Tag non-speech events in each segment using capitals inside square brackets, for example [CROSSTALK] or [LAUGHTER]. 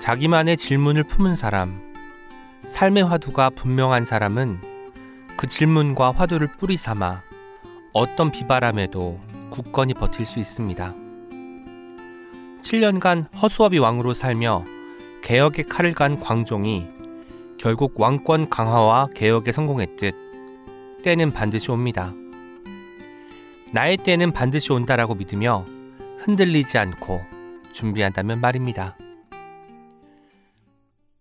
자기만의 질문을 품은 사람, 삶의 화두가 분명한 사람은 그 질문과 화두를 뿌리 삼아 어떤 비바람에도 굳건히 버틸 수 있습니다. 7년간 허수아비 왕으로 살며 개혁의 칼을 간 광종이 결국 왕권 강화와 개혁에 성공했듯 때는 반드시 옵니다. 나의 때는 반드시 온다라고 믿으며 흔들리지 않고 준비한다면 말입니다.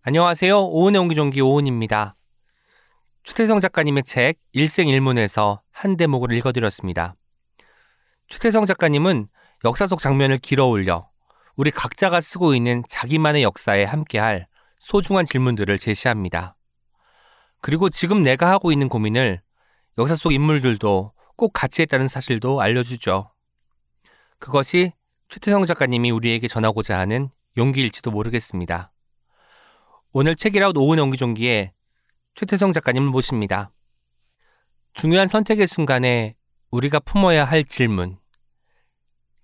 안녕하세요. 오은의 옹기종기 오은입니다. 최태성 작가님의 책 일생일문에서 한 대목을 읽어드렸습니다. 최태성 작가님은 역사 속 장면을 길어 올려 우리 각자가 쓰고 있는 자기만의 역사에 함께할 소중한 질문들을 제시합니다. 그리고 지금 내가 하고 있는 고민을 역사 속 인물들도 꼭 같이 했다는 사실도 알려주죠. 그것이 최태성 작가님이 우리에게 전하고자 하는 용기일지도 모르겠습니다. 오늘 책읽아웃 오은 옹기종기에 최태성 작가님을 모십니다. 중요한 선택의 순간에 우리가 품어야 할 질문.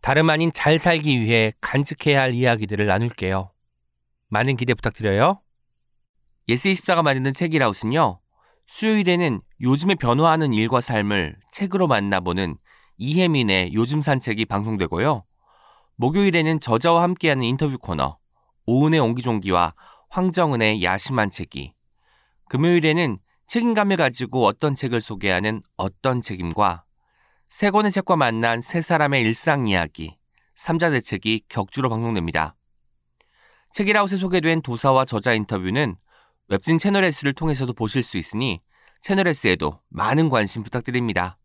다름 아닌 잘 살기 위해 간직해야 할 이야기들을 나눌게요. 많은 기대 부탁드려요. 예스24가 만드는 책읽아웃은요. 수요일에는 요즘에 변화하는 일과 삶을 책으로 만나보는 이혜민의 요즘 산책이 방송되고요. 목요일에는 저자와 함께하는 인터뷰 코너, 오은의 옹기종기와 황정은의 야심한 책이, 금요일에는 책임감을 가지고 어떤 책을 소개하는 어떤 책임과 세 권의 책과 만난 세 사람의 일상 이야기, 삼자 대책이 격주로 방송됩니다. 책이라웃에 소개된 도사와 저자 인터뷰는 웹진 채널 S를 통해서도 보실 수 있으니 채널 S에도 많은 관심 부탁드립니다.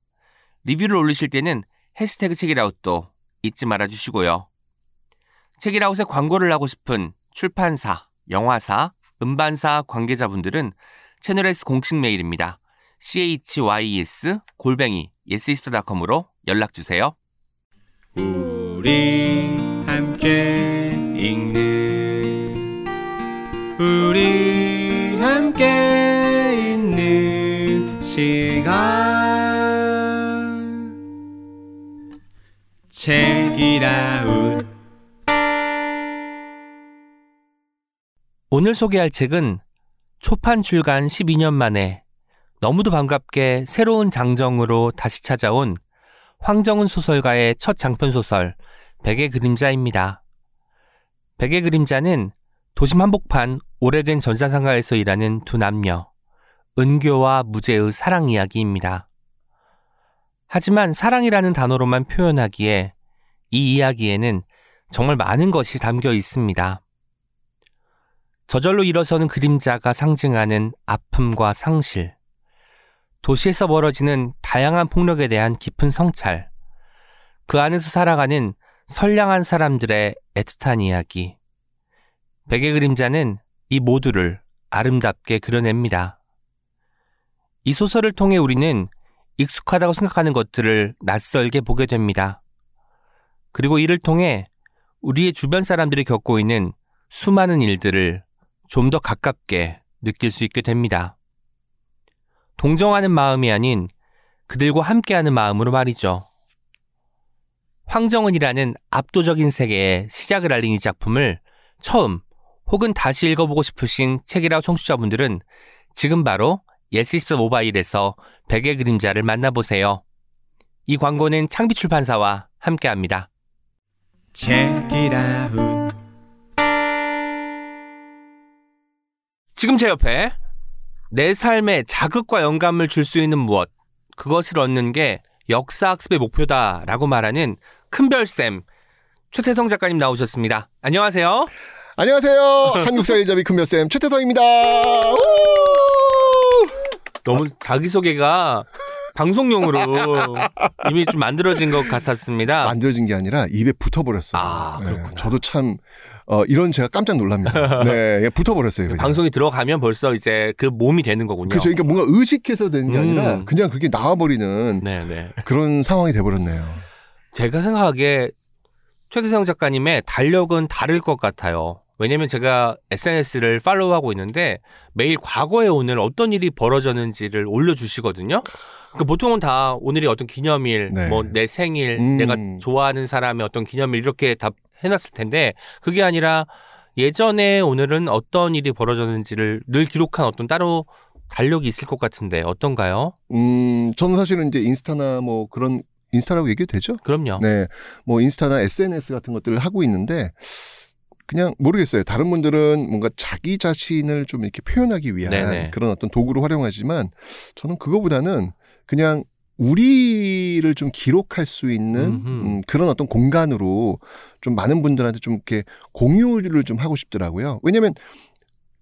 리뷰를 올리실 때는 해시태그 책이라웃도 잊지 말아 주시고요. 책이라웃에 광고를 하고 싶은 출판사, 영화사, 음반사 관계자분들은 채널 S 공식 메일입니다. chys 골뱅이 yes24.com으로 연락 주세요. 우리 함께 읽는 우리 함께 있는 시간 책이라 오늘 소개할 책은 초판 출간 12년 만에 너무도 반갑게 새로운 장정으로 다시 찾아온 황정은 소설가의 첫 장편 소설 백의 그림자입니다. 백의 그림자는 도심 한복판 오래된 전자상가에서 일하는 두 남녀 은교와 무제의 사랑 이야기입니다. 하지만 사랑이라는 단어로만 표현하기에 이 이야기에는 정말 많은 것이 담겨 있습니다. 저절로 일어서는 그림자가 상징하는 아픔과 상실, 도시에서 벌어지는 다양한 폭력에 대한 깊은 성찰, 그 안에서 살아가는 선량한 사람들의 애틋한 이야기. 백의 그림자는 이 모두를 아름답게 그려냅니다. 이 소설을 통해 우리는 익숙하다고 생각하는 것들을 낯설게 보게 됩니다. 그리고 이를 통해 우리의 주변 사람들이 겪고 있는 수많은 일들을 좀 더 가깝게 느낄 수 있게 됩니다. 동정하는 마음이 아닌 그들과 함께하는 마음으로 말이죠. 황정은이라는 압도적인 세계의 시작을 알린 이 작품을 처음 혹은 다시 읽어보고 싶으신 책읽아웃 청취자분들은 지금 바로 예스24 모바일에서 백의 그림자를 만나보세요. 이 광고는 창비 출판사와 함께합니다. Out. 지금 제 옆에 내 삶에 자극과 영감을 줄 수 있는 무엇, 그것을 얻는 게 역사학습의 목표다라고 말하는 큰별쌤 최태성 작가님 나오셨습니다. 안녕하세요. 안녕하세요. 한국사 일잡이 큰별쌤 최태성입니다. 너무 자기소개가 방송용으로 이미 좀 만들어진 것 같았습니다. 만들어진 게 아니라 입에 붙어버렸어요. 아. 네, 저도 참 어, 이런 제가 깜짝 놀랍니다. [LAUGHS] 네, 예, 붙어버렸어요. 그냥. 방송이 들어가면 벌써 이제 그 몸이 되는 거군요. 그렇죠. 그러니까 뭔가 의식해서 되는 게 음. 아니라 그냥 그렇게 나와버리는 네네. 그런 상황이 돼버렸네요. 제가 생각하기에 최태성 작가님의 달력은 다를 것 같아요. 왜냐면 제가 SNS를 팔로우하고 있는데 매일 과거에 오늘 어떤 일이 벌어졌는지를 올려주시거든요. 그러니까 보통은 다 오늘이 어떤 기념일, 네. 뭐내 생일, 음. 내가 좋아하는 사람의 어떤 기념일 이렇게 다 해놨을 텐데 그게 아니라 예전에 오늘은 어떤 일이 벌어졌는지를 늘 기록한 어떤 따로 달력이 있을 것 같은데 어떤가요? 음, 저는 사실은 이제 인스타나 뭐 그런 인스타라고 얘기해도 되죠? 그럼요. 네. 뭐 인스타나 SNS 같은 것들을 하고 있는데 그냥 모르겠어요. 다른 분들은 뭔가 자기 자신을 좀 이렇게 표현하기 위한 네네. 그런 어떤 도구로 활용하지만 저는 그거보다는 그냥 우리를 좀 기록할 수 있는. 음, 그런 어떤 공간으로 좀 많은 분들한테 좀 이렇게 공유를 좀 하고 싶더라고요. 왜냐면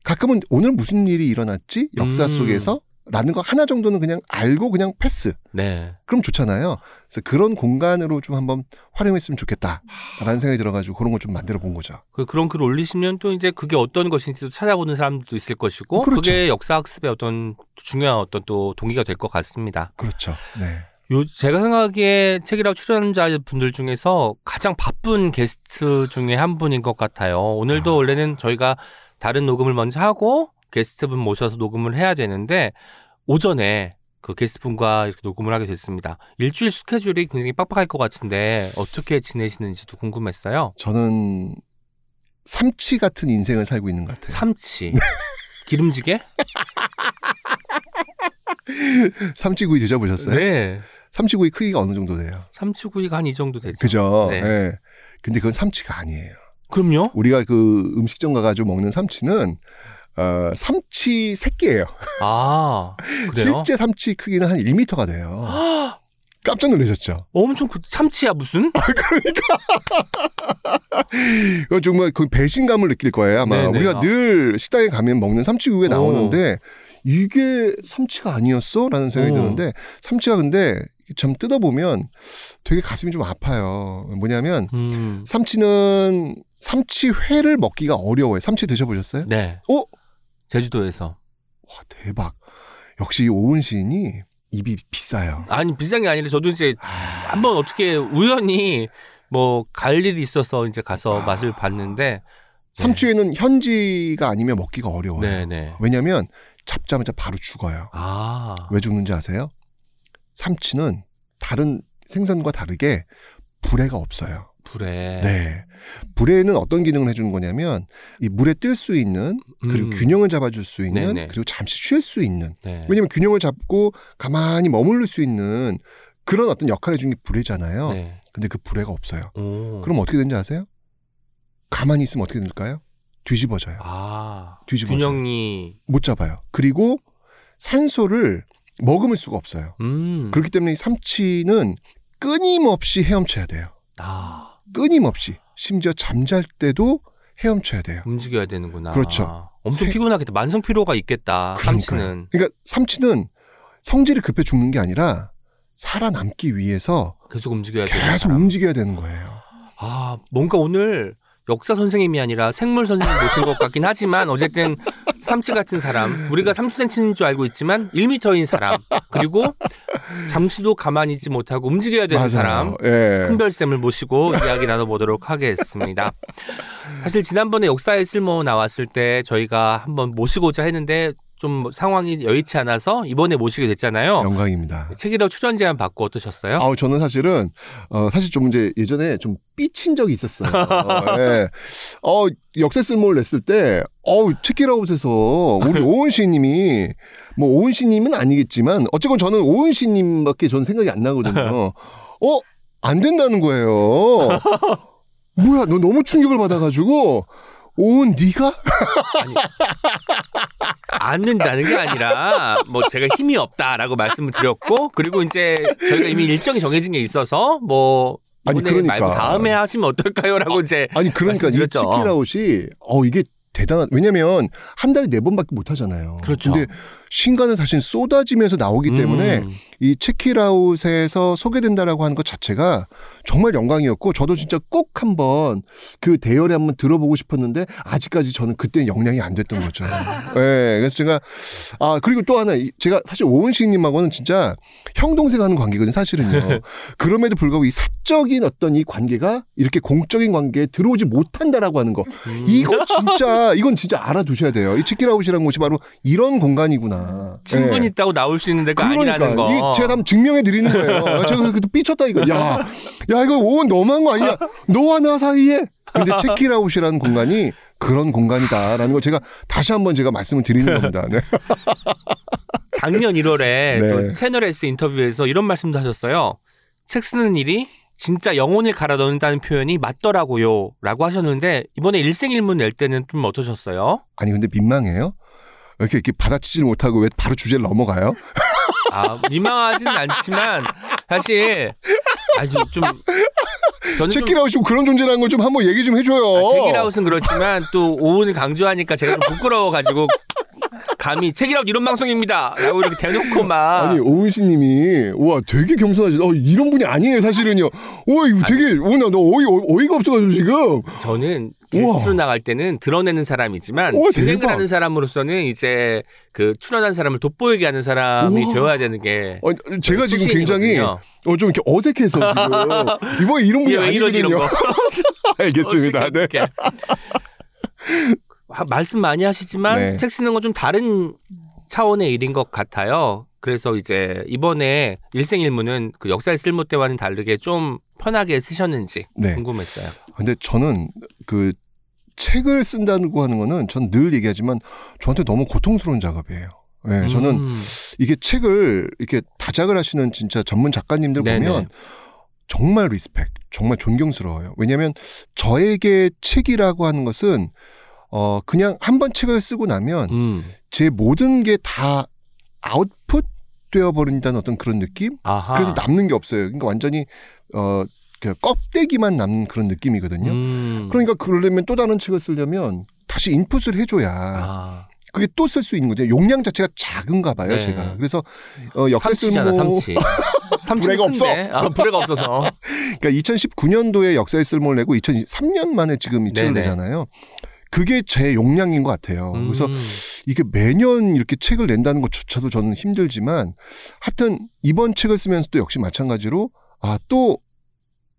가끔은 오늘 무슨 일이 일어났지? 역사 음. 속에서? 라는 거 하나 정도는 그냥 알고 그냥 패스. 네. 그럼 좋잖아요. 그래서 그런 공간으로 좀 한번 활용했으면 좋겠다라는 생각이 들어가지고 그런 걸 좀 만들어 본 거죠. 그 그런 글 올리시면 또 이제 그게 어떤 것인지도 찾아보는 사람도 있을 것이고 그렇죠. 그게 역사 학습의 어떤 중요한 어떤 또 동기가 될 것 같습니다. 그렇죠. 네. 요 제가 생각하기에 책이라 출연자 분들 중에서 가장 바쁜 게스트 중에 한 분인 것 같아요. 오늘도 아. 원래는 저희가 다른 녹음을 먼저 하고 게스트분 모셔서 녹음을 해야 되는데 오전에 그 게스트분과 이렇게 녹음을 하게 됐습니다. 일주일 스케줄이 굉장히 빡빡할 것 같은데 어떻게 지내시는지도 궁금했어요. 저는 삼치 같은 인생을 살고 있는 것 같아요. 삼치. 기름지게? [LAUGHS] 삼치구이 드셔보셨어요? 네. 삼치구이 크기가 어느 정도 돼요? 삼치구이가 한 이 정도 되죠. 그죠? 네. 예. 근데 그건 삼치가 아니에요. 그럼요. 우리가 그 음식점 가가지고 먹는 삼치는 어, 삼치 새끼예요. 아, [LAUGHS] 그래요? 실제 삼치 크기는 한 1m가 돼요. [GASPS] 깜짝 놀라셨죠? 엄청 그 참치야 무슨? [LAUGHS] 이건 정말 그 배신감을 느낄 거예요. 아마 네네. 우리가 아. 늘 식당에 가면 먹는 삼치구이가 오. 나오는데 이게 삼치가 아니었어? 라는 생각이 오. 드는데 삼치가 근데 참 뜯어보면 되게 가슴이 좀 아파요. 뭐냐면 음. 삼치는 삼치회를 먹기가 어려워요. 삼치 드셔보셨어요? 네. 어? 제주도에서. 와 대박. 역시 이 오은 시인이 입이 비싸요. 아니 비싼 게 아니라 저도 이제 한번 어떻게 우연히 뭐 갈 일이 있어서 이제 가서 맛을 봤는데 삼치회는 현지가 아니면 먹기가 어려워요. 네네. 왜냐면 잡자마자 바로 죽어요. 아. 왜 죽는지 아세요? 삼치는 다른 생선과 다르게 불에가 없어요. 불에. 네. 불에는 어떤 기능을 해주는 거냐면 이 물에 뜰 수 있는 그리고 음. 균형을 잡아줄 수 있는 네네. 그리고 잠시 쉴 수 있는 네. 왜냐면 균형을 잡고 가만히 머무를 수 있는 그런 어떤 역할을 해주는 게 불에잖아요. 네. 근데 그 불에가 없어요. 오. 그럼 어떻게 되는지 아세요? 가만히 있으면 어떻게 될까요? 뒤집어져요. 아. 뒤집어져요. 균형이 못 잡아요. 그리고 산소를 머금을 수가 없어요. 음. 그렇기 때문에 이 삼치는 끊임없이 헤엄쳐야 돼요. 아. 끊임없이 심지어 잠잘 때도 헤엄쳐야 돼요. 움직여야 되는구나. 그렇죠. 엄청 세- 피곤하겠다. 만성 피로가 있겠다. 그러니까요. 삼치는. 그러니까 삼치는 성질이 급해 죽는 게 아니라 살아남기 위해서 계속 움직여야 되는 계속. 움직여야 되는 거예요. 아, 뭔가 오늘 역사 선생님이 아니라 생물 선생님 모신 것 같긴 하지만 어쨌든 삼치 같은 사람, 우리가 30cm인 줄 알고 있지만 1m인 사람, 그리고 잠시도 가만히 있지 못하고 움직여야 되는 사람, 예. 큰별쌤을 모시고 이야기 나눠보도록 하겠습니다. 사실 지난번에 역사의 쓸모 나왔을 때 저희가 한번 모시고자 했는데 좀 상황이 여의치 않아서 이번에 모시게 됐잖아요. 영광입니다. 책이라 출연 제안 받고 어떠셨어요? 아우 저는 사실은 어 사실 좀 이제 예전에 좀 삐친 적이 있었어요. 어, [LAUGHS] 예. 어 역사 쓸모를 냈을 때 어우 체키라웃에서 우리 [LAUGHS] 오은 씨님이 뭐 오은 씨님은 아니겠지만 어쨌건 저는 오은 씨님밖에 저는 생각이 안 나거든요. [LAUGHS] 어 안 된다는 거예요. 뭐야 너 너무 충격을 받아가지고 오은 네가 안 된다는 게 아니라 뭐 제가 힘이 없다라고 말씀을 드렸고 그리고 이제 저희가 이미 일정이 정해진 게 있어서 뭐 아니, 그러니까. 말고 다음에 하시면 어떨까요라고 이제 아니 그러니까 이 말씀드렸죠. 체키라웃이 어 이게 대단한 왜냐면 한 달에 네 번밖에 못 하잖아요. 그렇죠. 근데 신간은 사실 쏟아지면서 나오기 때문에 음, 이 체키라웃에서 소개된다라고 하는 것 자체가 정말 영광이었고 저도 진짜 꼭 한번 그 대열에 한번 들어보고 싶었는데 아직까지 저는 그때 영향이 안 됐던 거죠. [LAUGHS] 예. 그래서 제가 아 그리고 또 하나 이- 제가 사실 오은식님하고는 진짜 형 동생 하는 관계거든요. 사실은요. [LAUGHS] 그럼에도 불구하고 이 사적인 어떤 이 관계가 이렇게 공적인 관계에 들어오지 못한다라고 하는 거. 음. 이거 진짜 이건 진짜 알아두셔야 돼요. 이 체키라웃이라는 곳이 바로 이런 공간이구나. 아니야. 친분 예. 있다고 나올 수 있는 데가 그러니까 아니라는 거. 이 제가 한번 증명해 드리는 거예요. 제가 그래도 삐쳤다 이거. 야, 야 이거 오은 너무한 거 아니야? 너와 나 사이에. 근데 체키라웃이라는 공간이 그런 공간이다라는 걸 제가 다시 한번 제가 말씀을 드리는 겁니다. 네. [LAUGHS] 작년 1월에 네. 또 채널 S 인터뷰에서 이런 말씀도 하셨어요. 책 쓰는 일이 진짜 영혼을 갈아 넣는다는 표현이 맞더라고요. 라고 하셨는데 이번에 일생일문 낼 때는 좀 어떠셨어요? 아니 근데 민망해요. 이렇게 이렇게 받아치질 못하고 왜 바로 주제를 넘어가요? [LAUGHS] 아, 민망하진 않지만 사실 아주 좀 체키라웃이 그런 존재라는 걸 좀 한번 얘기 좀 해줘요. 아, 책이라웃은 그렇지만 또 오은을 강조하니까 제가 좀 부끄러워가지고 감히 책이라웃 이런 방송입니다. 라고 이렇게 대놓고 막 아니 오은씨님이 와 되게 겸손하지. 어, 이런 분이 아니에요 사실은요. 어 이거 되게 오나 너 어이 어이가 없어가지고 지금. 저는. 게스트로 나갈 때는 드러내는 사람이지만 우와, 진행을 대박. 하는 사람으로서는 이제 그 출연한 사람을 돋보이게 하는 사람이 우와. 되어야 되는 게 어, 제가 지금 굉장히. 어, 좀 이렇게 어색해서 지금 이번에 이런 분이 이런 아니거든요. 거 [LAUGHS] 알겠습니다. 어떡해, 네. 어떡해. 아, 말씀 많이 하시지만 네. 책 쓰는 건 좀 다른 차원의 일인 것 같아요. 그래서 이제 이번에 일생일문은 그 역사의 쓸모 때와는 다르게 좀 편하게 쓰셨는지 네. 궁금했어요. 근데 저는 그 책을 쓴다고 하는 거는 전 늘 얘기하지만 저한테 너무 고통스러운 작업이에요. 네, 저는 음. 이게 책을 이렇게 다작을 하시는 진짜 전문 작가님들 네네. 보면 정말 리스펙, 정말 존경스러워요. 왜냐하면 저에게 책이라고 하는 것은 어 그냥 한 번 책을 쓰고 나면 음. 제 모든 게 다 아웃풋 되어 버린다는 어떤 그런 느낌? 아하. 그래서 남는 게 없어요. 그러니까 완전히 어 그냥 껍데기만 남는 그런 느낌이거든요. 음. 그러니까 그러려면 또 다른 책을 쓰려면 다시 인풋을 해줘야 아. 그게 또 쓸 수 있는 거죠. 용량 자체가 작은가 봐요, 네. 제가. 그래서 어, 역사 삼치잖아 쓸모 삼치. [LAUGHS] 불에가 없어. 아, 불에가 없어서. 그러니까 2019년도에 역사의 쓸모를 내고 2003년 만에 지금 이 책을 네네. 내잖아요. 그게 제 용량인 것 같아요. 그래서 음. 이게 매년 이렇게 책을 낸다는 것조차도 저는 힘들지만 하여튼 이번 책을 쓰면서도 역시 마찬가지로 아 또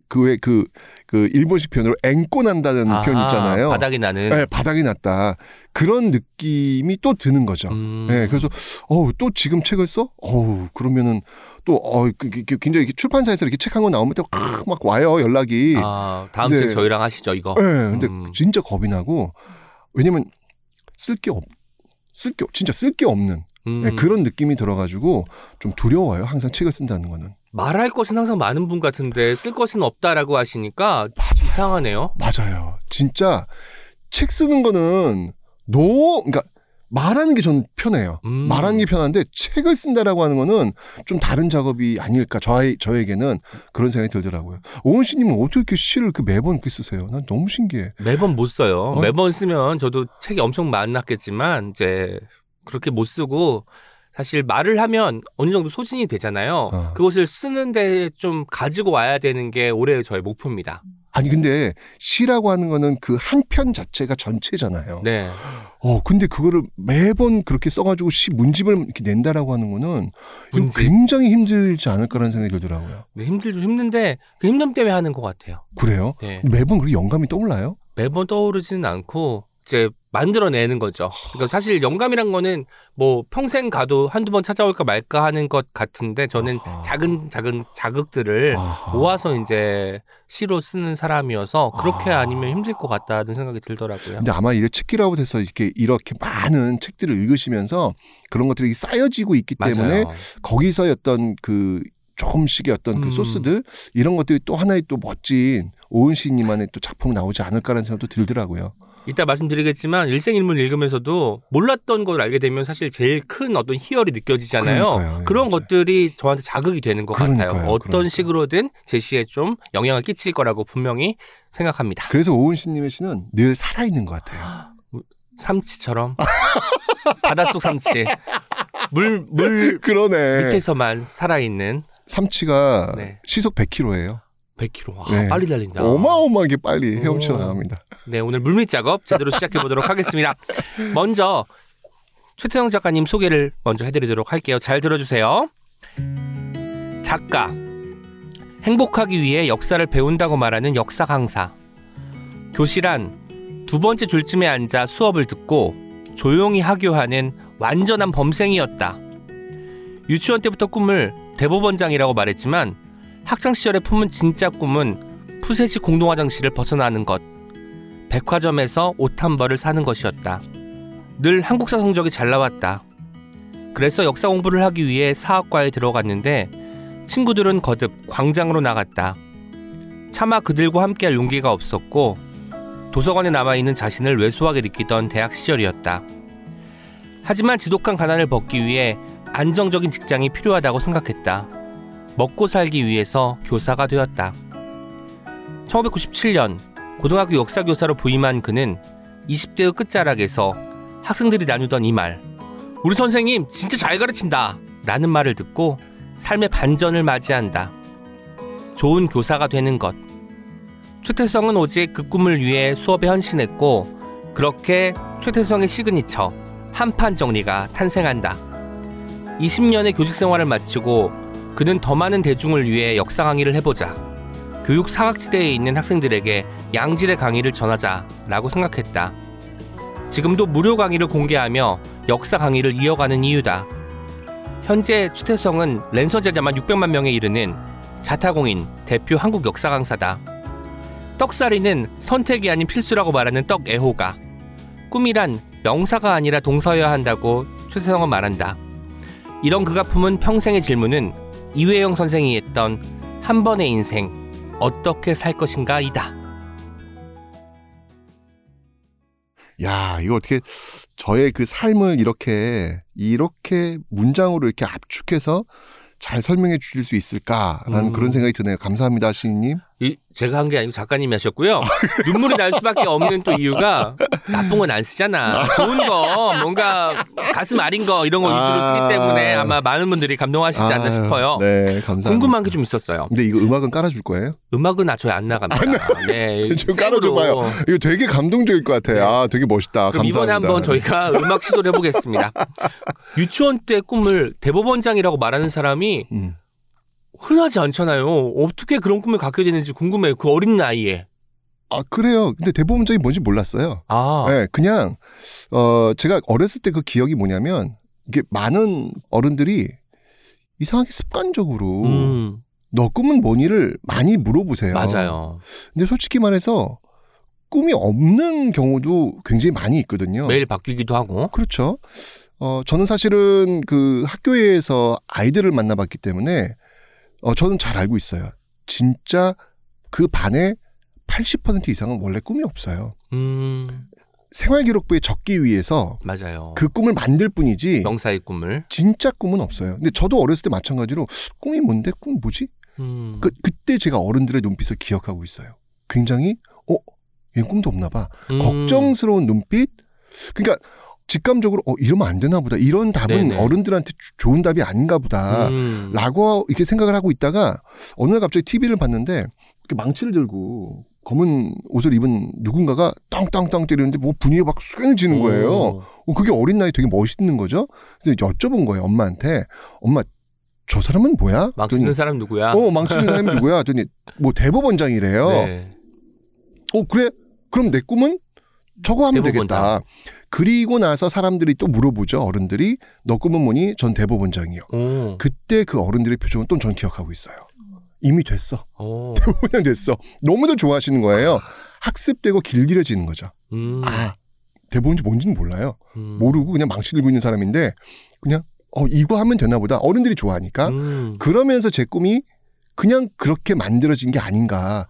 그왜그그 일본식 표현으로 앵꼬 난다는 아하, 표현 있잖아요. 바닥이 나는. 네, 바닥이 났다. 그런 느낌이 또 드는 거죠. 음. 네, 그래서 어우 또 지금 책을 써? 어우 그러면은 또어 그, 그, 그 굉장히 이렇게 출판사에서 이렇게 책 한 권 나오면 또막 와요 연락이. 아, 다음 네. 책 저희랑 하시죠 이거. 네, 근데 음. 진짜 겁이 나고 왜냐면 쓸 게 없, 쓸게 진짜 쓸 게 없는 음. 네, 그런 느낌이 들어가지고 좀 두려워요. 항상 책을 쓴다는 거는. 말할 것은 항상 많은 분 같은데 쓸 것은 없다라고 하시니까 이상하네요. 맞아요. 진짜 책 쓰는 거는 너 그러니까 말하는 게 저는 편해요. 음. 말하는 게 편한데 책을 쓴다라고 하는 거는 좀 다른 작업이 아닐까 저의 저에게는 그런 생각이 들더라고요. 오은 씨님은 어떻게 이렇게 시를 그 매번 이렇게 쓰세요? 난 너무 신기해. 매번 못 써요. 어? 매번 쓰면 저도 책이 엄청 많았겠지만 이제 그렇게 못 쓰고 사실 말을 하면 어느 정도 소진이 되잖아요. 어. 그것을 쓰는데 좀 가지고 와야 되는 게 올해 저의 목표입니다. 아니 근데 시라고 하는 거는 그 한 편 자체가 전체잖아요. 네. 어 근데 그거를 매번 그렇게 써가지고 시 문집을 이렇게 낸다라고 하는 거는 문집. 굉장히 힘들지 않을까라는 생각이 들더라고요. 네, 힘들죠. 힘든데 그 힘듦 때문에 하는 것 같아요. 그래요? 네. 매번 그렇게 영감이 떠올라요? 매번 떠오르지는 않고 이제 만들어내는 거죠. 그러니까 사실 영감이란 거는 뭐 평생 가도 한두 번 찾아올까 말까 하는 것 같은데 저는 아하. 작은 작은 자극들을 아하. 모아서 이제 시로 쓰는 사람이어서 그렇게 아. 아니면 힘들 것 같다는 생각이 들더라고요. 근데 아마 이래 책기라고 해서 이렇게 이렇게 많은 책들을 읽으시면서 그런 것들이 쌓여지고 있기 때문에 맞아요. 거기서의 어떤 그 조금씩의 어떤 그 음. 소스들 이런 것들이 또 하나의 또 멋진 오은 시인님만의 또 작품 나오지 않을까라는 생각도 들더라고요. 이따 말씀드리겠지만 일생일문 읽으면서도 몰랐던 걸 알게 되면 사실 제일 큰 어떤 희열이 느껴지잖아요. 그러니까요. 예, 그런 맞아요. 것들이 저한테 자극이 되는 것 같아요. 그러니까요. 어떤 그러니까요. 식으로든 제 시에 좀 영향을 끼칠 거라고 분명히 생각합니다. 그래서 오은 시님의 시는 늘 살아있는 것 같아요. [GASPS] 삼치처럼 [LAUGHS] 바닷속 삼치 물물 [LAUGHS] 그러네. 밑에서만 살아있는 삼치가 네. 시속 100km예요. 100km. 와, 네. 빨리 달린다. 어마어마하게 빨리 헤엄쳐 오. 나갑니다. 네, 오늘 물밑 작업 제대로 시작해 보도록 하겠습니다. 먼저 최태성 작가님 소개를 먼저 해드리도록 할게요. 잘 들어주세요. 작가. 행복하기 위해 역사를 배운다고 말하는 역사 강사. 교실 안 두 번째 줄쯤에 앉아 수업을 듣고 조용히 하교하는 완전한 범생이었다. 유치원 때부터 꿈을 대법원장이라고 말했지만 학창 시절에 품은 진짜 꿈은 푸세식 공동화장실을 벗어나는 것, 백화점에서 옷 한 벌을 사는 것이었다. 늘 한국사 성적이 잘 나왔다. 그래서 역사 공부를 하기 위해 사학과에 들어갔는데 친구들은 거듭 광장으로 나갔다. 차마 그들과 함께할 용기가 없었고 도서관에 남아있는 자신을 왜소하게 느끼던 대학 시절이었다. 하지만 지독한 가난을 벗기 위해 안정적인 직장이 필요하다고 생각했다. 먹고 살기 위해서 교사가 되었다. 1997년 고등학교 역사 교사로 부임한 그는 20대의 끝자락에서 학생들이 나누던 이 말, 우리 선생님 진짜 잘 가르친다! 라는 말을 듣고 삶의 반전을 맞이한다. 좋은 교사가 되는 것. 최태성은 오직 그 꿈을 위해 수업에 헌신했고, 그렇게 최태성의 시그니처, 한판 정리가 탄생한다. 20년의 교직 생활을 마치고 그는 더 많은 대중을 위해 역사 강의를 해보자. 교육 사각지대에 있는 학생들에게 양질의 강의를 전하자라고 생각했다. 지금도 무료 강의를 공개하며 역사 강의를 이어가는 이유다. 현재 추태성은 랜서 제자만 600만 명에 이르는 자타공인 대표 한국 역사 강사다. 떡살이는 선택이 아닌 필수라고 말하는 떡 애호가. 꿈이란 명사가 아니라 동사여야 한다고 추태성은 말한다. 이런 그가 품은 평생의 질문은 이회영 선생이 했던 한 번의 인생 어떻게 살 것인가이다. 야, 이거 어떻게 저의 그 삶을 이렇게 이렇게 문장으로 이렇게 압축해서 잘 설명해 주실 수 있을까라는 음. 그런 생각이 드네요. 감사합니다, 시인님. 이, 제가 한 게 아니고 작가님이 하셨고요. [LAUGHS] 눈물이 날 수밖에 없는 또 이유가 나쁜 건 안 쓰잖아. 좋은 거, 뭔가 가슴 아린 거 이런 거 위주로 아. 쓰기 때문에 아마 많은 분들이 감동하시지 않나 아유, 싶어요. 네, 감사합니다. 궁금한 게 좀 있었어요. 근데 이거 음악은 깔아줄 거예요? 음악은 아초에 안 나갑니다. 네, [LAUGHS] 좀. 깔아줘봐요. 이거 되게 감동적일 것 같아. 아, 되게 멋있다. 그럼 감사합니다. 이번에 한번 저희가 음악 시도를 해보겠습니다. [LAUGHS] 유치원 때 꿈을 대법원장이라고 말하는 사람이 음. 흔하지 않잖아요. 어떻게 그런 꿈을 갖게 되는지 궁금해요. 그 어린 나이에. 아, 그래요. 근데 대법원장이 뭔지 몰랐어요. 아, 네, 그냥 어 제가 어렸을 때 그 기억이 뭐냐면 이게 많은 어른들이 이상하게 습관적으로 음, 너 꿈은 뭐니를 많이 물어보세요. 맞아요. 근데 솔직히 말해서 꿈이 없는 경우도 굉장히 많이 있거든요. 매일 바뀌기도 하고. 그렇죠. 어 저는 사실은 그 학교에서 아이들을 만나봤기 때문에 어 저는 잘 알고 있어요. 진짜 그 반의 80% 이상은 원래 꿈이 없어요. 음, 생활기록부에 적기 위해서 맞아요. 그 꿈을 만들 뿐이지 명사의 꿈을. 진짜 꿈은 없어요. 근데 저도 어렸을 때 마찬가지로 꿈이 뭔데 꿈 뭐지? 음, 그 그때 제가 어른들의 눈빛을 기억하고 있어요. 굉장히 어, 얘 꿈도 없나 봐. 음, 걱정스러운 눈빛. 그러니까 직감적으로 어 이러면 안 되나 보다. 이런 답은 네네. 어른들한테 주- 좋은 답이 아닌가 보다. 음, 라고 이렇게 생각을 하고 있다가 어느 날 갑자기 TV를 봤는데 이렇게 망치를 들고 검은 옷을 입은 누군가가 땅땅땅 때리는데 뭐 분위기가 막 수행지는 거예요. 오, 어, 그게 어린 나이 되게 멋있는 거죠. 그래서 여쭤본 거예요, 엄마한테. 엄마, 저 사람은 뭐야? 막 그랬더니, 쓰는 사람 누구야? 어, 망치는 사람이 누구야? 했더니, 뭐 대법원장이래요. 네. 어, 그래? 그럼 내 꿈은 저거 하면 대법원장. 되겠다. 그리고 나서 사람들이 또 물어보죠, 어른들이. 너 꿈은 뭐니? 전 대법원장이요. 오, 그때 그 어른들의 표정은 또 전 기억하고 있어요. 이미 됐어. [LAUGHS] 오, 5년 됐어. 너무도 좋아하시는 거예요. 학습되고 길들여지는 거죠. 음, 아, 대법원지 뭔지는 몰라요. 음, 모르고 그냥 망치 들고 있는 사람인데 그냥 어 이거 하면 되나 보다 어른들이 좋아하니까 음, 그러면서 제 꿈이 그냥 그렇게 만들어진 게 아닌가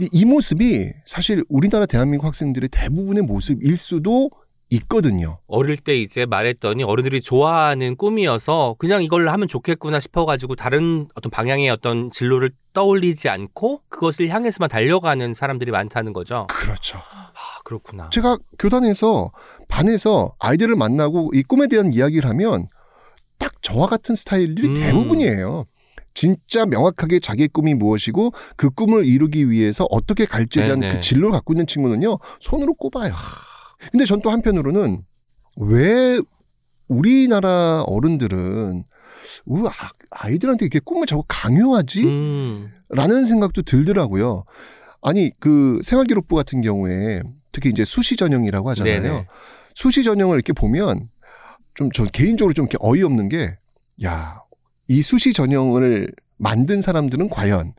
이, 이 모습이 사실 우리나라 대한민국 학생들의 대부분의 모습일 수도 있거든요. 어릴 때 이제 말했더니 어른들이 좋아하는 꿈이어서 그냥 이걸 하면 좋겠구나 싶어가지고 다른 어떤 방향의 어떤 진로를 떠올리지 않고 그것을 향해서만 달려가는 사람들이 많다는 거죠. 그렇죠. 아 그렇구나. 제가 교단에서 반에서 아이들을 만나고 이 꿈에 대한 이야기를 하면 딱 저와 같은 스타일들이 음. 대부분이에요. 진짜 명확하게 자기의 꿈이 무엇이고 그 꿈을 이루기 위해서 어떻게 갈지에 대한 네네. 그 진로를 갖고 있는 친구는요 손으로 꼽아요. 근데 전 또 한편으로는 왜 우리나라 어른들은 우리 아- 아이들한테 이렇게 꿈을 자꾸 강요하지? 음, 라는 생각도 들더라고요. 아니 그 생활기록부 같은 경우에 특히 이제 수시 전형이라고 하잖아요. 네네. 수시 전형을 이렇게 보면 좀 저 개인적으로 좀 이렇게 어이없는 게, 야, 이 수시 전형을 만든 사람들은 과연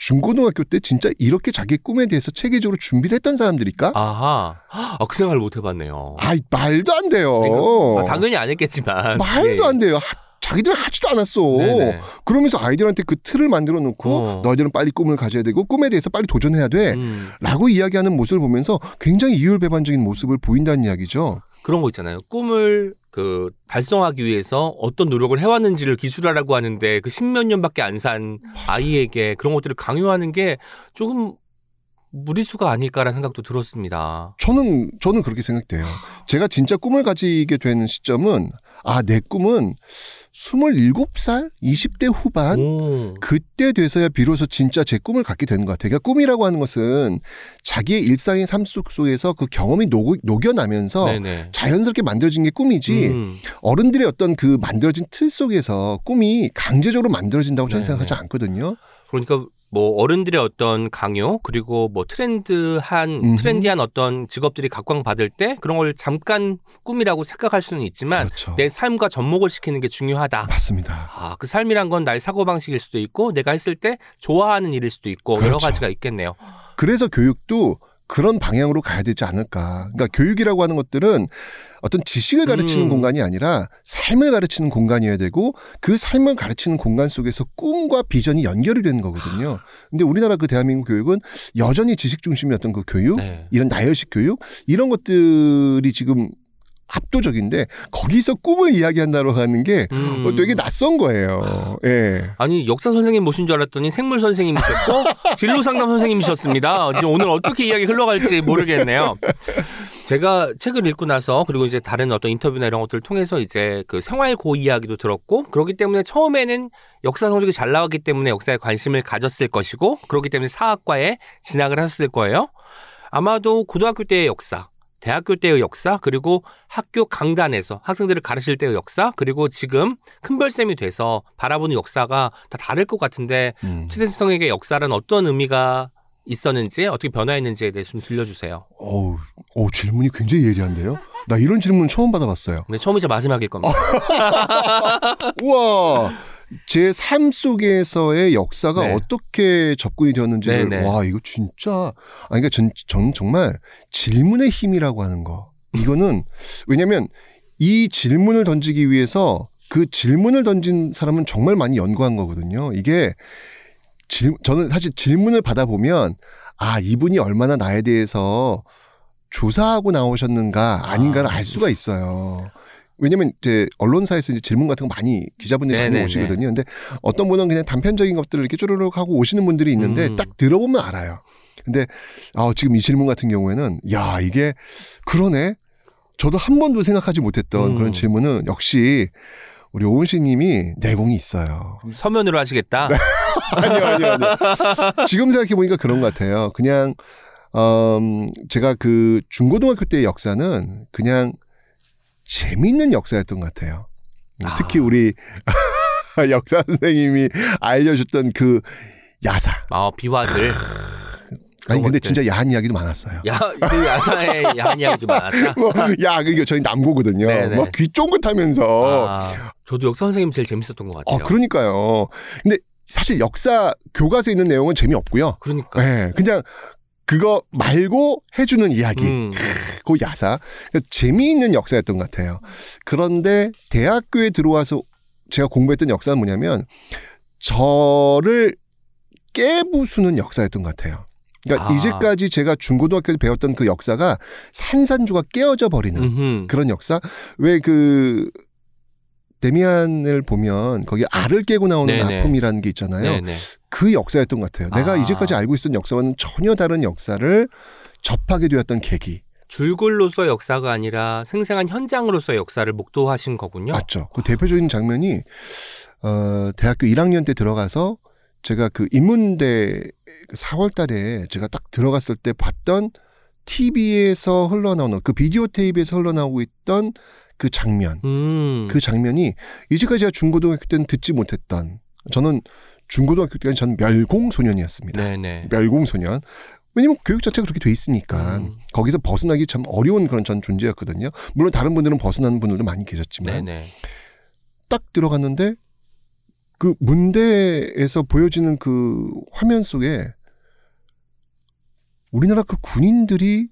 중고등학교 때 진짜 이렇게 자기 꿈에 대해서 체계적으로 준비를 했던 사람들일까? 아하. 아, 그 생각을 못 해봤네요. 아이, 말도 안 돼요. 그러니까, 아, 당연히 안 했겠지만. 말도 예. 안 돼요. 하- 자기들 하지도 않았어. 네네. 그러면서 아이들한테 그 틀을 만들어 놓고 어. 너희들은 빨리 꿈을 가져야 되고 꿈에 대해서 빨리 도전해야 돼. 음, 라고 이야기하는 모습을 보면서 굉장히 이율배반적인 모습을 보인다는 이야기죠. 그런 거 있잖아요. 꿈을 그 달성하기 위해서 어떤 노력을 해왔는지를 기술하라고 하는데 그 십몇 년밖에 안 산 아이에게 그런 것들을 강요하는 게 조금 무리수가 아닐까라는 생각도 들었습니다. 저는 저는 그렇게 생각돼요. 제가 진짜 꿈을 가지게 되는 시점은 아 내 꿈은 27살, 20대 후반 오. 그때 돼서야 비로소 진짜 제 꿈을 갖게 되는 것 같아요. 그러니까 꿈이라고 하는 것은 자기의 일상의 삶 속- 속에서 그 경험이 녹, 녹여나면서 네네. 자연스럽게 만들어진 게 꿈이지 음. 어른들의 어떤 그 만들어진 틀 속에서 꿈이 강제적으로 만들어진다고 저는 네네. 생각하지 않거든요. 그러니까 뭐 어른들의 어떤 강요 그리고 뭐 트렌드한 음흠. 트렌디한 어떤 직업들이 각광받을 때 그런 걸 잠깐 꿈이라고 생각할 수는 있지만 그렇죠. 내 삶과 접목을 시키는 게 중요하다. 맞습니다. 아, 그 삶이란 건 나의 사고 방식일 수도 있고, 내가 했을 때 좋아하는 일일 수도 있고, 여러 그렇죠. 가지가 있겠네요. 그래서 교육도 그런 방향으로 가야 되지 않을까. 그러니까 교육이라고 하는 것들은 어떤 지식을 가르치는 음. 공간이 아니라 삶을 가르치는 공간이어야 되고 그 삶을 가르치는 공간 속에서 꿈과 비전이 연결이 되는 거거든요. 근데 우리나라 그 대한민국 교육은 여전히 지식 중심이었던 그 교육, 네. 이런 나열식 교육 이런 것들이 지금 압도적인데 거기서 꿈을 이야기한다고 하는 게 음. 어, 되게 낯선 거예요. 예. 아니, 역사 선생님 모신 줄 알았더니 생물 선생님이셨고, [LAUGHS] 진로 상담 선생님이셨습니다. 오늘 어떻게 이야기 흘러갈지 모르겠네요. 제가 책을 읽고 나서, 그리고 이제 다른 어떤 인터뷰나 이런 것들을 통해서 이제 그 생활고 이야기도 들었고, 그렇기 때문에 처음에는 역사 성적이 잘 나왔기 때문에 역사에 관심을 가졌을 것이고, 그렇기 때문에 사학과에 진학을 하셨을 거예요. 아마도 고등학교 때의 역사, 대학교 때의 역사, 그리고 학교 강단에서 학생들을 가르칠 때의 역사, 그리고 지금 큰별쌤이 돼서 바라보는 역사가 다 다를 것 같은데 음. 최대성에게 역사란 어떤 의미가 있었는지 어떻게 변화했는지에 대해서 좀 들려주세요. 어우, 어우, 질문이 굉장히 예리한데요. 나 이런 질문 처음 받아봤어요. 근데 처음이자 마지막일 겁니다. [LAUGHS] 우와. 제 삶 속에서의 역사가 네. 어떻게 접근이 되었는지를 네 네. 와 이거 진짜 아 그러니까 전, 전 정말 질문의 힘이라고 하는 거 이거는 [LAUGHS] 왜냐하면 이 질문을 던지기 위해서 그 질문을 던진 사람은 정말 많이 연구한 거거든요. 이게 질, 저는 사실 질문을 받아보면 아 이분이 얼마나 나에 대해서 조사하고 나오셨는가 아닌가를 아. 알 수가 있어요. 왜냐면 이제 언론사에서 이제 질문 같은 거 많이 기자분들이 많이 네네네. 오시거든요. 근데 어떤 분은 그냥 단편적인 것들을 이렇게 쪼르륵 하고 오시는 분들이 있는데 음. 딱 들어보면 알아요. 근데 아, 지금 이 질문 같은 경우에는 야 이게 그러네. 저도 한 번도 생각하지 못했던 음. 그런 질문은 역시 우리 오은 씨 님이 내공이 있어요. 서면으로 하시겠다. [LAUGHS] 아니요, 아니요, 아니요. 지금 생각해 보니까 그런 것 같아요. 그냥 음, 제가 그 중고등학교 때의 역사는 그냥 재밌는 역사였던 것 같아요. 아. 특히 우리 [LAUGHS] 역사 선생님이 알려줬던 그 야사. 아, 비화들. 아니 근데 것들. 진짜 야한 이야기도 많았어요. 야, 그 야사의 [LAUGHS] 야한 이야기도 많았다. 뭐, 야, 이게 저희 남고거든요. 네네. 막귀 쫑긋하면서. 아, 저도 역사 선생님 제일 재밌었던 것 어, 같아요. 그러니까요. 근데 사실 역사 교과서에 있는 내용은 재미없고요. 그러니까. 네, 그냥 그거 말고 해주는 이야기. 음. 그 야사. 그러니까 재미있는 역사였던 것 같아요. 그런데 대학교에 들어와서 제가 공부했던 역사는 뭐냐면 저를 깨부수는 역사였던 것 같아요. 그러니까 아. 이제까지 제가 중고등학교 때 배웠던 그 역사가 산산조각 깨어져 버리는 음흠. 그런 역사. 왜그 데미안을 보면 거기 알을 깨고 나오는 네네. 아픔이라는 게 있잖아요. 네네. 그 역사였던 것 같아요. 내가 아. 이제까지 알고 있었던 역사와는 전혀 다른 역사를 접하게 되었던 계기. 줄글로서 역사가 아니라 생생한 현장으로서 역사를 목도하신 거군요. 맞죠. 그 대표적인 장면이 어 대학교 1학년 때 들어가서 제가 그 인문대 4월 달에 제가 딱 들어갔을 때 봤던 TV에서 흘러나오는 그 비디오 테이프에서 흘러나오고 있던 그 장면. 음. 그 장면이 이제까지 제가 중고등학교 때는 듣지 못했던 저는 중고등학교 때는 전 멸공 소년이었습니다. 네네. 멸공 소년. 왜냐면 교육 자체가 그렇게 돼 있으니까 음. 거기서 벗어나기 참 어려운 그런 전 존재였거든요. 물론 다른 분들은 벗어나는 분들도 많이 계셨지만 네네. 딱 들어갔는데 그 문대에서 보여지는 그 화면 속에 우리나라 그 군인들이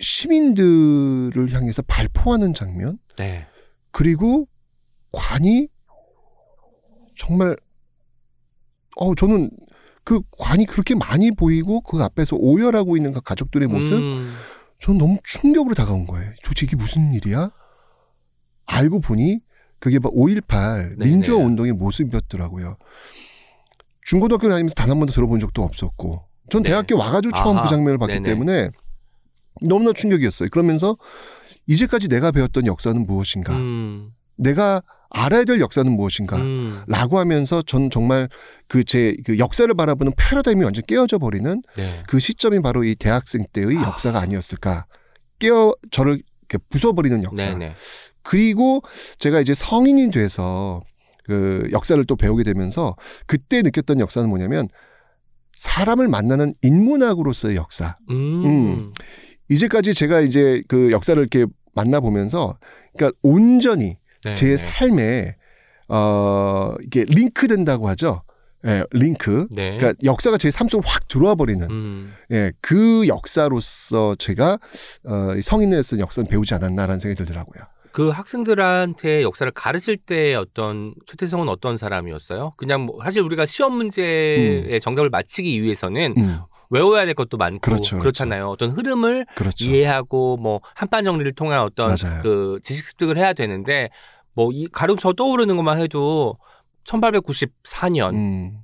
시민들을 향해서 발포하는 장면 네. 그리고 관이 정말 어 저는 그 관이 그렇게 많이 보이고 그 앞에서 오열하고 있는 그 가족들의 모습 음. 저는 너무 충격으로 다가온 거예요. 도대체 이게 무슨 일이야? 알고 보니 그게 막 5.18 네네. 민주화 운동의 모습이었더라고요. 중고등학교 다니면서 단 한 번도 들어본 적도 없었고 전 네. 대학교 와가지고 처음 아하. 그 장면을 봤기 네네. 때문에 너무나 충격이었어요. 그러면서 이제까지 내가 배웠던 역사는 무엇인가? 음. 내가 알아야 될 역사는 무엇인가? 음. 라고 하면서 전 정말 그 제그 역사를 바라보는 패러다임이 완전 깨어져 버리는 네. 그 시점이 바로 이 대학생 때의 역사가 아니었을까. 깨어 저를 이렇게 부숴버리는 역사. 네네. 그리고 제가 이제 성인이 돼서 그 역사를 또 배우게 되면서 그때 느꼈던 역사는 뭐냐면 사람을 만나는 인문학으로서의 역사. 음. 음. 이제까지 제가 이제 그 역사를 이렇게 만나보면서 그러니까 온전히 네, 제 네. 삶에 어 이게 링크된다고 하죠. 예, 링크. 네. 그러니까 역사가 제 삶 속으로 확 들어와 버리는 음. 예, 그 역사로서 제가 어, 이 성인을 쓴 역사는 배우지 않았나라는 생각이 들더라고요. 그 학생들한테 역사를 가르칠 때 어떤 최태성은 어떤 사람이었어요? 그냥 뭐 사실 우리가 시험 문제의 정답을 맞히기 위해서는 음, 외워야 될 것도 많고 그렇죠, 그렇죠. 그렇잖아요. 어떤 흐름을 그렇죠. 이해하고 뭐 한반 정리를 통한 어떤 맞아요. 그 지식 습득을 해야 되는데 뭐 이 가령 저 떠오르는 것만 해도 1894년 음.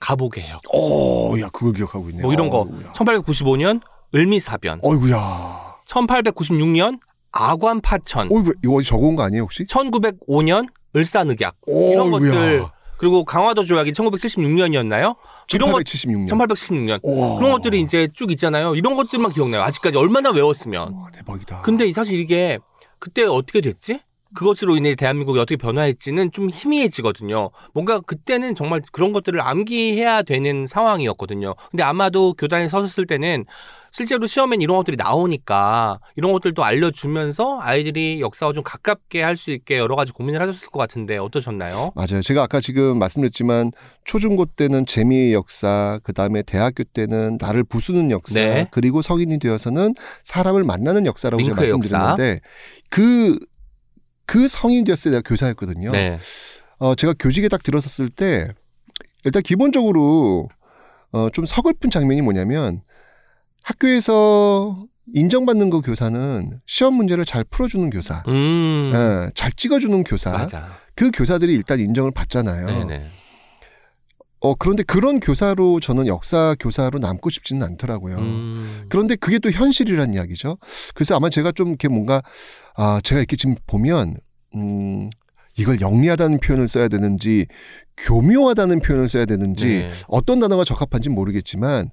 가보게요. 오, 야, 그걸 기억하고 있네. 뭐 이런 거. 어우야. 1895년 을미사변. 어이구야. 1896년 아관 파천. 어이구, 이거 적어온 거 아니에요, 혹시? 1905년 을사늑약. 이런 어이구야. 것들. 그리고 강화도 조약이 1976년이었나요? 이런 것 1876년. 1876년. 우와. 그런 것들이 이제 쭉 있잖아요. 이런 것들만 기억나요. 아직까지 얼마나 외웠으면. 와, 대박이다. 근데 사실 이게 그때 어떻게 됐지? 그것으로 인해 대한민국이 어떻게 변화했지는 좀 희미해지거든요. 뭔가 그때는 정말 그런 것들을 암기해야 되는 상황이었거든요. 근데 아마도 교단에 섰을 때는 실제로 시험엔 이런 것들이 나오니까 이런 것들도 알려주면서 아이들이 역사와 좀 가깝게 할 수 있게 여러 가지 고민을 하셨을 것 같은데 어떠셨나요? 맞아요. 제가 아까 지금 말씀드렸지만 초중고 때는 재미의 역사, 그 다음에 대학교 때는 나를 부수는 역사, 네. 그리고 성인이 되어서는 사람을 만나는 역사라고 제가. 말씀드렸는데 그, 그 성인이 되었을 때 내가 교사였거든요. 네. 어, 제가 교직에 딱 들어섰을 때 일단 기본적으로 어, 좀 서글픈 장면이 뭐냐면 학교에서 인정받는 그 교사는 시험 문제를 잘 풀어주는 교사, 음. 예, 잘 찍어주는 교사, 맞아. 그 교사들이 일단 인정을 받잖아요. 네네. 어, 그런데 그런 교사로 저는 역사 교사로 남고 싶지는 않더라고요. 음. 그런데 그게 또 현실이란 이야기죠. 그래서 아마 제가 좀 이렇게 뭔가, 아, 제가 이렇게 지금 보면, 음, 이걸 영리하다는 표현을 써야 되는지, 교묘하다는 표현을 써야 되는지, 네. 어떤 단어가 적합한지 모르겠지만,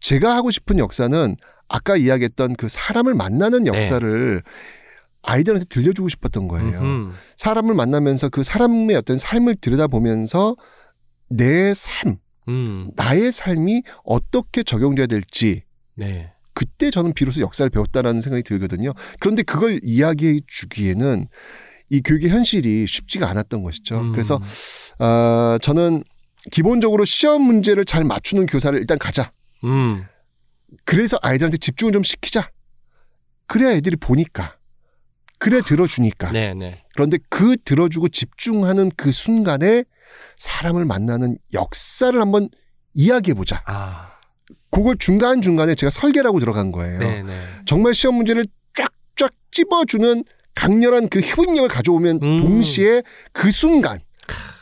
제가 하고 싶은 역사는 아까 이야기했던 그 사람을 만나는 네. 역사를 아이들한테 들려주고 싶었던 거예요. 음흠. 사람을 만나면서 그 사람의 어떤 삶을 들여다보면서 내 삶, 음. 나의 삶이 어떻게 적용돼야 될지 네. 그때 저는 비로소 역사를 배웠다라는 생각이 들거든요. 그런데 그걸 이야기해 주기에는 이 교육의 현실이 쉽지가 않았던 것이죠. 음. 그래서 어, 저는 기본적으로 시험 문제를 잘 맞추는 교사를 일단 가자. 음. 그래서 아이들한테 집중을 좀 시키자. 그래야 애들이 보니까. 그래야 들어주니까. 네네. 그런데 그 들어주고 집중하는 그 순간에 사람을 만나는 역사를 한번 이야기해 보자. 아. 그걸 중간중간에 제가 설계라고 들어간 거예요. 네네. 정말 시험 문제를 쫙쫙 찝어주는 강렬한 그 효능력을 가져오면 음. 동시에 그 순간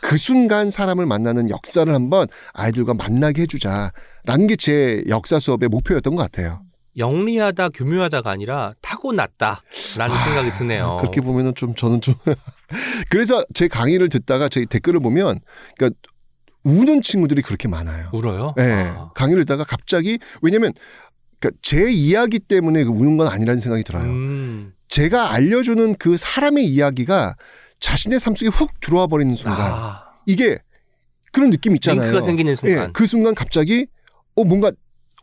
그 순간 사람을 만나는 역사를 한번 아이들과 만나게 해주자라는 게 제 역사 수업의 목표였던 것 같아요. 영리하다, 교묘하다가 아니라 타고났다라는 생각이 드네요. 아, 그렇게 보면은 좀 저는 좀 [LAUGHS] 그래서 제 강의를 듣다가 제 댓글을 보면 그러니까 우는 친구들이 그렇게 많아요. 울어요? 네. 아. 강의를 듣다가 갑자기 왜냐면 그러니까 제 이야기 때문에 그 우는 건 아니라는 생각이 들어요. 음. 제가 알려주는 그 사람의 이야기가 자신의 삶 속에 훅 들어와 버리는 순간 아. 이게 그런 느낌 있잖아요. 링크가 생기는 순간. 예, 그 순간 갑자기 어 뭔가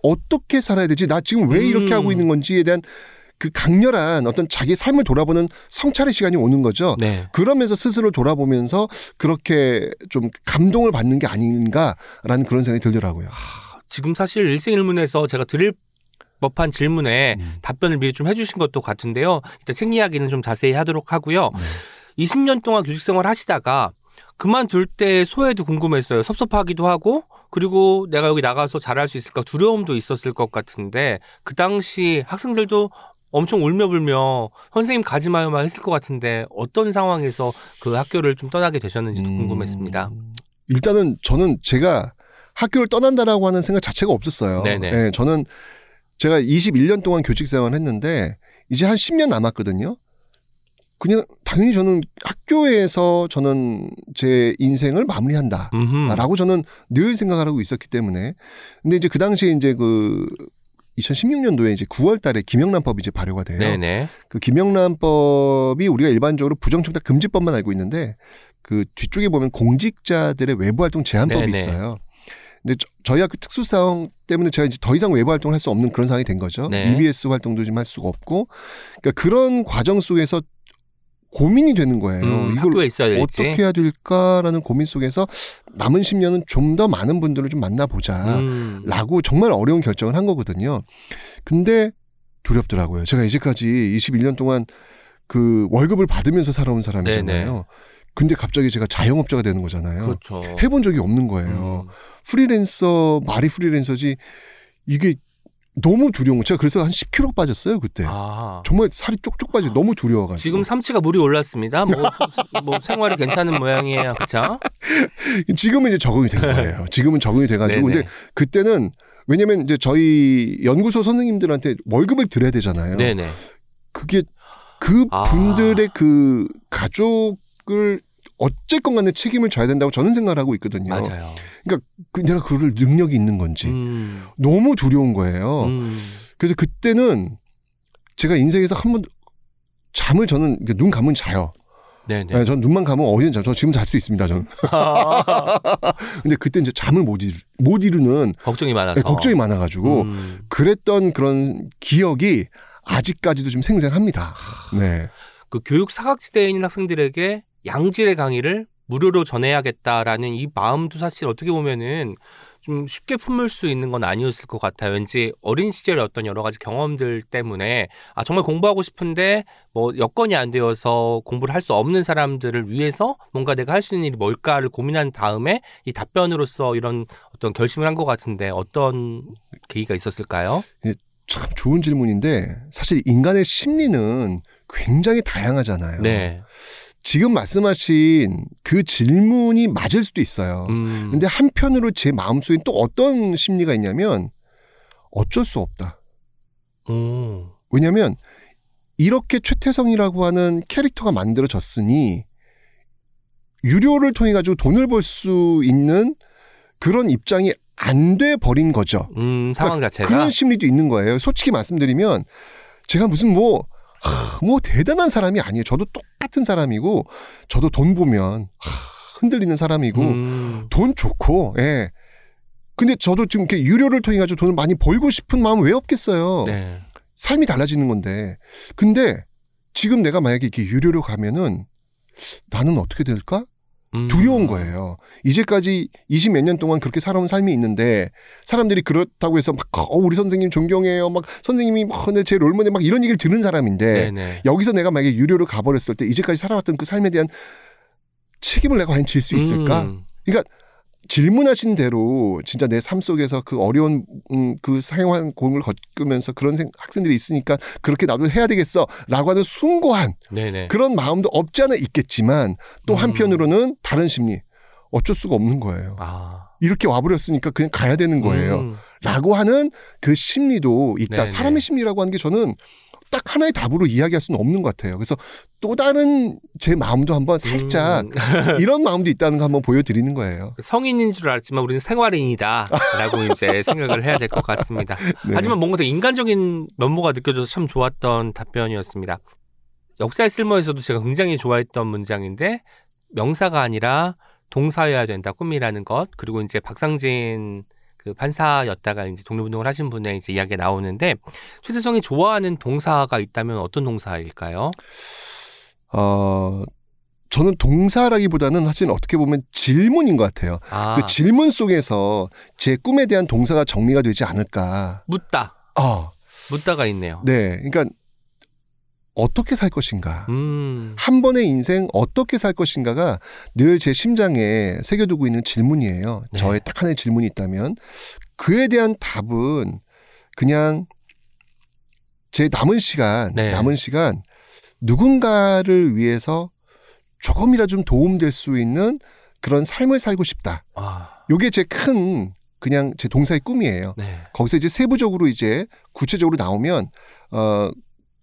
어떻게 살아야 되지? 나 지금 왜 이렇게 음. 하고 있는 건지에 대한 그 강렬한 어떤 자기 삶을 돌아보는 성찰의 시간이 오는 거죠. 네. 그러면서 스스로 돌아보면서 그렇게 좀 감동을 받는 게 아닌가라는 그런 생각이 들더라고요. 지금 사실 일생일문에서 제가 드릴 법한 질문에 음. 답변을 미리 좀 해주신 것도 같은데요. 일단 책 이야기는 좀 자세히 하도록 하고요. 20년 동안 교직 생활 하시다가 그만둘 때 소외도 궁금했어요. 섭섭하기도 하고 그리고 내가 여기 나가서 잘할 수 있을까 두려움도 있었을 것 같은데 그 당시 학생들도 엄청 울며 불며 선생님 가지 마요 막 했을 것 같은데 어떤 상황에서 그 학교를 좀 떠나게 되셨는지도 음. 궁금했습니다. 일단은 저는 제가 학교를 떠난다라고 하는 생각 자체가 없었어요. 네네. 예, 저는 제가 21년 동안 교직 생활을 했는데 이제 한 10년 남았거든요. 그냥 당연히 저는 학교에서 저는 제 인생을 마무리한다라고. 저는 늘 생각을 하고 있었기 때문에 근데 이제 그 당시에 이제 그 2016년도에 이제 9월 달에 김영란법이 이제 발효가 돼요. 네네. 그 김영란법이 우리가 일반적으로 부정청탁 금지법만 알고 있는데 그 뒤쪽에 보면 공직자들의 외부 활동 제한법이 네네. 있어요. 근데 저, 저희 학교 특수 상황 때문에 제가 이제 더 이상 외부 활동을 할 수 없는 그런 상황이 된 거죠. 네. EBS 활동도 좀 할 수가 없고, 그러니까 그런 과정 속에서 고민이 되는 거예요. 음, 이걸 학교에 있어야 될지. 어떻게 해야 될까라는 고민 속에서 남은 10년은 좀 더 많은 분들을 좀 만나보자. 음. 라고 정말 어려운 결정을 한 거거든요. 근데 두렵더라고요. 제가 이제까지 21년 동안 그 월급을 받으면서 살아온 사람이잖아요. 네네. 근데 갑자기 제가 자영업자가 되는 거잖아요. 그렇죠. 해본 적이 없는 거예요. 음. 프리랜서, 말이 프리랜서지 이게 너무 두려운 거. 제가 그래서 한 10kg 빠졌어요, 그때. 아. 정말 살이 쪽쪽 빠져. 너무 두려워가지고. 지금 삼치가 물이 올랐습니다. 뭐, 뭐 생활이 괜찮은 모양이에요. 그쵸? 지금은 이제 적응이 된 거예요. [LAUGHS] 지금은 적응이 돼가지고. 근데 그때는 왜냐면 이제 저희 연구소 선생님들한테 월급을 드려야 되잖아요. 네네. 그게 그 아. 분들의 그 가족 을 어쨌건 간에 책임을 져야 된다고 저는 생각을 하고 있거든요. 맞아요. 그 내가 그럴 능력이 있는 건지 음. 너무 두려운 거예요. 음. 그래서 그때는 제가 인생에서 한 번 잠을 저는 눈 감으면 자요. 네네. 네, 전 눈만 감으면 어디든 자. 저 지금 잘 수 있습니다. 저는. [LAUGHS] 근데 그때 이제 잠을 못, 이루, 못 이루는 걱정이 많아서. 네, 걱정이 많아가지고 음. 그랬던 그런 기억이 아직까지도 좀 생생합니다. 네. 그 교육 사각지대에 있는 학생들에게 양질의 강의를 무료로 전해야겠다라는 이 마음도 사실 어떻게 보면은 좀 쉽게 품을 수 있는 건 아니었을 것 같아요. 왠지 어린 시절의 어떤 여러 가지 경험들 때문에 아 정말 공부하고 싶은데 뭐 여건이 안 되어서 공부를 할 수 없는 사람들을 위해서 뭔가 내가 할 수 있는 일이 뭘까를 고민한 다음에 이 답변으로서 이런 어떤 결심을 한 것 같은데 어떤 계기가 있었을까요? 참 좋은 질문인데 사실 인간의 심리는 굉장히 다양하잖아요. 네. 지금 말씀하신 그 질문이 맞을 수도 있어요. 음. 근데 한편으로 제 마음속에 또 어떤 심리가 있냐면 어쩔 수 없다. 오. 왜냐하면 이렇게 최태성이라고 하는 캐릭터가 만들어졌으니 유료를 통해 가지고 돈을 벌 수 있는 그런 입장이 안 돼 버린 거죠. 음, 상황 자체가 그런 심리도 있는 거예요. 솔직히 말씀드리면 제가 무슨 뭐, 하, 뭐 대단한 사람이 아니에요. 저도 똑같은 사람이고 저도 돈 보면 하, 흔들리는 사람이고 음. 돈 좋고 예. 근데 저도 지금 이렇게 유료를 통해 가지고 돈을 많이 벌고 싶은 마음은 왜 없겠어요. 네. 삶이 달라지는 건데. 근데 지금 내가 만약에 이렇게 유료로 가면은 나는 어떻게 될까? 음. 두려운 거예요. 이제까지 20 몇 년 동안 그렇게 살아온 삶이 있는데 사람들이 그렇다고 해서 막 어, 우리 선생님 존경해요. 막 선생님이 뭐, 네, 제 롤모델 막 이런 얘기를 들은 사람인데 네네. 여기서 내가 만약에 유료로 가버렸을 때 이제까지 살아왔던 그 삶에 대한 책임을 내가 과연 질 수 있을까? 음. 질문하신 대로 진짜 내 삶 속에서 그 어려운 음, 그 생활 공을 겪으면서 그런 생- 학생들이 있으니까 그렇게 나도 해야 되겠어라고 하는 숭고한 네네. 그런 마음도 없지 않아 있겠지만 또 음. 한편으로는 다른 심리 어쩔 수가 없는 거예요. 아. 이렇게 와버렸으니까 그냥 가야 되는 거예요. 음. 라고 하는 그 심리도 있다. 네네. 사람의 심리라고 하는 게 저는 딱 하나의 답으로 이야기할 수는 없는 것 같아요. 그래서 또 다른 제 마음도 한번 살짝 음. [LAUGHS] 이런 마음도 있다는 거 한번 보여드리는 거예요. 성인인 줄 알았지만 우리는 생활인이다라고 [LAUGHS] 이제 생각을 해야 될 것 같습니다. 네. 하지만 뭔가 더 인간적인 면모가 느껴져서 참 좋았던 답변이었습니다. 역사의 쓸모에서도 제가 굉장히 좋아했던 문장인데 명사가 아니라 동사여야 된다 꿈이라는 것 그리고 이제 박상진 그 판사였다가 이제 독립운동을 하신 분의 이제 이야기가 나오는데 최재성이 좋아하는 동사가 있다면 어떤 동사일까요? 어, 저는 동사라기보다는 사실 어떻게 보면 질문인 것 같아요. 아, 그 질문 속에서 제 꿈에 대한 동사가 정리가 되지 않을까. 묻다. 아, 묻다가 있네요. 네. 그러니까 어떻게 살 것인가. 음. 한 번의 인생 어떻게 살 것인가가 늘 제 심장에 새겨두고 있는 질문이에요. 네. 저의 딱 하나의 질문이 있다면 그에 대한 답은 그냥 제 남은 시간, 네. 남은 시간 누군가를 위해서 조금이라 좀 도움될 수 있는 그런 삶을 살고 싶다. 아, 요게 제 큰 그냥 제 동사의 꿈이에요. 네. 거기서 이제 세부적으로 이제 구체적으로 나오면 어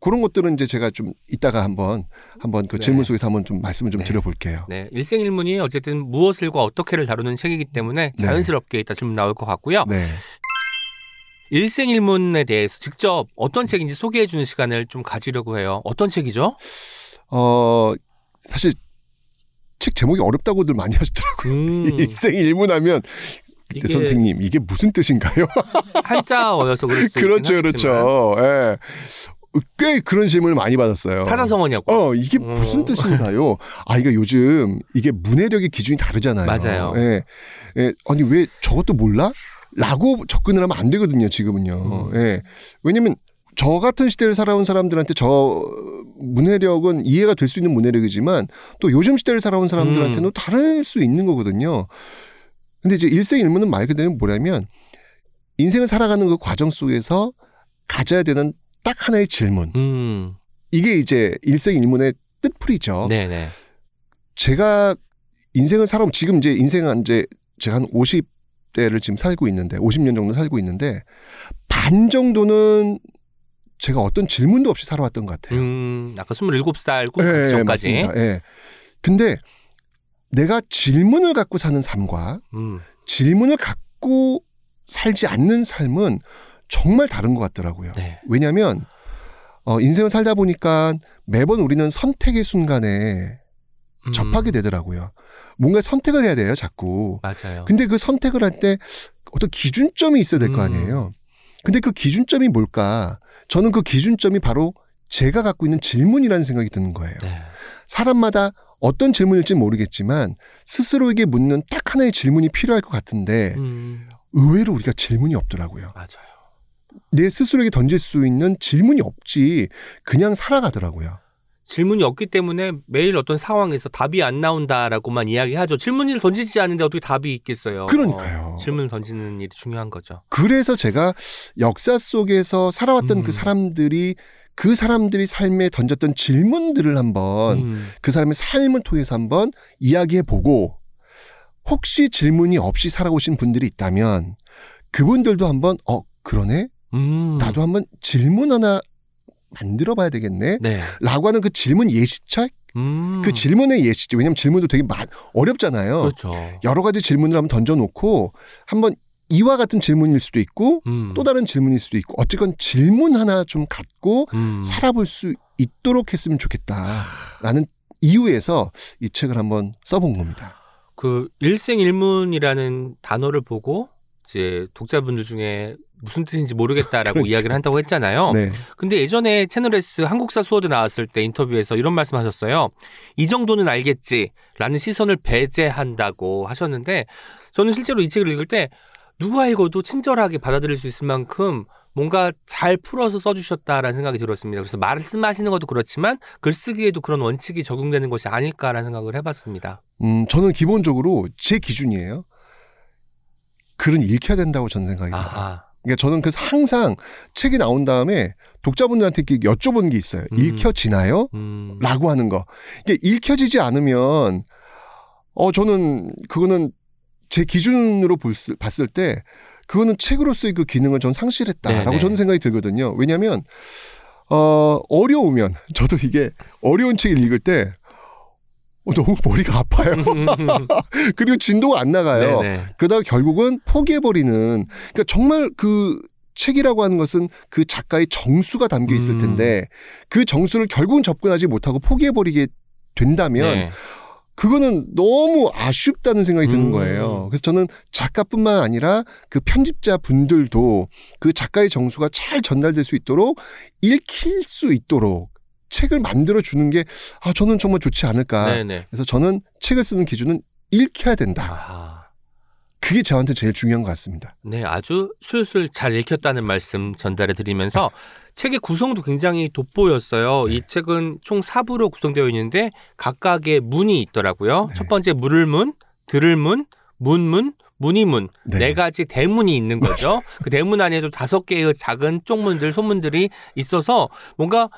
그런 것들은 이제 제가 좀 이따가 한번 한번 그 네. 질문 속에서 한번 좀 말씀을 좀 네. 드려볼게요. 네, 일생일문이 어쨌든 무엇을과 어떻게를 다루는 책이기 때문에 네. 자연스럽게 이따 질문 나올 것 같고요. 네. 일생일문에 대해서 직접 어떤 책인지 소개해 주는 시간을 좀 가지려고 해요. 어떤 책이죠? 어 사실 책 제목이 어렵다고들 많이 [LAUGHS] 하시더라고요. 음, 일생 일문하면 이게 선생님 이게 무슨 뜻인가요? [LAUGHS] 한자어여서 그렇죠, 그렇죠. 예. 꽤 그런 질문을 많이 받았어요. 사자성어냐고. 어, 이게 어. 무슨 뜻인가요? 아, 이게 요즘 이게 문해력의 기준이 다르잖아요. 맞아요. 예. 예. 아니, 왜 저것도 몰라? 라고 접근을 하면 안 되거든요, 지금은요. 음. 예. 왜냐면 저 같은 시대를 살아온 사람들한테 저 문해력은 이해가 될 수 있는 문해력이지만 또 요즘 시대를 살아온 사람들한테는 음. 다를 수 있는 거거든요. 근데 이제 일생일문은 말 그대로 뭐냐면 인생을 살아가는 그 과정 속에서 가져야 되는 딱 하나의 질문. 음, 이게 이제 일생 일문의 뜻풀이죠. 네네. 제가 인생을 살아오면 지금 이제 인생은 이제 제가 한 50대를 지금 살고 있는데 50년 정도 살고 있는데 반 정도는 제가 어떤 질문도 없이 살아왔던 것 같아요. 음, 아까 27살 꿈 예, 전까지. 맞습니다. 예. 근데 내가 질문을 갖고 사는 삶과 음, 질문을 갖고 살지 않는 삶은 정말 다른 것 같더라고요. 네. 왜냐하면 어, 인생을 살다 보니까 매번 우리는 선택의 순간에 음, 접하게 되더라고요. 뭔가 선택을 해야 돼요, 자꾸. 맞아요. 근데 그 선택을 할 때 어떤 기준점이 있어야 될거 음. 아니에요. 근데 그 기준점이 뭘까? 저는 그 기준점이 바로 제가 갖고 있는 질문이라는 생각이 드는 거예요. 네. 사람마다 어떤 질문일지 모르겠지만 스스로에게 묻는 딱 하나의 질문이 필요할 것 같은데 음, 의외로 우리가 질문이 없더라고요. 맞아요. 내 스스로에게 던질 수 있는 질문이 없지 그냥 살아가더라고요. 질문이 없기 때문에 매일 어떤 상황에서 답이 안 나온다라고만 이야기하죠. 질문을 던지지 않는데 어떻게 답이 있겠어요. 그러니까요. 어, 질문을 던지는 일이 중요한 거죠. 그래서 제가 역사 속에서 살아왔던 음. 그 사람들이 그 사람들이 삶에 던졌던 질문들을 한번 음, 그 사람의 삶을 통해서 한번 이야기해 보고 혹시 질문이 없이 살아오신 분들이 있다면 그분들도 한번 어 그러네 음, 나도 한번 질문 하나 만들어 봐야 되겠네. 네. 라고 하는 그 질문 예시책 음, 그 질문의 예시책 왜냐면 질문도 되게 많 어렵잖아요. 그렇죠. 여러 가지 질문을 한번 던져놓고 한번 이와 같은 질문일 수도 있고 음, 또 다른 질문일 수도 있고 어쨌건 질문 하나 좀 갖고 음, 살아볼 수 있도록 했으면 좋겠다라는 이유에서 이 책을 한번 써본 겁니다. 그 일생일문이라는 단어를 보고 이제 독자분들 중에 무슨 뜻인지 모르겠다라고 그러니까. 이야기를 한다고 했잖아요. 네. 근데 예전에 채널 S 한국사 수어대 나왔을 때 인터뷰에서 이런 말씀하셨어요. 이 정도는 알겠지라는 시선을 배제한다고 하셨는데 저는 실제로 이 책을 읽을 때 누가 읽어도 친절하게 받아들일 수 있을 만큼 뭔가 잘 풀어서 써주셨다라는 생각이 들었습니다. 그래서 말씀하시는 것도 그렇지만 글쓰기에도 그런 원칙이 적용되는 것이 아닐까라는 생각을 해봤습니다. 음, 저는 기본적으로 제 기준이에요. 글은 읽혀야 된다고 저는 생각이 들어요. 그러니까 저는 그래서 항상 책이 나온 다음에 독자분들한테 이렇게 여쭤본 게 있어요. 음. 읽혀지나요? 음. 라고 하는 거. 이게 읽혀지지 않으면 어 저는 그거는 제 기준으로 볼 수- 봤을 때 그거는 책으로서의 그 기능을 전 상실했다라고 네네. 저는 생각이 들거든요. 왜냐하면 어 어려우면 [LAUGHS] 저도 이게 어려운 책을 읽을 때 어, 너무 머리가 아파요. [LAUGHS] 그리고 진도가 안 나가요. 네네. 그러다가 결국은 포기해버리는 그러니까 정말 그 책이라고 하는 것은 그 작가의 정수가 담겨 있을 음. 텐데 그 정수를 결국은 접근하지 못하고 포기해버리게 된다면 네. 그거는 너무 아쉽다는 생각이 드는 음. 거예요. 그래서 저는 작가뿐만 아니라 그 편집자 분들도 그 작가의 정수가 잘 전달될 수 있도록 읽힐 수 있도록 책을 만들어 주는 게 아, 저는 정말 좋지 않을까. 네네. 그래서 저는 책을 쓰는 기준은 읽혀야 된다. 아, 그게 저한테 제일 중요한 것 같습니다. 네, 아주 술술 잘 읽혔다는 말씀 전달해 드리면서 [LAUGHS] 책의 구성도 굉장히 돋보였어요. 네. 이 책은 총 4부로 구성되어 있는데 각각의 문이 있더라고요. 네. 첫 번째 물을 문, 들을 문, 문문, 문이문 네. 네. 가지 대문이 있는 거죠. 그 대문 안에도 다섯 개의 작은 쪽문들, 소문들이 있어서 뭔가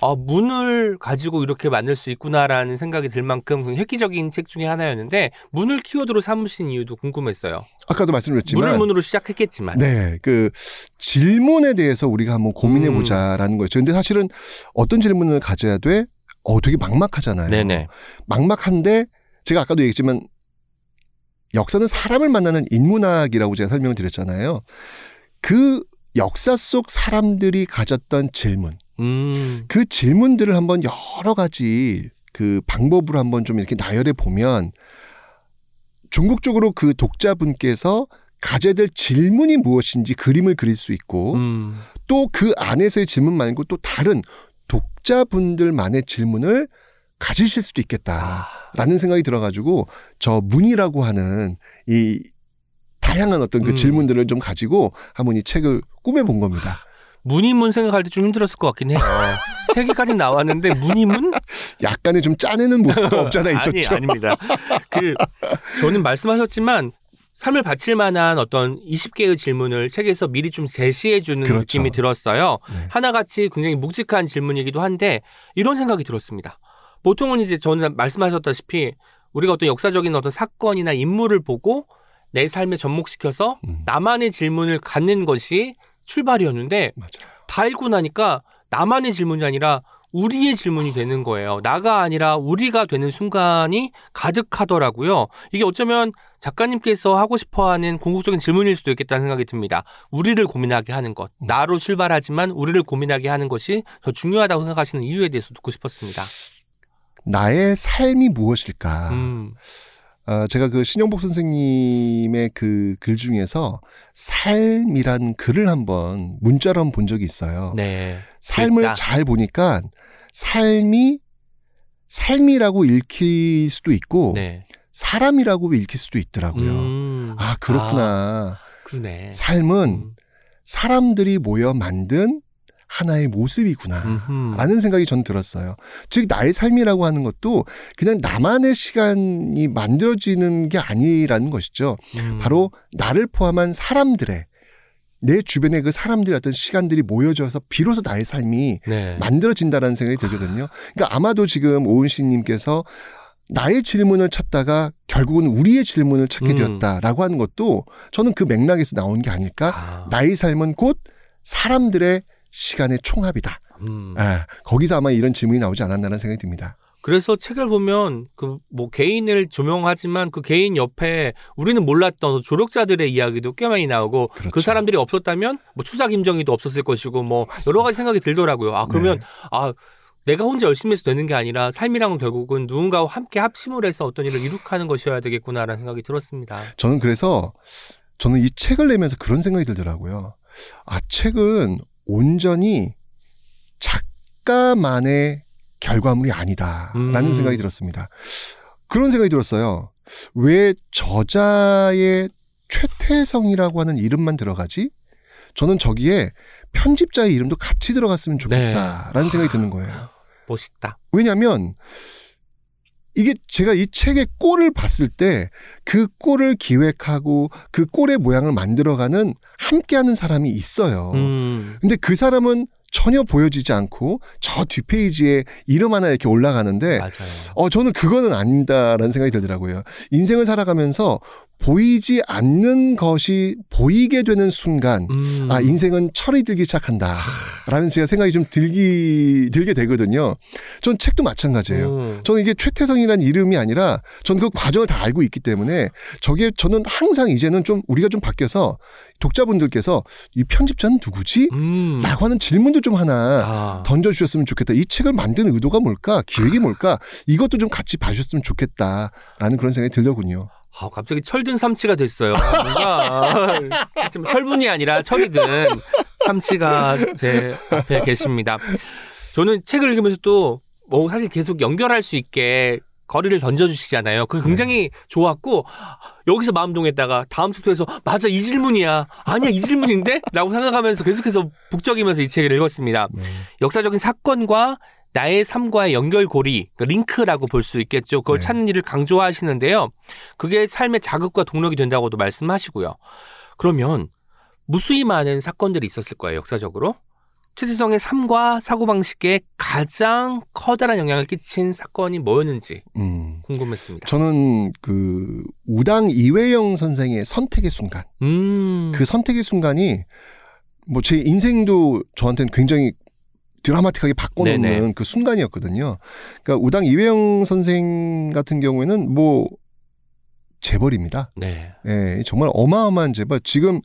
아, 문을 가지고 이렇게 만들 수 있구나라는 생각이 들 만큼 획기적인 책 중에 하나였는데 문을 키워드로 삼으신 이유도 궁금했어요. 아까도 말씀드렸지만 문을 문으로 시작했겠지만 네, 그 질문에 대해서 우리가 한번 고민해 음. 보자라는 거죠. 근데 사실은 어떤 질문을 가져야 돼? 어, 되게 막막하잖아요. 네네. 막막한데 제가 아까도 얘기했지만 역사는 사람을 만나는 인문학이라고 제가 설명을 드렸잖아요. 그 역사 속 사람들이 가졌던 질문, 음, 그 질문들을 한번 여러 가지 그 방법으로 한번 좀 이렇게 나열해 보면 종국적으로 그 독자분께서 가져야 될 질문이 무엇인지 그림을 그릴 수 있고 음, 또그 안에서의 질문 말고 또 다른 독자분들만의 질문을 가지실 수도 있겠다라는 생각이 들어가지고 저 문이라고 하는 이 다양한 어떤 그 음. 질문들을 좀 가지고 한번 이 책을 꾸며 본 겁니다. 문이문 생각할 때 좀 힘들었을 것 같긴 해요. [LAUGHS] 세 개까지 나왔는데 문이문? 약간의 좀 짜내는 모습도 없잖아 [LAUGHS] 아니 있었죠. 아닙니다. 그 저는 말씀하셨지만 삶을 바칠 만한 어떤 20개의 질문을 책에서 미리 좀 제시해 주는 그렇죠. 느낌이 들었어요. 네. 하나같이 굉장히 묵직한 질문이기도 한데 이런 생각이 들었습니다. 보통은 이제 저는 말씀하셨다시피 우리가 어떤 역사적인 어떤 사건이나 인물을 보고 내 삶에 접목시켜서 음. 나만의 질문을 갖는 것이 출발이었는데 맞아요. 다 읽고 나니까 나만의 질문이 아니라 우리의 질문이 되는 거예요. 나가 아니라 우리가 되는 순간이 가득하더라고요. 이게 어쩌면 작가님께서 하고 싶어 하는 궁극적인 질문일 수도 있겠다는 생각이 듭니다. 우리를 고민하게 하는 것. 나로 출발하지만 우리를 고민하게 하는 것이 더 중요하다고 생각하시는 이유에 대해서 듣고 싶었습니다. 나의 삶이 무엇일까? 음, 어, 제가 그 신영복 선생님의 그 글 중에서 삶이란 글을 한번 문자로 한번 본 적이 있어요. 네. 삶을 글자. 잘 보니까 삶이 삶이라고 읽힐 수도 있고 네. 사람이라고 읽힐 수도 있더라고요. 음, 아 그렇구나. 그러네. 삶은 음, 사람들이 모여 만든 하나의 모습이구나. 음흠. 라는 생각이 전 들었어요. 즉, 나의 삶이라고 하는 것도 그냥 나만의 시간이 만들어지는 게 아니라는 것이죠. 음. 바로 나를 포함한 사람들의 내 주변의 그 사람들의 어떤 시간들이 모여져서 비로소 나의 삶이 네. 만들어진다라는 생각이 들거든요. 그러니까 아마도 지금 오은 씨님께서 나의 질문을 찾다가 결국은 우리의 질문을 찾게 음. 되었다라고 하는 것도 저는 그 맥락에서 나온 게 아닐까. 아, 나의 삶은 곧 사람들의 시간의 총합이다. 음. 아, 거기서 아마 이런 질문이 나오지 않았나라는 생각이 듭니다. 그래서 책을 보면 그 뭐 개인을 조명하지만 그 개인 옆에 우리는 몰랐던 조력자들의 이야기도 꽤 많이 나오고 그 그렇죠. 사람들이 없었다면 뭐 추사 김정희도 없었을 것이고 뭐 맞습니다. 여러 가지 생각이 들더라고요. 아 그러면 네. 아 내가 혼자 열심히 해서 되는 게 아니라 삶이란 건 결국은 누군가와 함께 합심을 해서 어떤 일을 이룩하는 것이어야 되겠구나라는 생각이 들었습니다. 저는 그래서 저는 이 책을 내면서 그런 생각이 들더라고요. 아, 책은 온전히 작가만의 결과물이 아니다라는 음. 생각이 들었습니다. 그런 생각이 들었어요. 왜 저자의 최태성이라고 하는 이름만 들어가지? 저는 저기에 편집자의 이름도 같이 들어갔으면 좋겠다라는 생각이 드는 거예요. 멋있다. 왜냐하면 이게 제가 이 책의 꼴을 봤을 때 그 꼴을 기획하고 그 꼴의 모양을 만들어가는 함께하는 사람이 있어요. 음. 근데 그 사람은 전혀 보여지지 않고 저 뒷페이지에 이름 하나 이렇게 올라가는데 맞아요. 어 저는 그거는 아닌다라는 생각이 들더라고요. 인생을 살아가면서 보이지 않는 것이 보이게 되는 순간 음. 아 인생은 철이 들기 시작한다 라는 제가 생각이 좀 들기 들게 되거든요. 전 책도 마찬가지예요. 음. 저는 이게 최태성이라는 이름이 아니라 전 그 과정을 다 알고 있기 때문에 저게 저는 항상 이제는 좀 우리가 좀 바뀌어서 독자분들께서 이 편집자는 누구지? 음. 라고 하는 질문도 좀 하나 아. 던져주셨으면 좋겠다. 이 책을 만든 의도가 뭘까? 기획이 뭘까? 이것도 좀 같이 봐주셨으면 좋겠다라는 그런 생각이 들더군요. 아, 갑자기 철든 삼치가 됐어요. 뭔가 [LAUGHS] 지금 철분이 아니라 철이 든 삼치가 제 앞에 계십니다. 저는 책을 읽으면서 또 뭐 사실 계속 연결할 수 있게 거리를 던져주시잖아요. 그게 굉장히 좋았고 여기서 마음 동했다가 다음 챕터에서 맞아 이 질문이야 아니야 이 질문인데 라고 생각하면서 계속해서 북적이면서 이 책을 읽었습니다. 역사적인 사건과 나의 삶과의 연결고리, 그 링크라고 볼 수 있겠죠. 그걸 네. 찾는 일을 강조하시는데요. 그게 삶의 자극과 동력이 된다고도 말씀하시고요. 그러면 무수히 많은 사건들이 있었을 거예요, 역사적으로. 최재성의 삶과 사고방식에 가장 커다란 영향을 끼친 사건이 뭐였는지 음. 궁금했습니다. 저는 그 우당 이회영 선생의 선택의 순간, 음. 그 선택의 순간이 뭐 제 인생도 저한테는 굉장히 드라마틱하게 바꿔놓는 네네. 그 순간이었거든요. 그러니까 우당 이회영 선생 같은 경우에는 뭐 재벌입니다. 네. 예, 정말 어마어마한 재벌. 지금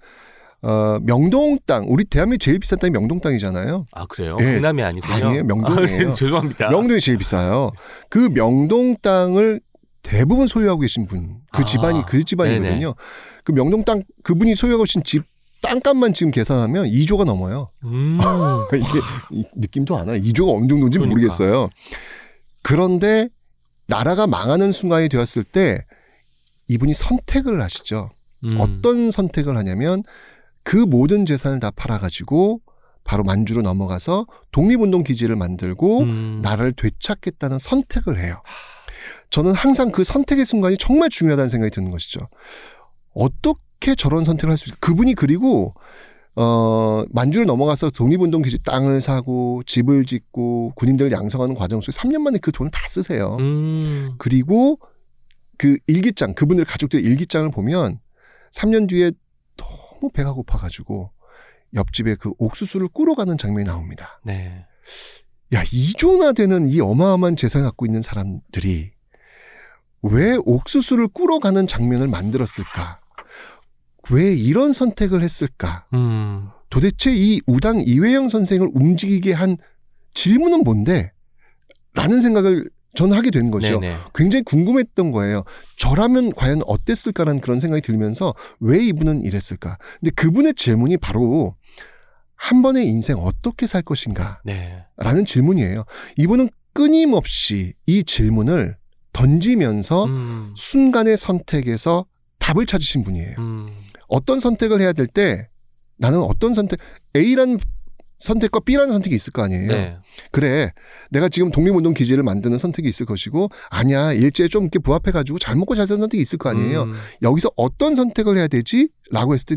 어, 명동 땅, 우리 대한민국 제일 비싼 땅이 명동 땅이잖아요. 아, 그래요? 예. 강남이 아니군요. 아니에요, 명동이에요. 아, 죄송합니다. 명동이 제일 비싸요. 그 명동 땅을 대부분 소유하고 계신 분, 그 아, 집안이 그 집안이거든요. 그 명동 땅 그분이 소유하고 계신 집 땅값만 지금 계산하면 2조가 넘어요. 음. [LAUGHS] 이게 이 느낌도 안 와요. 2조가 어느 정도인지 그러니까. 모르겠어요. 그런데 나라가 망하는 순간이 되었을 때 이분이 선택을 하시죠. 음. 어떤 선택을 하냐면 그 모든 재산을 다 팔아가지고 바로 만주로 넘어가서 독립운동 기지를 만들고 음. 나라를 되찾겠다는 선택을 해요. 저는 항상 그 선택의 순간이 정말 중요하다는 생각이 드는 것이죠. 어떻게 저런 선택을 할 수 있을까? 그분이 그리고 어 만주를 넘어가서 독립운동 기지 땅을 사고 집을 짓고 군인들 양성하는 과정 속에 3년 만에 그 돈을 다 쓰세요. 음. 그리고 그 일기장 그분들 가족들의 일기장을 보면 3년 뒤에 너무 배가 고파가지고 옆집에 그 옥수수를 꾸러 가는 장면이 나옵니다. 네. 야, 2조나 되는 이 어마어마한 재산을 갖고 있는 사람들이 왜 옥수수를 꾸러 가는 장면을 만들었을까? 왜 이런 선택을 했을까? 음. 도대체 이 우당 이회영 선생을 움직이게 한 질문은 뭔데? 라는 생각을 저는 하게 된 거죠. 네네. 굉장히 궁금했던 거예요. 저라면 과연 어땠을까라는 그런 생각이 들면서 왜 이분은 이랬을까? 근데 그분의 질문이 바로 한 번의 인생 어떻게 살 것인가? 네. 라는 질문이에요. 이분은 끊임없이 이 질문을 던지면서 음. 순간의 선택에서 답을 찾으신 분이에요. 음. 어떤 선택을 해야 될 때 나는 어떤 선택, A라는 선택과 B라는 선택이 있을 거 아니에요. 네. 그래. 내가 지금 독립운동 기지를 만드는 선택이 있을 것이고, 아니야. 일제에 좀 이렇게 부합해 가지고 잘 먹고 잘 사는 선택이 있을 거 아니에요. 음. 여기서 어떤 선택을 해야 되지? 라고 했을 때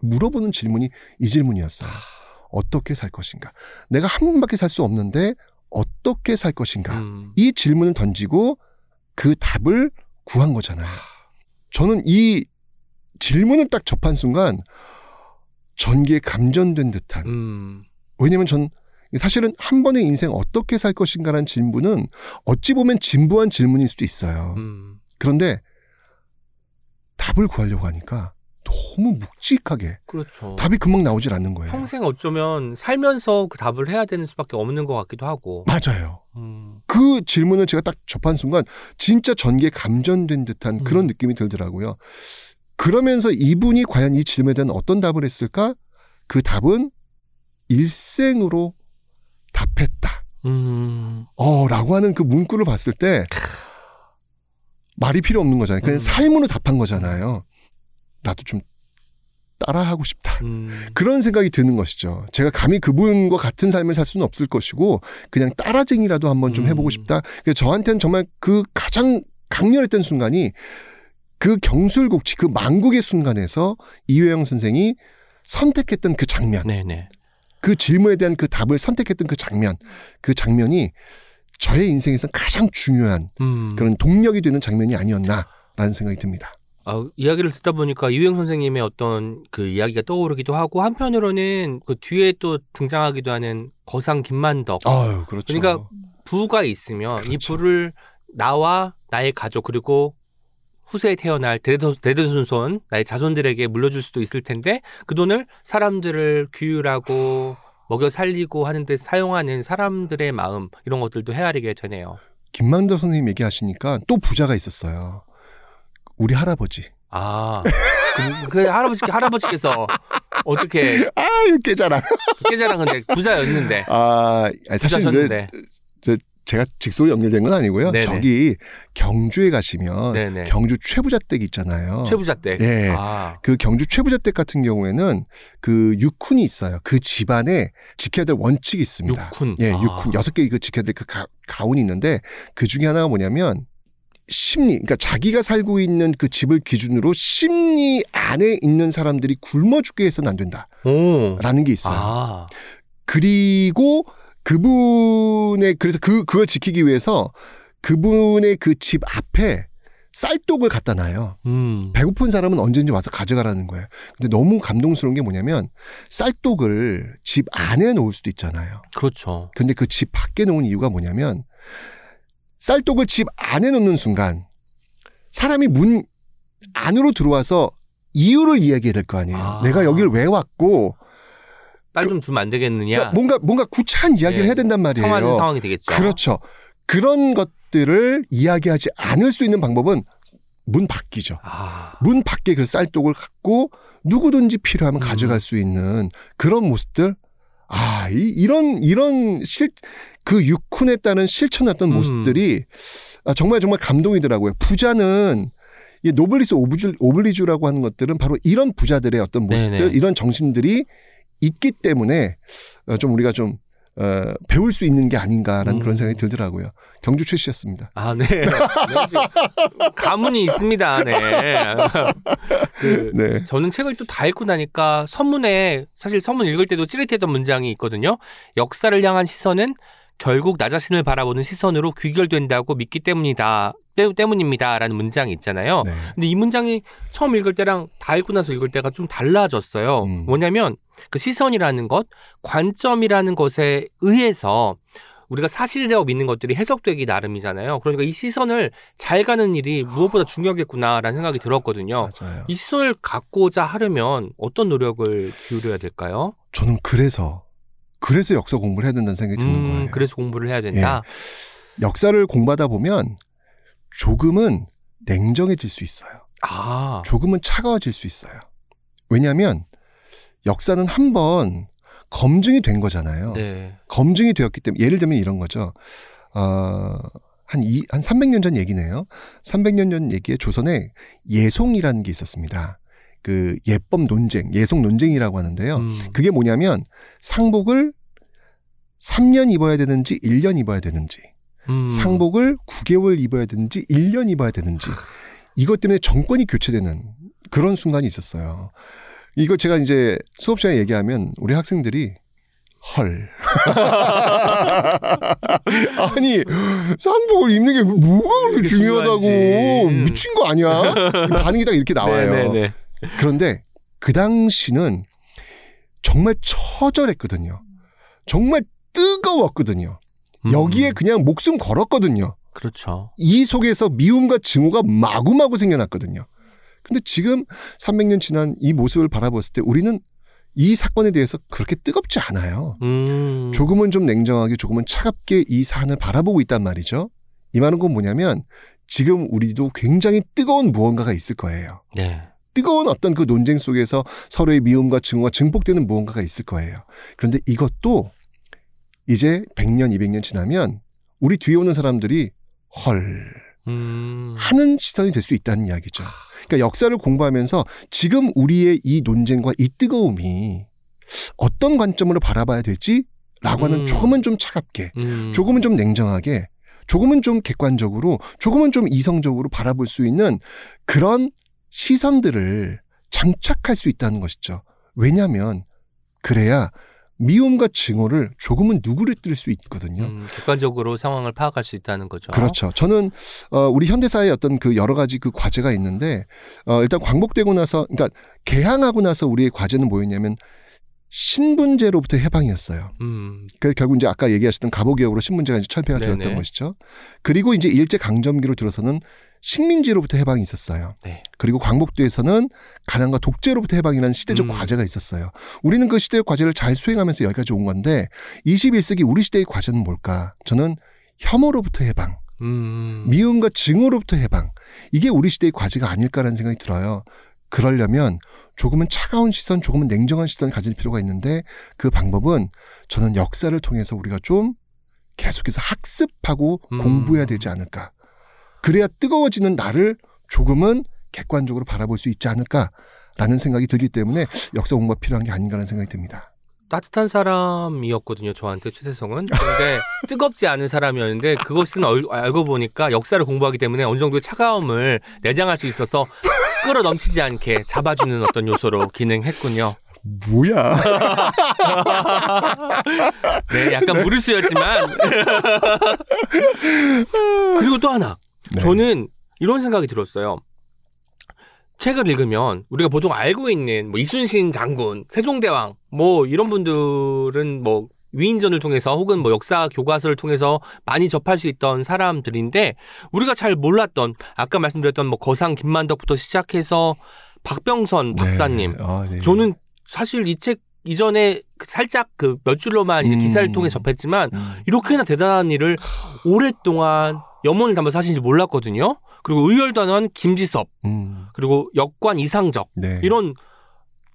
물어보는 질문이 이 질문이었어요. 어떻게 살 것인가? 내가 한 번밖에 살 수 없는데 어떻게 살 것인가? 음. 이 질문을 던지고 그 답을 구한 거잖아요. 저는 이 질문을 딱 접한 순간 전기에 감전된 듯한 음. 왜냐면 전 사실은 한 번의 인생 어떻게 살 것인가라는 질문은 어찌 보면 진부한 질문일 수도 있어요. 음. 그런데 답을 구하려고 하니까 너무 묵직하게 그렇죠. 답이 금방 나오질 않는 거예요. 평생 어쩌면 살면서 그 답을 해야 되는 수밖에 없는 것 같기도 하고. 맞아요. 음. 그 질문을 제가 딱 접한 순간 진짜 전기에 감전된 듯한 그런 음. 느낌이 들더라고요. 그러면서 이분이 과연 이 질문에 대한 어떤 답을 했을까? 그 답은 일생으로 답했다. 음. 어, 라고 하는 그 문구를 봤을 때 말이 필요 없는 거잖아요. 그냥 음. 삶으로 답한 거잖아요. 나도 좀 따라하고 싶다. 음. 그런 생각이 드는 것이죠. 제가 감히 그분과 같은 삶을 살 수는 없을 것이고 그냥 따라쟁이라도 한번 좀 해보고 음. 싶다. 그래서 저한테는 정말 그 가장 강렬했던 순간이 그 경술국치 그 망국의 순간에서 이회영 선생이 선택했던 그 장면, 네네. 그 질문에 대한 그 답을 선택했던 그 장면, 그 장면이 저의 인생에서 가장 중요한 음. 그런 동력이 되는 장면이 아니었나라는 생각이 듭니다. 아, 이야기를 듣다 보니까 이유영 선생님의 어떤 그 이야기가 떠오르기도 하고 한편으로는 그 뒤에 또 등장하기도 하는 거상 김만덕 아유, 그렇죠. 그러니까 부가 있으면 이 그렇죠. 부를 나와 나의 가족 그리고 후세에 태어날 대대- 대대손손 나의 자손들에게 물려줄 수도 있을 텐데 그 돈을 사람들을 규율하고 먹여 살리고 하는데 사용하는 사람들의 마음 이런 것들도 헤아리게 되네요. 김만덕 선생님 얘기하시니까 또 부자가 있었어요. 우리 할아버지. 아, 그, 그 할아버지 할아버지께서 어떻게 아, 깨잖아. 깨자랑 근데 부자였는데 아, 사실 그 부자셨는데 제가 직속으로 연결된 건 아니고요. 네네. 저기 경주에 가시면 네네 경주 최부자댁 있잖아요. 최부자 때. 예. 아, 그 경주 최부자댁 같은 경우에는 그 육훈이 있어요. 그 집안에 지켜야 될 원칙이 있습니다. 육훈. 예, 아. 육훈 여섯 개그 지켜야 될 그 가운이 있는데 그 중에 하나가 뭐냐면 심리, 그러니까 자기가 살고 있는 그 집을 기준으로 심리 안에 있는 사람들이 굶어 죽게 해서는 안 된다라는 오. 게 있어요. 아, 그리고 그분의 그래서 그 그걸 지키기 위해서 그분의 그 집 앞에 쌀독을 갖다 놔요. 음. 배고픈 사람은 언제든지 와서 가져가라는 거예요. 근데 너무 감동스러운 게 뭐냐면 쌀독을 집 안에 놓을 수도 있잖아요. 그렇죠. 근데 그 집 밖에 놓은 이유가 뭐냐면 쌀독을 집 안에 놓는 순간 사람이 문 안으로 들어와서 이유를 이야기해야 될 거 아니에요. 아. 내가 여기를 왜 왔고 딸 좀 주면 안 되겠느냐. 그러니까 뭔가 뭔가 구차한 이야기를 예. 해야 된단 말이에요. 성하는 상황이 되겠죠. 그렇죠. 그런 것들을 이야기하지 않을 수 있는 방법은 문 밖이죠. 아, 문 밖에 그 쌀독을 갖고 누구든지 필요하면 음. 가져갈 수 있는 그런 모습들. 아, 이, 이런, 이런 실, 그 육훈에 따른 실천했던 음. 모습들이 아, 정말 정말 감동이더라고요. 부자는 이 노블리스 오블리주라고 하는 것들은 바로 이런 부자들의 어떤 모습들, 네네. 이런 정신들이 있기 때문에 어, 좀 우리가 좀 어, 배울 수 있는 게 아닌가라는 음. 그런 생각이 들더라고요. 경주 최 씨였습니다. 아, 네. [LAUGHS] 네, 가문이 있습니다. 네. [LAUGHS] 그, 네. 저는 책을 또 다 읽고 나니까 선문에 사실 선문 읽을 때도 찌릿했던 문장이 있거든요. 역사를 향한 시선은 결국 나 자신을 바라보는 시선으로 귀결된다고 믿기 때문이다. 때, 때문입니다라는 문장이 있잖아요. 네. 근데 이 문장이 처음 읽을 때랑 다 읽고 나서 읽을 때가 좀 달라졌어요. 음. 뭐냐면 그 시선이라는 것, 관점이라는 것에 의해서 우리가 사실이라고 믿는 것들이 해석되기 나름이잖아요. 그러니까 이 시선을 잘 가는 일이 무엇보다 중요하겠구나라는 생각이 들었거든요. 맞아요. 이 시선을 갖고자 하려면 어떤 노력을 기울여야 될까요? 저는 그래서 그래서 역사 공부를 해야 된다는 생각이 드는 음, 거예요. 그래서 공부를 해야 된다. 역사를 공부하다 보면 조금은 냉정해질 수 있어요. 아, 조금은 차가워질 수 있어요. 왜냐하면 역사는 한 번 검증이 된 거잖아요. 네. 검증이 되었기 때문에 예를 들면 이런 거죠. 어, 한, 이, 한 300년 전 얘기네요. 300년 전 얘기에 조선에 예송이라는 게 있었습니다. 그 예법 논쟁, 예송 논쟁이라고 하는데요. 음, 그게 뭐냐면 상복을 3년 입어야 되는지 1년 입어야 되는지 음. 상복을 9개월 입어야 되는지 1년 입어야 되는지 이것 때문에 정권이 교체되는 그런 순간이 있었어요. 이거 제가 이제 수업 시간에 얘기하면 우리 학생들이 헐. [LAUGHS] 아니, 상복을 입는 게 뭐가 그렇게 중요하다고. 음. 미친 거 아니야? 반응이 딱 이렇게 나와요. 네네네. 그런데 그 당시는 정말 처절했거든요. 정말 뜨거웠거든요. 음, 여기에 그냥 목숨 걸었거든요. 그렇죠. 이 속에서 미움과 증오가 마구마구 생겨났거든요. 근데 지금 300년 지난 이 모습을 바라봤을 때 우리는 이 사건에 대해서 그렇게 뜨겁지 않아요. 음. 조금은 좀 냉정하게 조금은 차갑게 이 사안을 바라보고 있단 말이죠. 이 말은 건 뭐냐면 지금 우리도 굉장히 뜨거운 무언가가 있을 거예요. 네. 뜨거운 어떤 그 논쟁 속에서 서로의 미움과 증오가 증폭되는 무언가가 있을 거예요. 그런데 이것도 이제 100년, 200년 지나면 우리 뒤에 오는 사람들이 헐 음. 하는 시선이 될 수 있다는 이야기죠. 그러니까 역사를 공부하면서 지금 우리의 이 논쟁과 이 뜨거움이 어떤 관점으로 바라봐야 될지 라고 하는 음. 조금은 좀 차갑게 음. 조금은 좀 냉정하게 조금은 좀 객관적으로 조금은 좀 이성적으로 바라볼 수 있는 그런 시선들을 장착할 수 있다는 것이죠. 왜냐하면 그래야 미움과 증오를 조금은 누그러뜨릴 수 있거든요. 음, 객관적으로 상황을 파악할 수 있다는 거죠. 그렇죠. 저는 어, 우리 현대사의 어떤 그 여러 가지 그 과제가 있는데 어, 일단 광복되고 나서 그러니까 개항하고 나서 우리의 과제는 뭐였냐면 신분제로부터 해방이었어요. 음, 그 결국 이제 아까 얘기하셨던 갑오개혁으로 신분제가 이제 철폐가. 되었던 것이죠. 그리고 이제 일제 강점기로 들어서는 식민지로부터 해방이 있었어요. 네. 그리고 광복도에서는 가난과 독재로부터 해방이라는 시대적 음. 과제가 있었어요. 우리는 그 시대의 과제를 잘 수행하면서 여기까지 온 건데 21세기 우리 시대의 과제는 뭘까? 저는 혐오로부터 해방, 음, 미움과 증오로부터 해방. 이게 우리 시대의 과제가 아닐까라는 생각이 들어요. 그러려면 조금은 차가운 시선, 조금은 냉정한 시선을 가질 필요가 있는데 그 방법은 저는 역사를 통해서 우리가 좀 계속해서 학습하고 음. 공부해야 되지 않을까. 그래야 뜨거워지는 나를 조금은 객관적으로 바라볼 수 있지 않을까라는 생각이 들기 때문에 역사 공부가 필요한 게 아닌가라는 생각이 듭니다. 따뜻한 사람이었거든요. 저한테 최세성은. 근데 [LAUGHS] 뜨겁지 않은 사람이었는데 그것은 얼- 알고 보니까 역사를 공부하기 때문에 어느 정도의 차가움을 내장할 수 있어서 끌어 넘치지 않게 잡아주는 어떤 요소로 기능했군요. 뭐야? [LAUGHS] 네, 약간 무리수였지만. [LAUGHS] 그리고 또 하나. 네. 저는 이런 생각이 들었어요. 책을 읽으면 우리가 보통 알고 있는 뭐 이순신 장군, 세종대왕 뭐 이런 분들은 뭐 위인전을 통해서 혹은 뭐 역사 교과서를 통해서 많이 접할 수 있던 사람들인데 우리가 잘 몰랐던 아까 말씀드렸던 뭐 거상 김만덕부터 시작해서 박병선 박사님 네. 아, 네. 저는 사실 이 책 이전에 살짝 그 몇 줄로만 음. 기사를 통해 접했지만 음. 이렇게나 대단한 일을 오랫동안 염원을 담아서 하신지 몰랐거든요. 그리고 의열단원 김지섭 음. 그리고 역관 이상적 네. 이런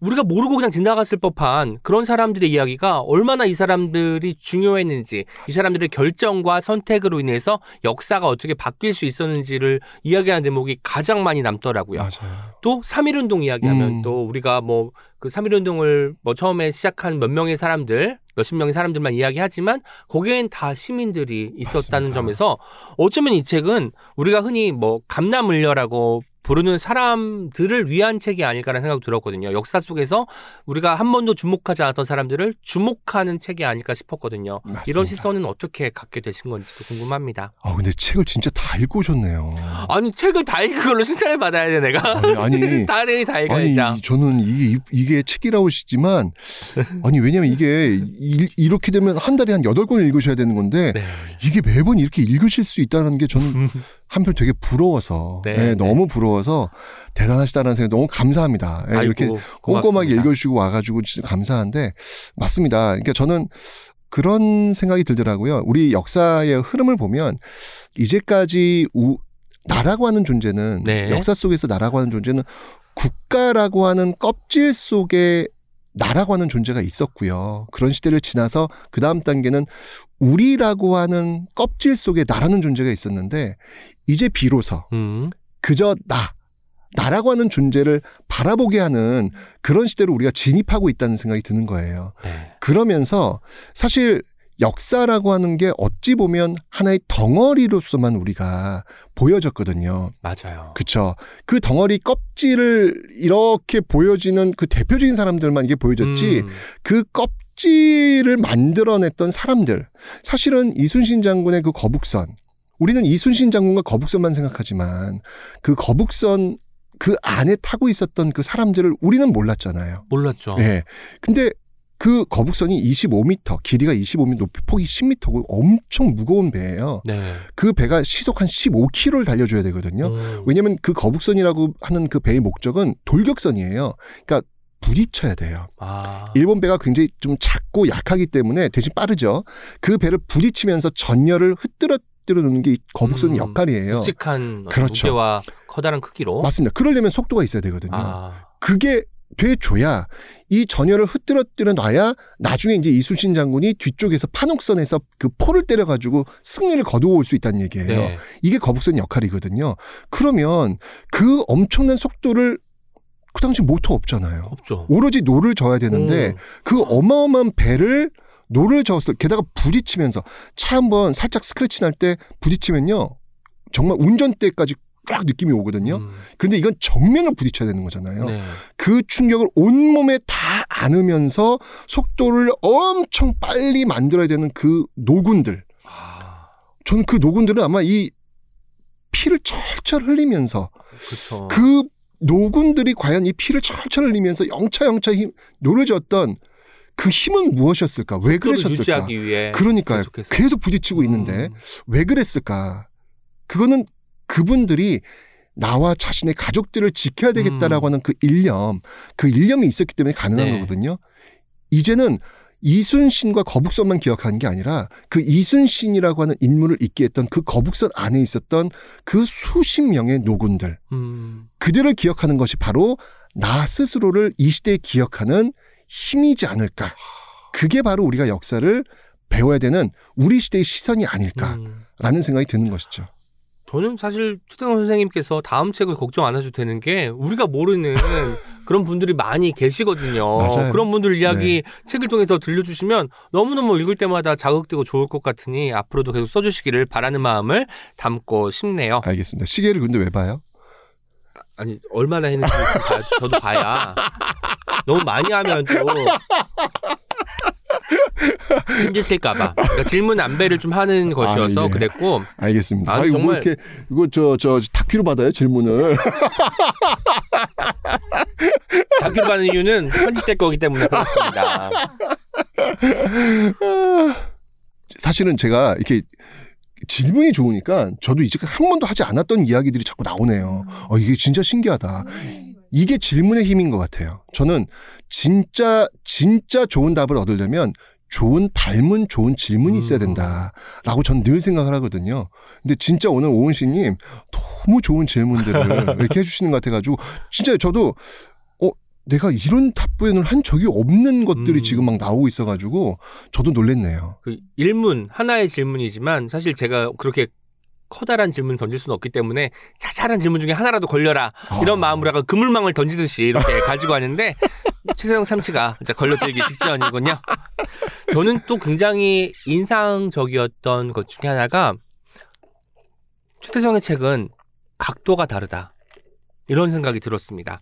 우리가 모르고 그냥 지나갔을 법한 그런 사람들의 이야기가 얼마나 이 사람들이 중요했는지 이 사람들의 결정과 선택으로 인해서 역사가 어떻게 바뀔 수 있었는지를 이야기하는 대목이 가장 많이 남더라고요. 맞아요. 또 3.1운동 이야기하면 음. 또 우리가 뭐그 3.1운동을 뭐 처음에 시작한 몇 명의 사람들, 몇십 명의 사람들만 이야기하지만 거기엔 다 시민들이 있었다는 맞습니다. 점에서 어쩌면 이 책은 우리가 흔히 뭐 감남을려라고 부르는 사람들을 위한 책이 아닐까라는 생각이 들었거든요. 역사 속에서 우리가 한 번도 주목하지 않았던 사람들을 주목하는 책이 아닐까 싶었거든요. 맞습니다. 이런 시선은 어떻게 갖게 되신 건지도 궁금합니다. 아 근데 책을 진짜 다 읽고 오셨네요. 아니 책을 다 읽은 걸로 칭찬을 받아야 돼 내가. 아니, 아니 [LAUGHS] 다 아니 읽어야죠. 저는 이게 이게 책이라고 하시지만 아니 왜냐면 이게 일- 이렇게 되면 한 달에 한 여덟 권을 읽으셔야 되는 건데 네. 이게 매번 이렇게 읽으실 수 있다는 게 저는 [LAUGHS] 한편 되게 부러워서 네, 네, 네. 너무 부러워서 대단하시다는 생각 너무 감사합니다. 예, 이렇게 아이고, 꼼꼼하게 고맙습니다. 읽어주시고 와가지고 진짜 감사한데 맞습니다. 그러니까 저는 그런 생각이 들더라고요. 우리 역사의 흐름을 보면 이제까지 우, 나라고 하는 존재는 네. 역사 속에서 나라고 하는 존재는 국가라고 하는 껍질 속에 나라고 하는 존재가 있었고요. 그런 시대를 지나서 그 다음 단계는 우리라고 하는 껍질 속에 나라는 존재가 있었는데 이제 비로소 음. 그저 나 나라고 하는 존재를 바라보게 하는 그런 시대로 우리가 진입하고 있다는 생각이 드는 거예요. 네. 그러면서 사실 역사라고 하는 게 어찌 보면 하나의 덩어리로서만 우리가 보여졌거든요. 맞아요. 그쵸. 그 덩어리 껍질을 이렇게 보여지는 그 대표적인 사람들만 이게 보여졌지 음. 그 껍질을 만들어냈던 사람들. 사실은 이순신 장군의 그 거북선. 우리는 이순신 장군과 거북선만 생각하지만 그 거북선 그 안에 타고 있었던 그 사람들을 우리는 몰랐잖아요. 몰랐죠. 예. 근데 그 거북선이 25m, 길이가 25m, 높이 폭이 10m고 엄청 무거운 배예요. 네. 그 배가 시속 한 15km를 달려줘야 되거든요. 음. 왜냐면 그 거북선이라고 하는 그 배의 목적은 돌격선이에요. 그러니까 부딪혀야 돼요. 아. 일본 배가 굉장히 좀 작고 약하기 때문에 대신 빠르죠. 그 배를 부딪히면서 전열을 흩뜨 러뜨려 놓는 게이 거북선의 음, 역할이에요. 묵직한 그렇죠. 무게와 커다란 크기로. 맞습니다. 그러려면 속도가 있어야 되거든요. 아. 그게 돼줘야 이 전열을 흩뜨러뜨려 놔야 나중에 이제 이순신 장군이 뒤쪽에서 판옥선에서 그 포를 때려가지고 승리를 거두어 올 수 있다는 얘기예요. 네. 이게 거북선 역할이거든요. 그러면 그 엄청난 속도를 그 당시 모터 없잖아요. 없죠. 오로지 노를 저야 되는데 음. 그 어마어마한 배를 노를 저었을 게다가 부딪히면서 차 한번 살짝 스크래치 날 때 부딪히면요 정말 운전대까지 쫙 느낌이 오거든요. 음. 그런데 이건 정면을 부딪혀야 되는 거잖아요. 네. 그 충격을 온몸에 다 안으면서 속도를 엄청 빨리 만들어야 되는 그 노군들. 아, 저는 그 노군들은 아마 이 피를 철철 흘리면서 그렇죠. 그 노군들이 과연 이 피를 철철 흘리면서 영차 영차 힘 노려졌던 그 힘은 무엇이었을까? 왜 그러셨을까? 그러니까요. 계속해서. 계속 부딪히고 있는데 음. 왜 그랬을까? 그거는 그분들이 나와 자신의 가족들을 지켜야 되겠다라고 하는 그 일념, 그 일념이 있었기 때문에 가능한 음. 네. 거거든요. 이제는 이순신과 거북선만 기억하는 게 아니라 그 이순신이라고 하는 인물을 있게 했던 그 거북선 안에 있었던 그 수십 명의 노군들, 음. 그들을 기억하는 것이 바로 나 스스로를 이 시대에 기억하는 힘이지 않을까. 그게 바로 우리가 역사를 배워야 되는 우리 시대의 시선이 아닐까라는 음. 생각이 드는 것이죠. 저는 사실 최태성 선생님께서 다음 책을 걱정 안 하셔도 되는 게 우리가 모르는 [LAUGHS] 그런 분들이 많이 계시거든요. 맞아요. 그런 분들 이야기 책을 통해서 들려주시면 너무너무 읽을 때마다 자극되고 좋을 것 같으니 앞으로도 계속 써주시기를 바라는 마음을 담고 싶네요. 알겠습니다. 시계를 근데 왜 봐요? 아니 얼마나 했는지 좀 봐야죠. 저도 봐야 너무 많이 하면 또 힘드실까봐 그러니까 질문 안배를 좀 하는 것이어서 아, 예. 그랬고 알겠습니다. 아, 아, 뭐 정말- 이렇게 이거 저저 다큐로 받아요 질문을. [LAUGHS] 다큐 받는 이유는 편집될 거기 때문에 그렇습니다. [LAUGHS] 사실은 제가 이렇게 질문이 좋으니까 저도 이제 한 번도 하지 않았던 이야기들이 자꾸 나오네요. 어, 이게 진짜 신기하다. 이게 질문의 힘인 것 같아요. 저는 진짜, 진짜 좋은 답을 얻으려면 좋은 발문, 좋은 질문이 있어야 된다라고 전 늘 생각을 하거든요. 근데 진짜 오늘 오은 씨님 너무 좋은 질문들을 [LAUGHS] 이렇게 해주시는 것 같아가지고 진짜 저도 어, 내가 이런 답변을 한 적이 없는 것들이 음. 지금 막 나오고 있어가지고 저도 놀랬네요. 그 일문 하나의 질문이지만 사실 제가 그렇게 커다란 질문 던질 수는 없기 때문에 자잘한 질문 중에 하나라도 걸려라 이런 아. 마음으로 약간 그물망을 던지듯이 이렇게 [LAUGHS] 가지고 왔는데 최세영 참치가 이제 걸려들기 직전이군요. 저는 또 굉장히 인상적이었던 것 중에 하나가 최태성의 책은 각도가 다르다 이런 생각이 들었습니다.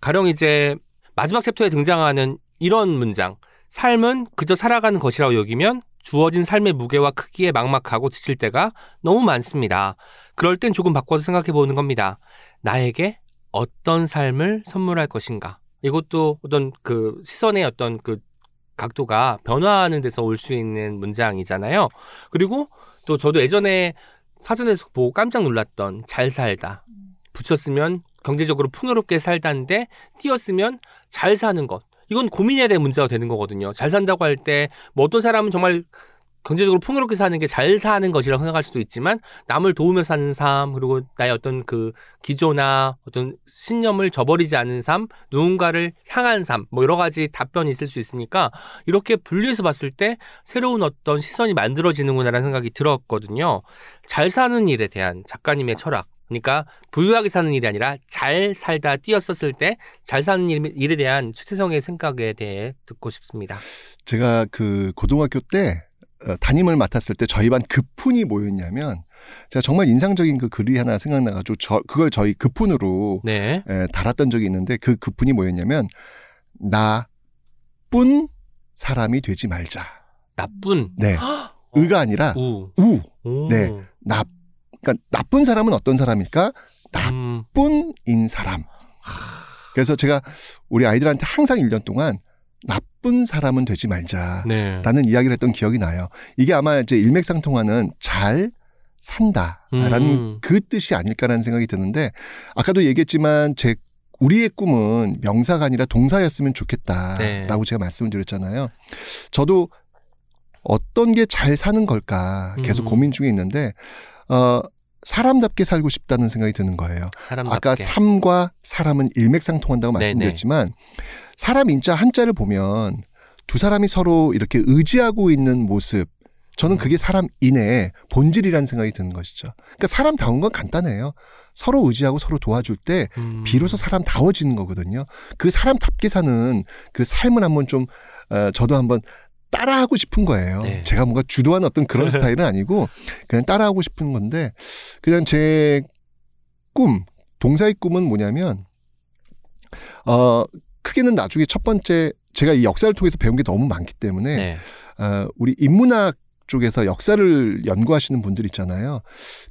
가령 이제 마지막 챕터에 등장하는 이런 문장 삶은 그저 살아가는 것이라고 여기면 주어진 삶의 무게와 크기에 막막하고 지칠 때가 너무 많습니다. 그럴 땐 조금 바꿔서 생각해 보는 겁니다. 나에게 어떤 삶을 선물할 것인가? 이것도 어떤 그 시선의 어떤 그 각도가 변화하는 데서 올 수 있는 문장이잖아요. 그리고 또 저도 예전에 사전에서 보고 깜짝 놀랐던 잘 살다. 붙였으면 경제적으로 풍요롭게 살다인데 띄었으면 잘 사는 것. 이건 고민해야 될 문제가 되는 거거든요. 잘 산다고 할 때 뭐 어떤 사람은 정말 경제적으로 풍요롭게 사는 게 잘 사는 것이라고 생각할 수도 있지만 남을 도우며 사는 삶 그리고 나의 어떤 그 기조나 어떤 신념을 저버리지 않은 삶 누군가를 향한 삶 뭐 여러 가지 답변이 있을 수 있으니까 이렇게 분리해서 봤을 때 새로운 어떤 시선이 만들어지는구나라는 생각이 들었거든요. 잘 사는 일에 대한 작가님의 철학 그러니까 부유하게 사는 일이 아니라 잘 살다 뛰었었을 때 잘 사는 일- 일에 대한 최태성의 생각에 대해 듣고 싶습니다. 제가 그 고등학교 때 어, 담임을 맡았을 때 저희 반 급훈이 뭐였냐면 제가 정말 인상적인 그 글이 하나 생각나가지고 저 그걸 저희 급훈으로 네. 에, 달았던 적이 있는데 그 급훈이 뭐였냐면 나뿐 사람이 되지 말자. 나쁜 네. 의가 아니라 우. 우. 오. 네. 나 그러니까 나쁜 사람은 어떤 사람일까? 음. 나쁜인 사람. 그래서 제가 우리 아이들한테 항상 1년 동안 나쁜 사람은 되지 말자. 네. 라는 이야기를 했던 기억이 나요. 이게 아마 이제 일맥상통하는 잘 산다라는 음. 그 뜻이 아닐까라는 생각이 드는데 아까도 얘기했지만 제 우리의 꿈은 명사가 아니라 동사였으면 좋겠다라고 네. 제가 말씀을 드렸잖아요. 저도 어떤 게 잘 사는 걸까 계속 음. 고민 중에 있는데 어 사람답게 살고 싶다는 생각이 드는 거예요. 사람답게. 아까 삶과 사람은 일맥상통한다고 네네. 말씀드렸지만 사람 인자 한자를 보면 두 사람이 서로 이렇게 의지하고 있는 모습 저는 그게 사람 인의 본질이라는 생각이 드는 것이죠. 그러니까 사람다운 건 간단해요. 서로 의지하고 서로 도와줄 때 음. 비로소 사람다워지는 거거든요. 그 사람답게 사는 그 삶을 한번 좀 어, 저도 한번 따라하고 싶은 거예요. 네. 제가 뭔가 주도하는 어떤 그런 [LAUGHS] 스타일은 아니고 그냥 따라하고 싶은 건데 그냥 제 꿈, 동사의 꿈은 뭐냐면 어 크게는 나중에 첫 번째 제가 이 역사를 통해서 배운 게 너무 많기 때문에 네. 어, 우리 인문학 쪽에서 역사를 연구하시는 분들 있잖아요.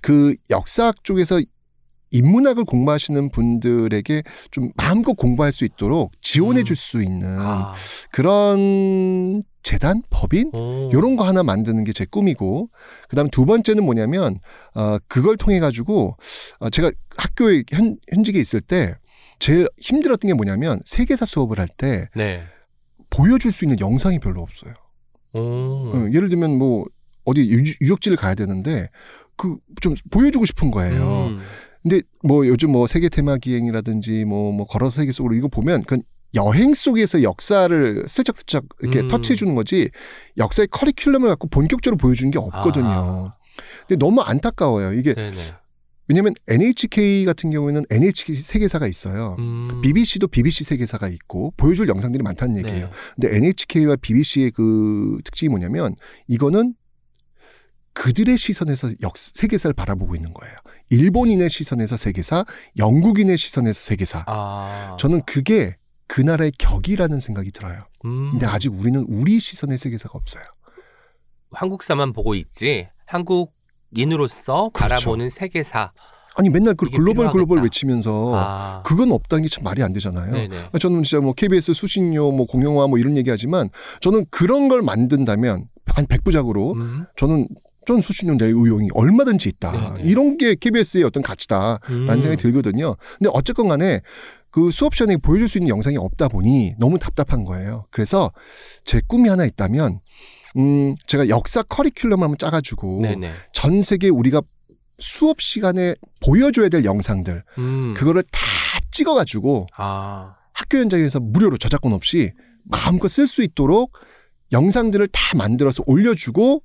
그 역사학 쪽에서 인문학을 공부하시는 분들에게 좀 마음껏 공부할 수 있도록 지원해 음. 줄수 있는 아. 그런 재단, 법인 오. 요런 거 하나 만드는 게 제 꿈이고 그다음 두 번째는 뭐냐면 어 그걸 통해 가지고 어 제가 학교에 현, 현직에 있을 때 제일 힘들었던 게 뭐냐면 세계사 수업을 할때 네. 보여줄 수 있는 영상이 별로 없어요. 오. 어, 예를 들면 뭐 어디 유, 유적지를 가야 되는데 그 좀 보여주고 싶은 거예요. 음. 근데 뭐 요즘 뭐 세계 테마 기행이라든지 뭐뭐 걸어서 세계 속으로 이거 보면 그건 여행 속에서 역사를 슬쩍슬쩍 이렇게 음. 터치해 주는 거지 역사의 커리큘럼을 갖고 본격적으로 보여주는 게 없거든요. 아. 근데 너무 안타까워요. 이게 네네. 왜냐면 NHK 같은 경우에는 NHK 세계사가 있어요. 음. BBC도 BBC 세계사가 있고 보여줄 영상들이 많다는 얘기예요. 네. 근데 NHK와 BBC의 그 특징이 뭐냐면 이거는 그들의 시선에서 역 세계사를 바라보고 있는 거예요. 일본인의 시선에서 세계사, 영국인의 시선에서 세계사. 아. 저는 그게 그 나라의 격이라는 생각이 들어요. 음. 근데 아직 우리는 우리 시선의 세계사가 없어요. 한국사만 보고 있지 한국인으로서 그렇죠. 바라보는 세계사. 아니 맨날 그 글로벌 글로벌 필요하겠다. 외치면서 아. 그건 없다는 게 참 말이 안 되잖아요. 네네. 저는 진짜 뭐 KBS 수신료, 뭐 공영화 뭐 이런 얘기하지만 저는 그런 걸 만든다면 한 백부작으로 음. 저는 전 수신료 낼 의욕이 얼마든지 있다. 네네. 이런 게 KBS의 어떤 가치다라는 음. 생각이 들거든요. 근데 어쨌건 간에 그 수업 시간에 보여줄 수 있는 영상이 없다 보니 너무 답답한 거예요. 그래서 제 꿈이 하나 있다면 음 제가 역사 커리큘럼 한번 짜가지고 네네. 전 세계 우리가 수업 시간에 보여줘야 될 영상들 음. 그거를 다 찍어가지고 아. 학교 현장에서 무료로 저작권 없이 마음껏 쓸 수 있도록 영상들을 다 만들어서 올려주고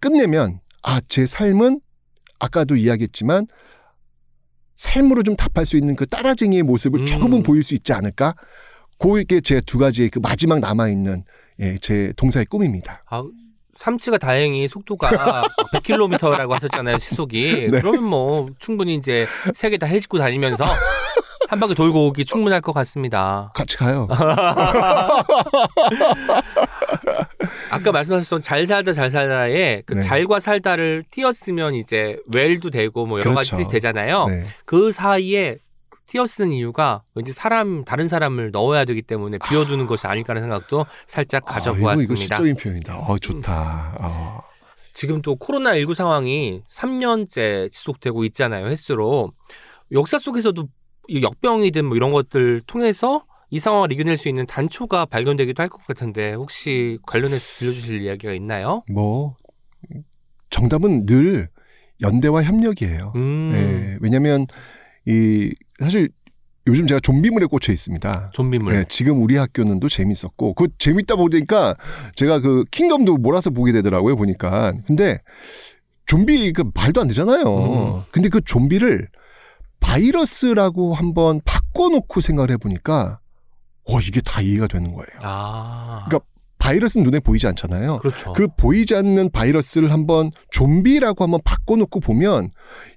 끝내면 아 제 삶은 아까도 이야기했지만 삶으로 좀 답할 수 있는 그 따라쟁이의 모습을 음. 조금은 보일 수 있지 않을까? 그게 제 두 가지의 그 마지막 남아 있는 예, 제 동사의 꿈입니다. 아, 삼치가 다행히 속도가 [LAUGHS] 100km라고 하셨잖아요, 시속이. 네. 그러면 뭐 충분히 이제 세계 다 헤집고 다니면서 한 바퀴 돌고 오기 충분할 것 같습니다. 같이 가요. [LAUGHS] 아까 말씀하셨던 잘 살다 잘 살다에 그 네. 잘과 살다를 띄었으면 이제 웰도 되고 뭐 여러 가지 그렇죠. 뜻이 되잖아요. 네. 그 사이에 띄어 쓰는 이유가 왠지 사람 다른 사람을 넣어야 되기 때문에 비워두는 것이 아닐까라는 생각도 살짝 아, 이거, 이거 가져보았습니다. 시적인 표현이다. 어, 좋다. 어. 지금 또 코로나 19 상황이 3년째 지속되고 있잖아요, 횟수로. 역사 속에서도 이 역병이든 뭐 이런 것들 통해서 이 상황을 이겨낼 수 있는 단초가 발견되기도 할 것 같은데 혹시 관련해서 들려주실 이야기가 있나요? 뭐 정답은 늘 연대와 협력이에요. 음, 예, 왜냐하면 이 사실 요즘 제가 좀비물에 꽂혀 있습니다. 좀비물. 예, 지금 우리 학교는 또 재밌었고 그 재밌다 보니까 제가 그 킹덤도 몰아서 보게 되더라고요 보니까 근데 좀비 그 말도 안 되잖아요. 음. 근데 그 좀비를 바이러스라고 한번 바꿔놓고 생각을 해보니까 어 이게 다 이해가 되는 거예요. 아, 그러니까 바이러스는 눈에 보이지 않잖아요. 그렇죠. 그 보이지 않는 바이러스를 한번 좀비라고 한번 바꿔놓고 보면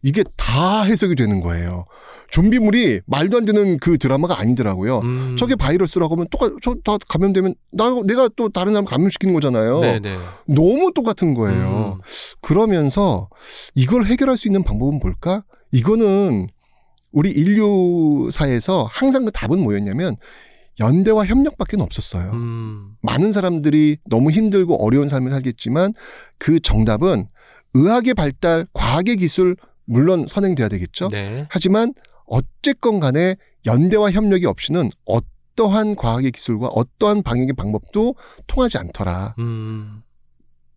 이게 다 해석이 되는 거예요. 좀비물이 말도 안 되는 그 드라마가 아니더라고요. 음, 저게 바이러스라고 하면 똑같, 저다 감염되면 나, 내가 또 다른 사람 감염시키는 거잖아요. 네네. 너무 똑같은 거예요. 음, 그러면서 이걸 해결할 수 있는 방법은 뭘까? 이거는 우리 인류사에서 항상 그 답은 뭐였냐면 연대와 협력밖에 없었어요. 음, 많은 사람들이 너무 힘들고 어려운 삶을 살겠지만 그 정답은 의학의 발달, 과학의 기술 물론 선행돼야 되겠죠. 네. 하지만 어쨌건 간에 연대와 협력이 없이는 어떠한 과학의 기술과 어떠한 방역의 방법도 통하지 않더라. 음,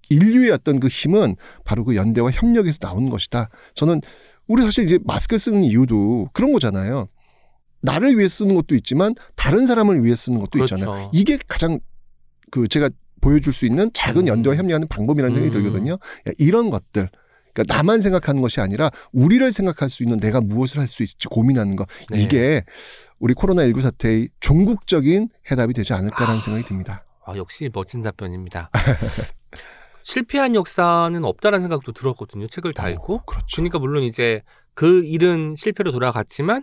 인류의 어떤 그 힘은 바로 그 연대와 협력에서 나오는 것이다. 저는 우리 사실 이제 마스크 쓰는 이유도 그런 거잖아요. 나를 위해 쓰는 것도 있지만 다른 사람을 위해 쓰는 것도 그렇죠. 있잖아요. 이게 가장 그 제가 보여줄 수 있는 작은 음. 연대와 협력하는 방법이라는 생각이 음. 들거든요. 야, 이런 것들. 그러니까 나만 생각하는 것이 아니라 우리를 생각할 수 있는 내가 무엇을 할 수 있을지 고민하는 거. 네. 이게 우리 코로나19 사태의 종국적인 해답이 되지 않을까라는 생각이 듭니다. 아, 역시 멋진 답변입니다. [LAUGHS] 실패한 역사는 없다라는 생각도 들었거든요. 책을 다 읽고. 그렇죠. 그러니까 물론 이제 그 일은 실패로 돌아갔지만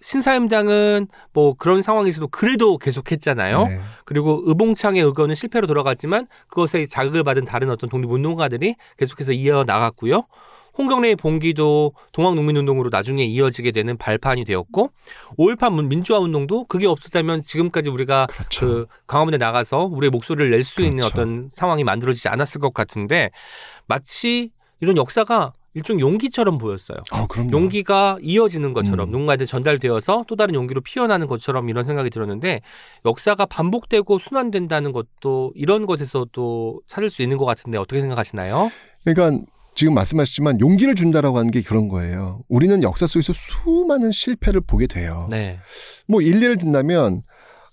신사임당은 뭐 그런 상황에서도 그래도 계속했잖아요. 네. 그리고 의봉창의 의거는 실패로 돌아갔지만 그것에 자극을 받은 다른 어떤 독립운동가들이 계속해서 이어 나갔고요. 홍경래의 봉기도 동학농민운동으로 나중에 이어지게 되는 발판이 되었고 5.18 민주화 운동도 그게 없었다면 지금까지 우리가 그렇죠. 그 강화문에 나가서 우리의 목소리를 낼수 있는 그렇죠. 어떤 상황이 만들어지지 않았을 것 같은데 마치 이런 역사가 일종 용기처럼 보였어요. 아, 그럼요. 용기가 이어지는 것처럼 음. 누군가한테 전달되어서 또 다른 용기로 피어나는 것처럼 이런 생각이 들었는데 역사가 반복되고 순환된다는 것도 이런 것에서도 찾을 수 있는 것 같은데 어떻게 생각하시나요? 그러니까 지금 말씀하셨지만 용기를 준다라고 하는 게 그런 거예요. 우리는 역사 속에서 수많은 실패를 보게 돼요. 네. 뭐 일례를 든다면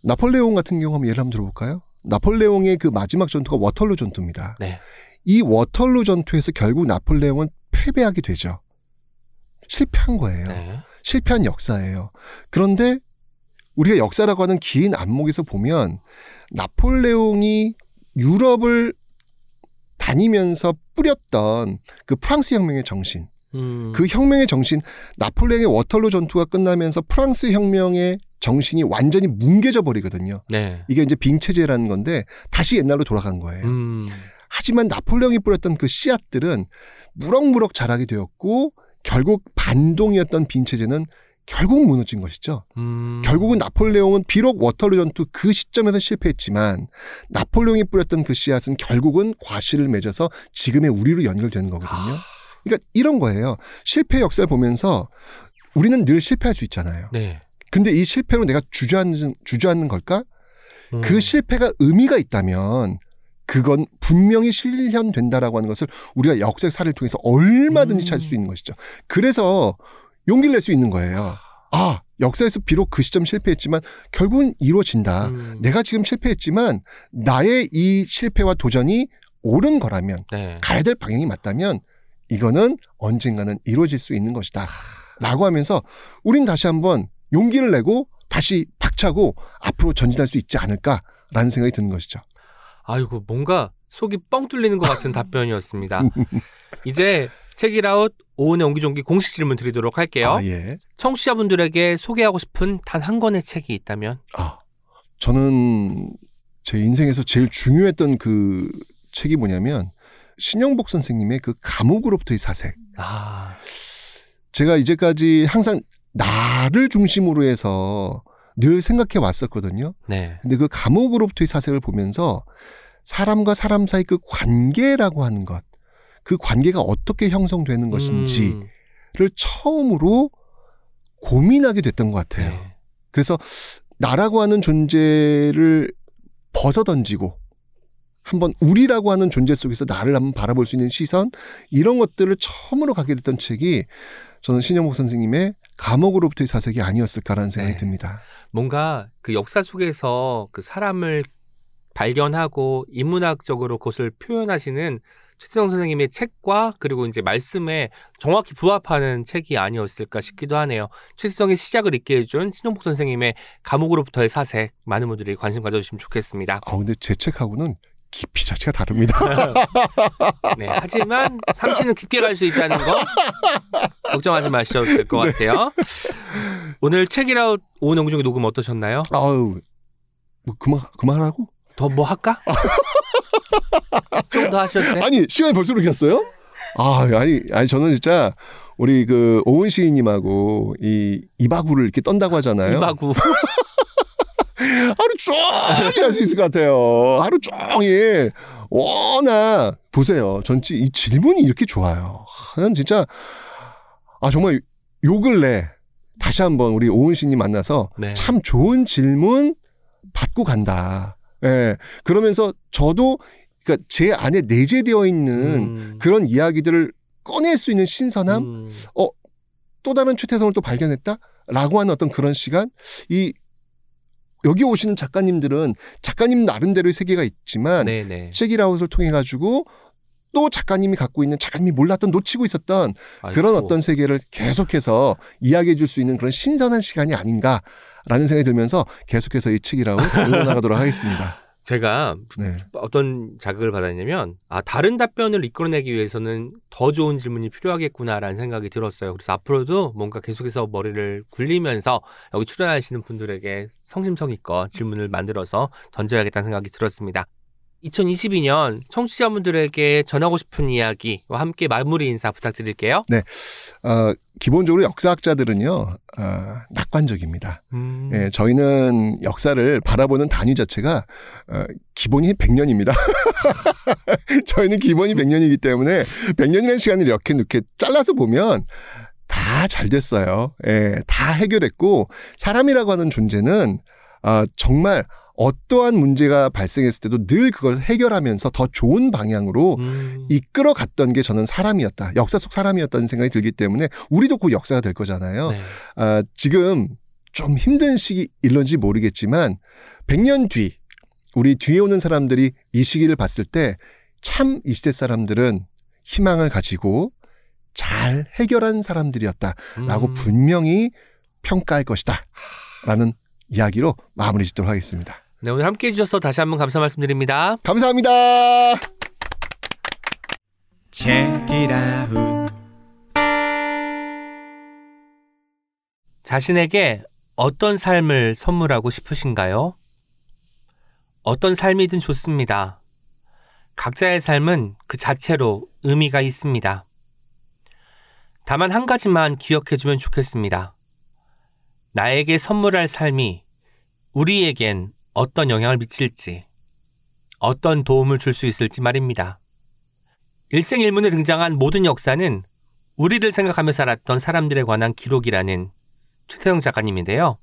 나폴레옹 같은 경우 한번 예를 한번 들어볼까요? 나폴레옹의 그 마지막 전투가 워털루 전투입니다. 네. 이 워털루 전투에서 결국 나폴레옹은 패배하게 되죠. 실패한 거예요. 네. 실패한 역사예요. 그런데 우리가 역사라고 하는 긴 안목에서 보면 나폴레옹이 유럽을 다니면서 뿌렸던 그 프랑스 혁명의 정신, 음. 그 혁명의 정신, 나폴레옹의 워털루 전투가 끝나면서 프랑스 혁명의 정신이 완전히 뭉개져 버리거든요. 네. 이게 이제 빙체제라는 건데 다시 옛날로 돌아간 거예요. 음. 하지만 나폴레옹이 뿌렸던 그 씨앗들은 무럭무럭 자라게 되었고 결국 반동이었던 빈체제는 결국 무너진 것이죠. 음. 결국은 나폴레옹은 비록 워털루 전투 그 시점에서 실패했지만 나폴레옹이 뿌렸던 그 씨앗은 결국은 과실을 맺어서 지금의 우리로 연결되는 거거든요. 그러니까 이런 거예요. 실패 역사를 보면서 우리는 늘 실패할 수 있잖아요. 네. 근데 이 실패로 내가 주저앉는, 주저앉는 걸까? 음. 그 실패가 의미가 있다면 그건 분명히 실현된다라고 하는 것을 우리가 역사의 사례를 통해서 얼마든지 음. 찾을 수 있는 것이죠. 그래서 용기를 낼 수 있는 거예요. 아, 역사에서 비록 그 시점 실패했지만 결국은 이루어진다. 음. 내가 지금 실패했지만 나의 이 실패와 도전이 옳은 거라면 네. 가야 될 방향이 맞다면 이거는 언젠가는 이루어질 수 있는 것이다. 라고 하면서 우린 다시 한번 용기를 내고 다시 박차고 앞으로 전진할 수 있지 않을까라는 생각이 드는 것이죠. 아이고 뭔가 속이 뻥 뚫리는 것 같은 [LAUGHS] 답변이었습니다. [LAUGHS] 이제 책이라웃 오은의 옹기종기 공식 질문 드리도록 할게요. 아, 예. 청취자분들에게 소개하고 싶은 단 한 권의 책이 있다면 아, 저는 제 인생에서 제일 중요했던 그 책이 뭐냐면 신영복 선생님의 그 감옥으로부터의 사색. 아, 제가 이제까지 항상 나를 중심으로 해서 늘 생각해 왔었거든요. 네. 근데 그 감옥으로부터의 사색을 보면서 사람과 사람 사이 그 관계라고 하는 것, 그 관계가 어떻게 형성되는 것인지를 음, 처음으로 고민하게 됐던 것 같아요. 네. 그래서 나라고 하는 존재를 벗어 던지고 한번 우리라고 하는 존재 속에서 나를 한번 바라볼 수 있는 시선 이런 것들을 처음으로 가게 됐던 책이 저는 신영복 선생님의 감옥으로부터의 사색이 아니었을까라는 생각이 네. 듭니다. 뭔가 그 역사 속에서 그 사람을 발견하고 인문학적으로 그것을 표현하시는 최태성 선생님의 책과 그리고 이제 말씀에 정확히 부합하는 책이 아니었을까 싶기도 하네요. 최태성의 시작을 있게 해준 신용복 선생님의 감옥으로부터의 사색 많은 분들이 관심 가져주시면 좋겠습니다. 아 근데 제 책하고는 깊이 자체가 다릅니다. [LAUGHS] 네, 하지만 삼치는 깊게 갈 수 있다는 거 걱정하지 마셔도 될 것 같아요. 오늘 책이라웃 오은 영중의 녹음 어떠셨나요? 아유 뭐 그만 그만하라고? 더 뭐 할까? [LAUGHS] 좀 더 하셔도 돼? 아니 시간이 벌써 이렇게 갔어요? 아 아니 아니 저는 진짜 우리 그 오은 시인님하고 이 이바구를 이렇게 떤다고 하잖아요. 이바구. [LAUGHS] 하루 종일 할 수 있을 것 같아요. 하루 종일. 워낙, 보세요. 전체 이 질문이 이렇게 좋아요. 난 진짜, 아, 정말 요 근래 다시 한번 우리 오은 씨님 만나서 네. 참 좋은 질문 받고 간다. 예. 그러면서 저도, 그니까 제 안에 내재되어 있는 음. 그런 이야기들을 꺼낼 수 있는 신선함? 음. 또 다른 최태성을 또 발견했다? 라고 하는 어떤 그런 시간? 이, 여기 오시는 작가님들은 작가님 나름대로의 세계가 있지만 네네. 책이라웃을 통해 가지고 또 작가님이 갖고 있는 작가님이 몰랐던 놓치고 있었던 그런 아이고. 어떤 세계를 계속해서 이야기해 줄 수 있는 그런 신선한 시간이 아닌가라는 생각이 들면서 계속해서 이 책이라웃 응원하도록 [LAUGHS] 하겠습니다. 제가 네. 어떤 자극을 받았냐면 아 다른 답변을 이끌어내기 위해서는 더 좋은 질문이 필요하겠구나라는 생각이 들었어요. 그래서 앞으로도 뭔가 계속해서 머리를 굴리면서 여기 출연하시는 분들에게 성심성의껏 질문을 만들어서 던져야겠다는 생각이 들었습니다. 2022년 청취자분들에게 전하고 싶은 이야기와 함께 마무리 인사 부탁드릴게요. 어, 기본적으로 역사학자들은요, 어, 낙관적입니다. 음, 예, 저희는 역사를 바라보는 단위 자체가 어, 기본이 100년입니다. [LAUGHS] 저희는 기본이 100년이기 때문에 100년이라는 시간을 이렇게 이렇게 잘라서 보면 다 잘 됐어요. 예, 다 해결했고 사람이라고 하는 존재는 아, 정말 어떠한 문제가 발생했을 때도 늘 그걸 해결하면서 더 좋은 방향으로 음, 이끌어 갔던 게 저는 사람이었다. 역사 속 사람이었다는 생각이 들기 때문에 우리도 곧 역사가 될 거잖아요. 네. 아, 지금 좀 힘든 시기일런지 모르겠지만 100년 뒤 우리 뒤에 오는 사람들이 이 시기를 봤을 때 참 이 시대 사람들은 희망을 가지고 잘 해결한 사람들이었다라고 음. 분명히 평가할 것이다. 라는 이야기로 마무리 짓도록 하겠습니다. 네, 오늘 함께 해주셔서 다시 한번 감사 말씀드립니다. 감사합니다. Check it out. 자신에게 어떤 삶을 선물하고 싶으신가요? 어떤 삶이든 좋습니다. 각자의 삶은 그 자체로 의미가 있습니다. 다만 한 가지만 기억해주면 좋겠습니다. 나에게 선물할 삶이 우리에겐 어떤 영향을 미칠지, 어떤 도움을 줄 수 있을지 말입니다. 일생일문에 등장한 모든 역사는 우리를 생각하며 살았던 사람들에 관한 기록이라는 최태성 작가님인데요.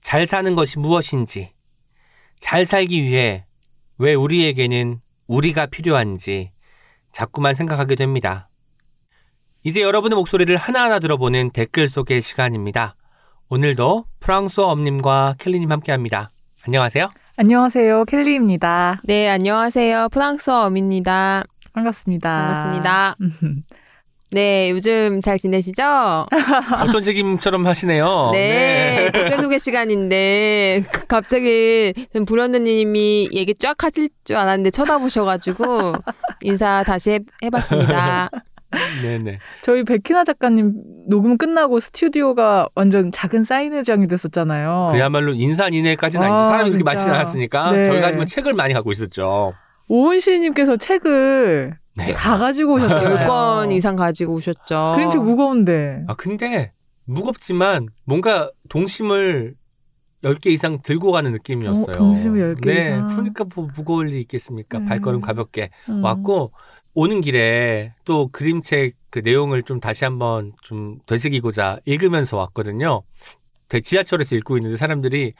잘 사는 것이 무엇인지, 잘 살기 위해 왜 우리에게는 우리가 필요한지 자꾸만 생각하게 됩니다. 이제 여러분의 목소리를 하나하나 들어보는 댓글 소개 시간입니다. 오늘도 프랑스어 엄님과 켈리님 함께 합니다. 안녕하세요. 안녕하세요. 켈리입니다. 네, 안녕하세요. 프랑스어 엄입니다. 반갑습니다. 반갑습니다. [LAUGHS] 네, 요즘 잘 지내시죠? [LAUGHS] 어떤 책임처럼 하시네요. 네, [LAUGHS] 댓글 소개 시간인데 갑자기 불현느님이 얘기 쫙 하실 줄 알았는데 쳐다보셔가지고 인사 다시 해, 해봤습니다. 네네. 저희 백희나 작가님 녹음 끝나고 스튜디오가 완전 작은 사인회장이 됐었잖아요. 그야말로 인산인해까지는 아, 아니죠. 사람이 그렇게. 많지는 않았으니까 네. 저희가 하지만 책을 많이 갖고 있었죠. 오은 시님께서 책을 네. 다 가지고 오셨잖아요. [LAUGHS] 10권 이상 가지고 오셨죠. 그림책 무거운데. 아 근데 무겁지만 뭔가 동심을 10개 이상 들고 가는 느낌이었어요. 어, 동심을 10개 네, 이상. 그러니까 뭐 무거울 리 있겠습니까? 음. 발걸음 가볍게 음. 왔고 오는 길에 또 그림책 그 내용을 좀 다시 한번 좀 되새기고자 읽으면서 왔거든요. 대- 지하철에서 읽고 있는데 사람들이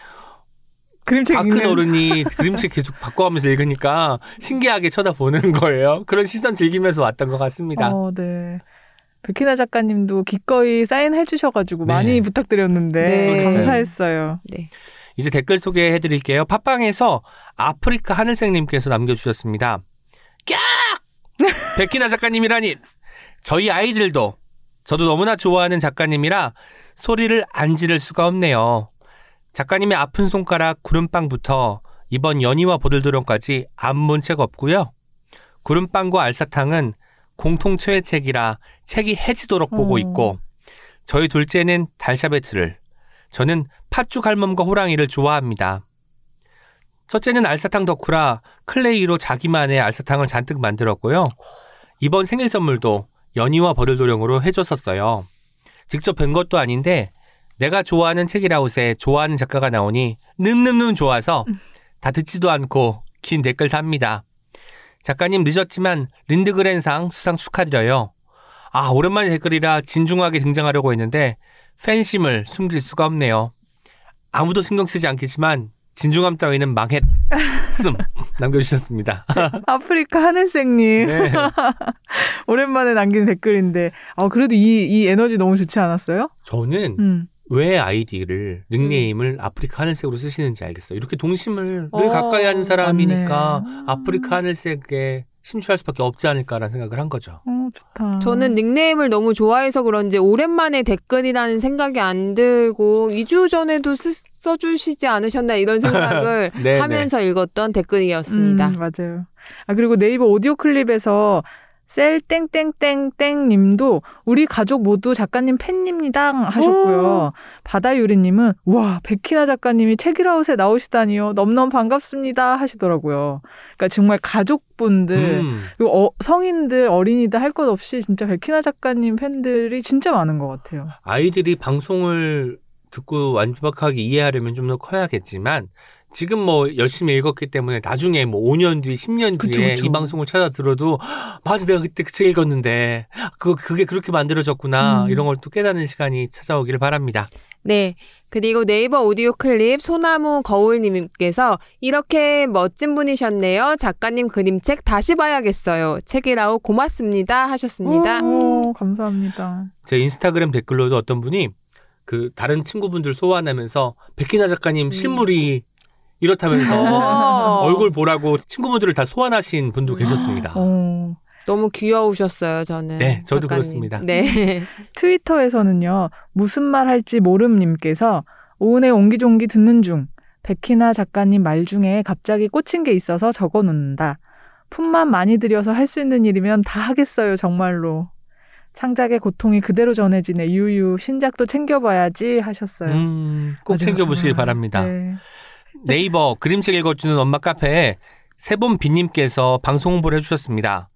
그림책 다큰 읽는 어른이 [LAUGHS] 그림책 계속 바꿔가면서 읽으니까 신기하게 쳐다보는 거예요. 그런 시선 즐기면서 왔던 것 같습니다. 어, 네. 백희나 작가님도 기꺼이 사인해 주셔가지고 네. 많이 부탁드렸는데 네. 감사했어요. 네. 이제 댓글 소개해 드릴게요. 팟빵에서 아프리카 하늘색님께서 남겨주셨습니다. 깍! [LAUGHS] 백희나 작가님이라니! 저희 아이들도 저도 너무나 좋아하는 작가님이라 소리를 안 지를 수가 없네요. 작가님의 아픈 손가락 구름빵부터 이번 연희와 보들도령까지 안본책 없고요. 구름빵과 알사탕은 공통 최애책이라 책이 해지도록 보고 어. 있고 저희 둘째는 달샤베트를 저는 팥죽 할멈과 호랑이를 좋아합니다. 첫째는 알사탕 덕후라 클레이로 자기만의 알사탕을 잔뜩 만들었고요. 이번 생일 선물도 연희와 버들도령으로 해줬었어요. 직접 뵌 것도 아닌데 내가 좋아하는 책이라웃에 좋아하는 작가가 나오니 늠름름 좋아서 다 듣지도 않고 긴 댓글 답니다. 작가님 늦었지만 린드그렌상 수상 축하드려요. 아 오랜만에 댓글이라 진중하게 등장하려고 했는데 팬심을 숨길 수가 없네요. 아무도 신경 쓰지 않겠지만 진중함 따위는 망했음 [LAUGHS] 남겨주셨습니다. [LAUGHS] 아프리카 하늘색님 네. [LAUGHS] 오랜만에 남긴 댓글인데 아 그래도 이, 이 에너지 너무 좋지 않았어요? 저는 음. 왜 아이디를 닉네임을 아프리카 하늘색으로 쓰시는지 알겠어요. 이렇게 동심을 늘 어, 가까이 하는 사람이니까 맞네. 아프리카 하늘색에 심취할 수밖에 없지 않을까라는 생각을 한 거죠. 어 좋다. 저는 닉네임을 너무 좋아해서 그런지 오랜만에 댓글이라는 생각이 안 들고 2주 전에도 쓰, 써주시지 않으셨나 이런 생각을 [LAUGHS] 네, 하면서 읽었던 댓글이었습니다. 음, 맞아요. 아 그리고 네이버 오디오 클립에서 셀 땡땡땡땡 님도 우리 가족 모두 작가님 팬입니다 하셨고요. 바다유리 님은 와, 백희나 작가님이 책이라웃에 나오시다니요. 넘넘 반갑습니다 하시더라고요. 그러니까 정말 가족분들 음. 그리고 어, 성인들 어린이들 할 것 없이 진짜 백희나 작가님 팬들이 진짜 많은 것 같아요. 아이들이 방송을 듣고 완벽하게 이해하려면 좀 더 커야겠지만 지금 뭐 열심히 읽었기 때문에 나중에 뭐 5년 뒤, 10년 그쵸, 뒤에 그쵸. 이 방송을 찾아 들어도 맞아 내가 그때 그 책 읽었는데 그 그게 그렇게 만들어졌구나 음. 이런 걸 또 깨닫는 시간이 찾아오기를 바랍니다. 네. 그리고 네이버 오디오 클립 소나무 거울님께서 이렇게 멋진 분이셨네요. 작가님 그림책 다시 봐야겠어요. 책이라고 고맙습니다 하셨습니다. 오, 감사합니다. 제 인스타그램 댓글로도 어떤 분이 그 다른 친구분들 소환하면서 백희나 작가님 실물이 이렇다면서 어. 얼굴 보라고 친구분들을 다 소환하신 분도 계셨습니다. 어, 너무 귀여우셨어요, 저는. 네, 저도 작가님. 그렇습니다. 네. [LAUGHS] 트위터에서는요, 무슨 말 할지 모름님께서 오은의 옹기종기 듣는 중, 백희나 작가님 말 중에 갑자기 꽂힌 게 있어서 적어 놓는다. 품만 많이 들여서 할 수 있는 일이면 다 하겠어요, 정말로. 창작의 고통이 그대로 전해지네, 유유. 신작도 챙겨봐야지 하셨어요. 음, 꼭. 챙겨보시길 바랍니다. 네. 네이버 그림책 읽어주는 엄마 카페에 세본 비님께서 방송 홍보를 해주셨습니다.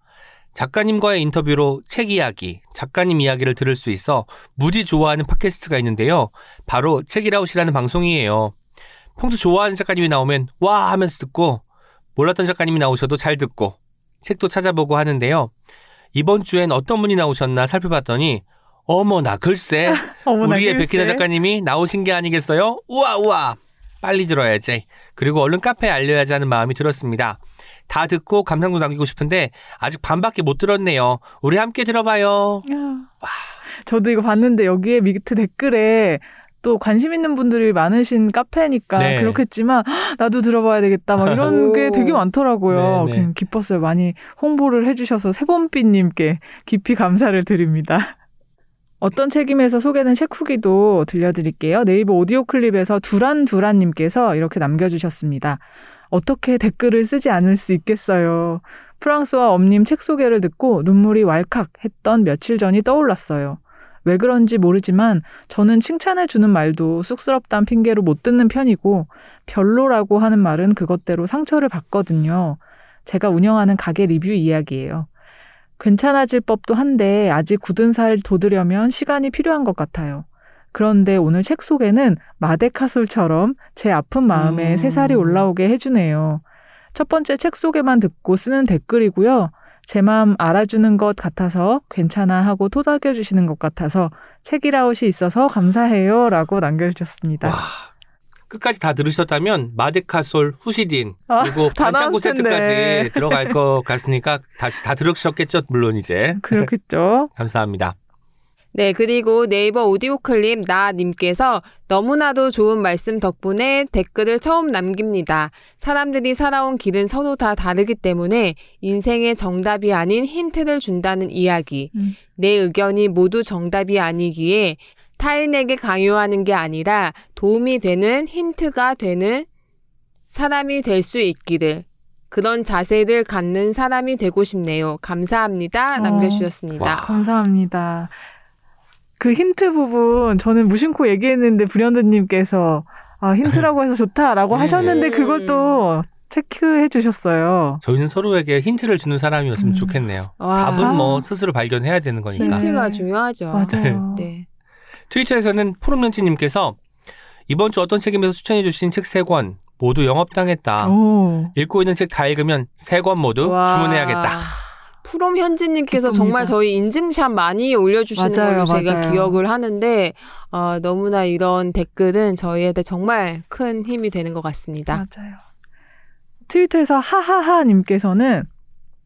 작가님과의 인터뷰로 책 이야기, 작가님 이야기를 들을 수 있어 무지 좋아하는 팟캐스트가 있는데요. 바로 책이라웃이라는 방송이에요. 평소 좋아하는 작가님이 나오면 와 하면서 듣고 몰랐던 작가님이 나오셔도 잘 듣고 책도 찾아보고 하는데요. 이번 주엔 어떤 분이 나오셨나 살펴봤더니 어머나 글쎄 [LAUGHS] 어머나, 우리의 글쎄. 백희나 작가님이 나오신 게 아니겠어요? 우와 우와 빨리 들어야지. 그리고 얼른 카페에 알려야지 하는 마음이 들었습니다. 다 듣고 감상도 남기고 싶은데 아직 반밖에 못 들었네요. 우리 함께 들어봐요. 야. 저도 이거 봤는데 여기에 밑에 댓글에 또 관심 있는 분들이 많으신 카페니까 네. 그렇겠지만 "헉, 나도 들어봐야 되겠다 막 이런 [LAUGHS] 오. 게 되게 많더라고요. 네, 네. 기뻤어요. 많이 홍보를 해주셔서 세범비님께 깊이 감사를 드립니다. 어떤 책임에서 소개된 책 후기도 들려드릴게요. 네이버 오디오 클립에서 두란두란님께서 이렇게 남겨주셨습니다. 어떻게 댓글을 쓰지 않을 수 있겠어요. 프랑스와 엄님 책 소개를 듣고 눈물이 왈칵 했던 며칠 전이 떠올랐어요. 왜 그런지 모르지만 저는 칭찬해주는 말도 쑥스럽단 핑계로 못 듣는 편이고 별로라고 하는 말은 그것대로 상처를 받거든요. 제가 운영하는 가게 리뷰 이야기예요. 괜찮아질 법도 한데 아직 굳은 살 돋으려면 시간이 필요한 것 같아요. 그런데 오늘 책 소개는 마데카솔처럼 제 아픈 마음에 음. 새살이 올라오게 해주네요. 첫 번째 책 소개만 듣고 쓰는 댓글이고요. 제 마음 알아주는 것 같아서 괜찮아 하고 토닥여 주시는 것 같아서 책이라웃이 있어서 감사해요 라고 남겨주셨습니다. 와 끝까지 다 들으셨다면 마데카솔, 후시딘 아, 그리고 다 반창고. 세트까지 들어갈 것 [LAUGHS] 같으니까 다시 다 들으셨겠죠 물론 이제 그렇겠죠. [LAUGHS] 감사합니다. 네, 그리고 네이버 오디오 클립 나님께서 너무나도 좋은 말씀 덕분에 댓글을 처음 남깁니다. 사람들이 살아온 길은 서로 다 다르기 때문에 인생의 정답이 아닌 힌트를 준다는 이야기. 음. 내 의견이 모두 정답이 아니기에 타인에게 강요하는 게 아니라 도움이 되는 힌트가 되는 사람이 될 수 있기를. 그런 자세를 갖는 사람이 되고 싶네요. 감사합니다. 어. 남겨주셨습니다. 와. 감사합니다. 그 힌트 부분 저는 무심코 얘기했는데 불현듯님께서 아 힌트라고 해서 좋다라고 [LAUGHS] 음. 하셨는데 그걸 또 체크해 주셨어요. 저희는 서로에게 힌트를 주는 사람이었으면 음. 좋겠네요. 와. 답은 뭐 스스로 발견해야 되는 거니까. 힌트가 네. 중요하죠. 맞아요. 네. 트위터에서는 푸른면치님께서 이번 주 어떤 책임에서 추천해 주신 책 세 권 모두 영업당했다. 오. 읽고 있는 책 다 읽으면 세 권 모두 와. 주문해야겠다. 프롬 현지님께서. 정말 저희 인증샷 많이 올려주시는 맞아요, 걸로 저희가 맞아요. 기억을 하는데 어, 너무나 이런 댓글은 저희한테 정말 큰 힘이 되는 것 같습니다. 맞아요. 트위터에서 하하하님께서는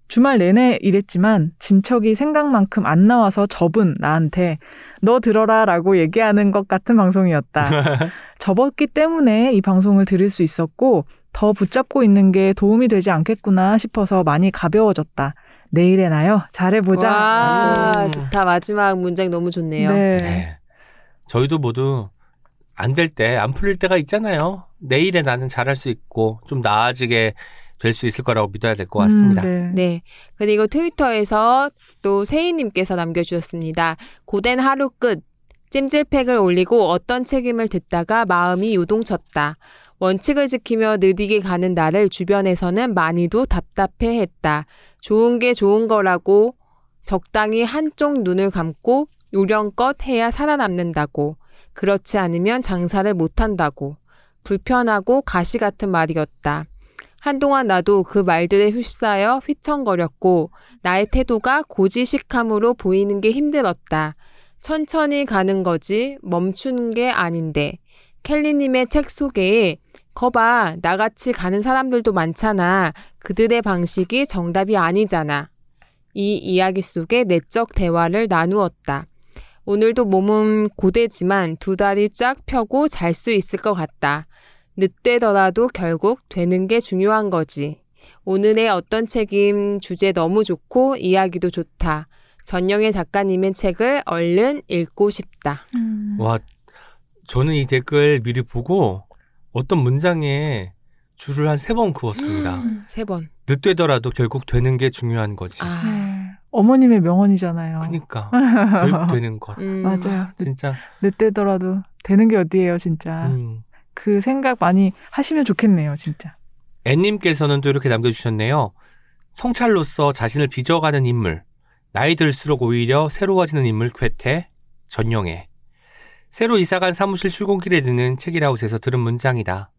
주말 내내 일했지만 진척이 생각만큼 안 나와서 접은 나한테 너 들어라 라고 얘기하는 것 같은 방송이었다. [LAUGHS] 접었기 때문에 이 방송을 들을 수 있었고 더 붙잡고 있는 게 도움이 되지 않겠구나 싶어서 많이 가벼워졌다. 내일에 나요. 잘해보자. 와 음. 좋다 마지막 문장 너무 좋네요. 네. 네. 저희도 모두 안 될 때, 안 풀릴 때가 있잖아요. 내일에 나는 잘할 수 있고 좀 나아지게 될 수 있을 거라고 믿어야 될 것 같습니다. 음, 네. 네. 그리고 트위터에서 또 세희님께서 남겨주셨습니다. 고된 하루 끝. 찜질팩을 올리고 어떤 책임을 듣다가 마음이 요동쳤다. 원칙을 지키며 느리게 가는 나를 주변에서는 많이도 답답해 했다. 좋은 게 좋은 거라고 적당히 한쪽 눈을 감고 요령껏 해야 살아남는다고. 그렇지 않으면 장사를 못한다고. 불편하고 가시 같은 말이었다. 한동안 나도 그 말들에 휩싸여 휘청거렸고 나의 태도가 고지식함으로 보이는 게 힘들었다. 천천히 가는 거지 멈추는 게 아닌데. 켈리님의 책 소개에 거봐 나같이 가는 사람들도 많잖아. 그들의 방식이 정답이 아니잖아. 이 이야기 속에 내적 대화를 나누었다. 오늘도 몸은 고되지만 두 다리 쫙 펴고 잘 수 있을 것 같다. 늦되더라도 결국 되는 게 중요한 거지. 오늘의 어떤 책임 주제 너무 좋고 이야기도 좋다. 전영애 작가님의 책을 얼른 읽고 싶다. 음. 와, 저는 이 댓글 미리 보고 어떤 문장에 줄을 한 세 번 그었습니다. 세 번. 늦되더라도 결국 되는 게 중요한 거지. 아, 네. 어머님의 명언이잖아요. 그니까 결국 되는 것. 음, 맞아요. 늦, 진짜. 늦 되더라도 되는 게 어디예요, 진짜. 음. 그 생각 많이 하시면 좋겠네요, 진짜. 앤님께서는 또 이렇게 남겨주셨네요. 성찰로서 자신을 빚어가는 인물, 나이 들수록 오히려 새로워지는 인물 쾌태, 전용해. 새로 이사간 사무실 출근길에 드는 책이라웃에서 들은 문장이다.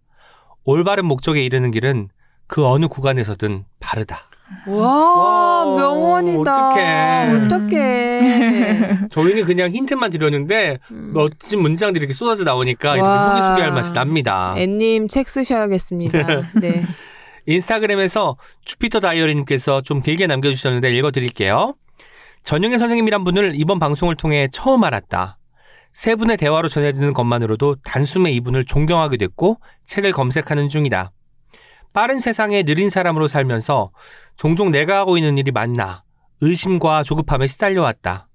올바른 목적에 이르는 길은 그 어느 구간에서든 바르다. 와, 와, 명언이다. 어떡해. 어떡해. [LAUGHS] 저희는 그냥 힌트만 드렸는데 음. 멋진 문장들이 이렇게 쏟아져 나오니까 이렇게 와. 후기 소개할 맛이 납니다. 앤님 책 쓰셔야겠습니다. [LAUGHS] 네. 인스타그램에서 주피터 다이어리님께서 좀 길게 남겨주셨는데 읽어드릴게요. 전용의 선생님이란 분을 이번 방송을 통해 처음 알았다. 세 분의 대화로 전해드는 것만으로도 단숨에 이분을 존경하게 됐고 책을 검색하는 중이다. 빠른 세상에 느린 사람으로 살면서 종종 내가 하고 있는 일이 맞나 의심과 조급함에 시달려왔다.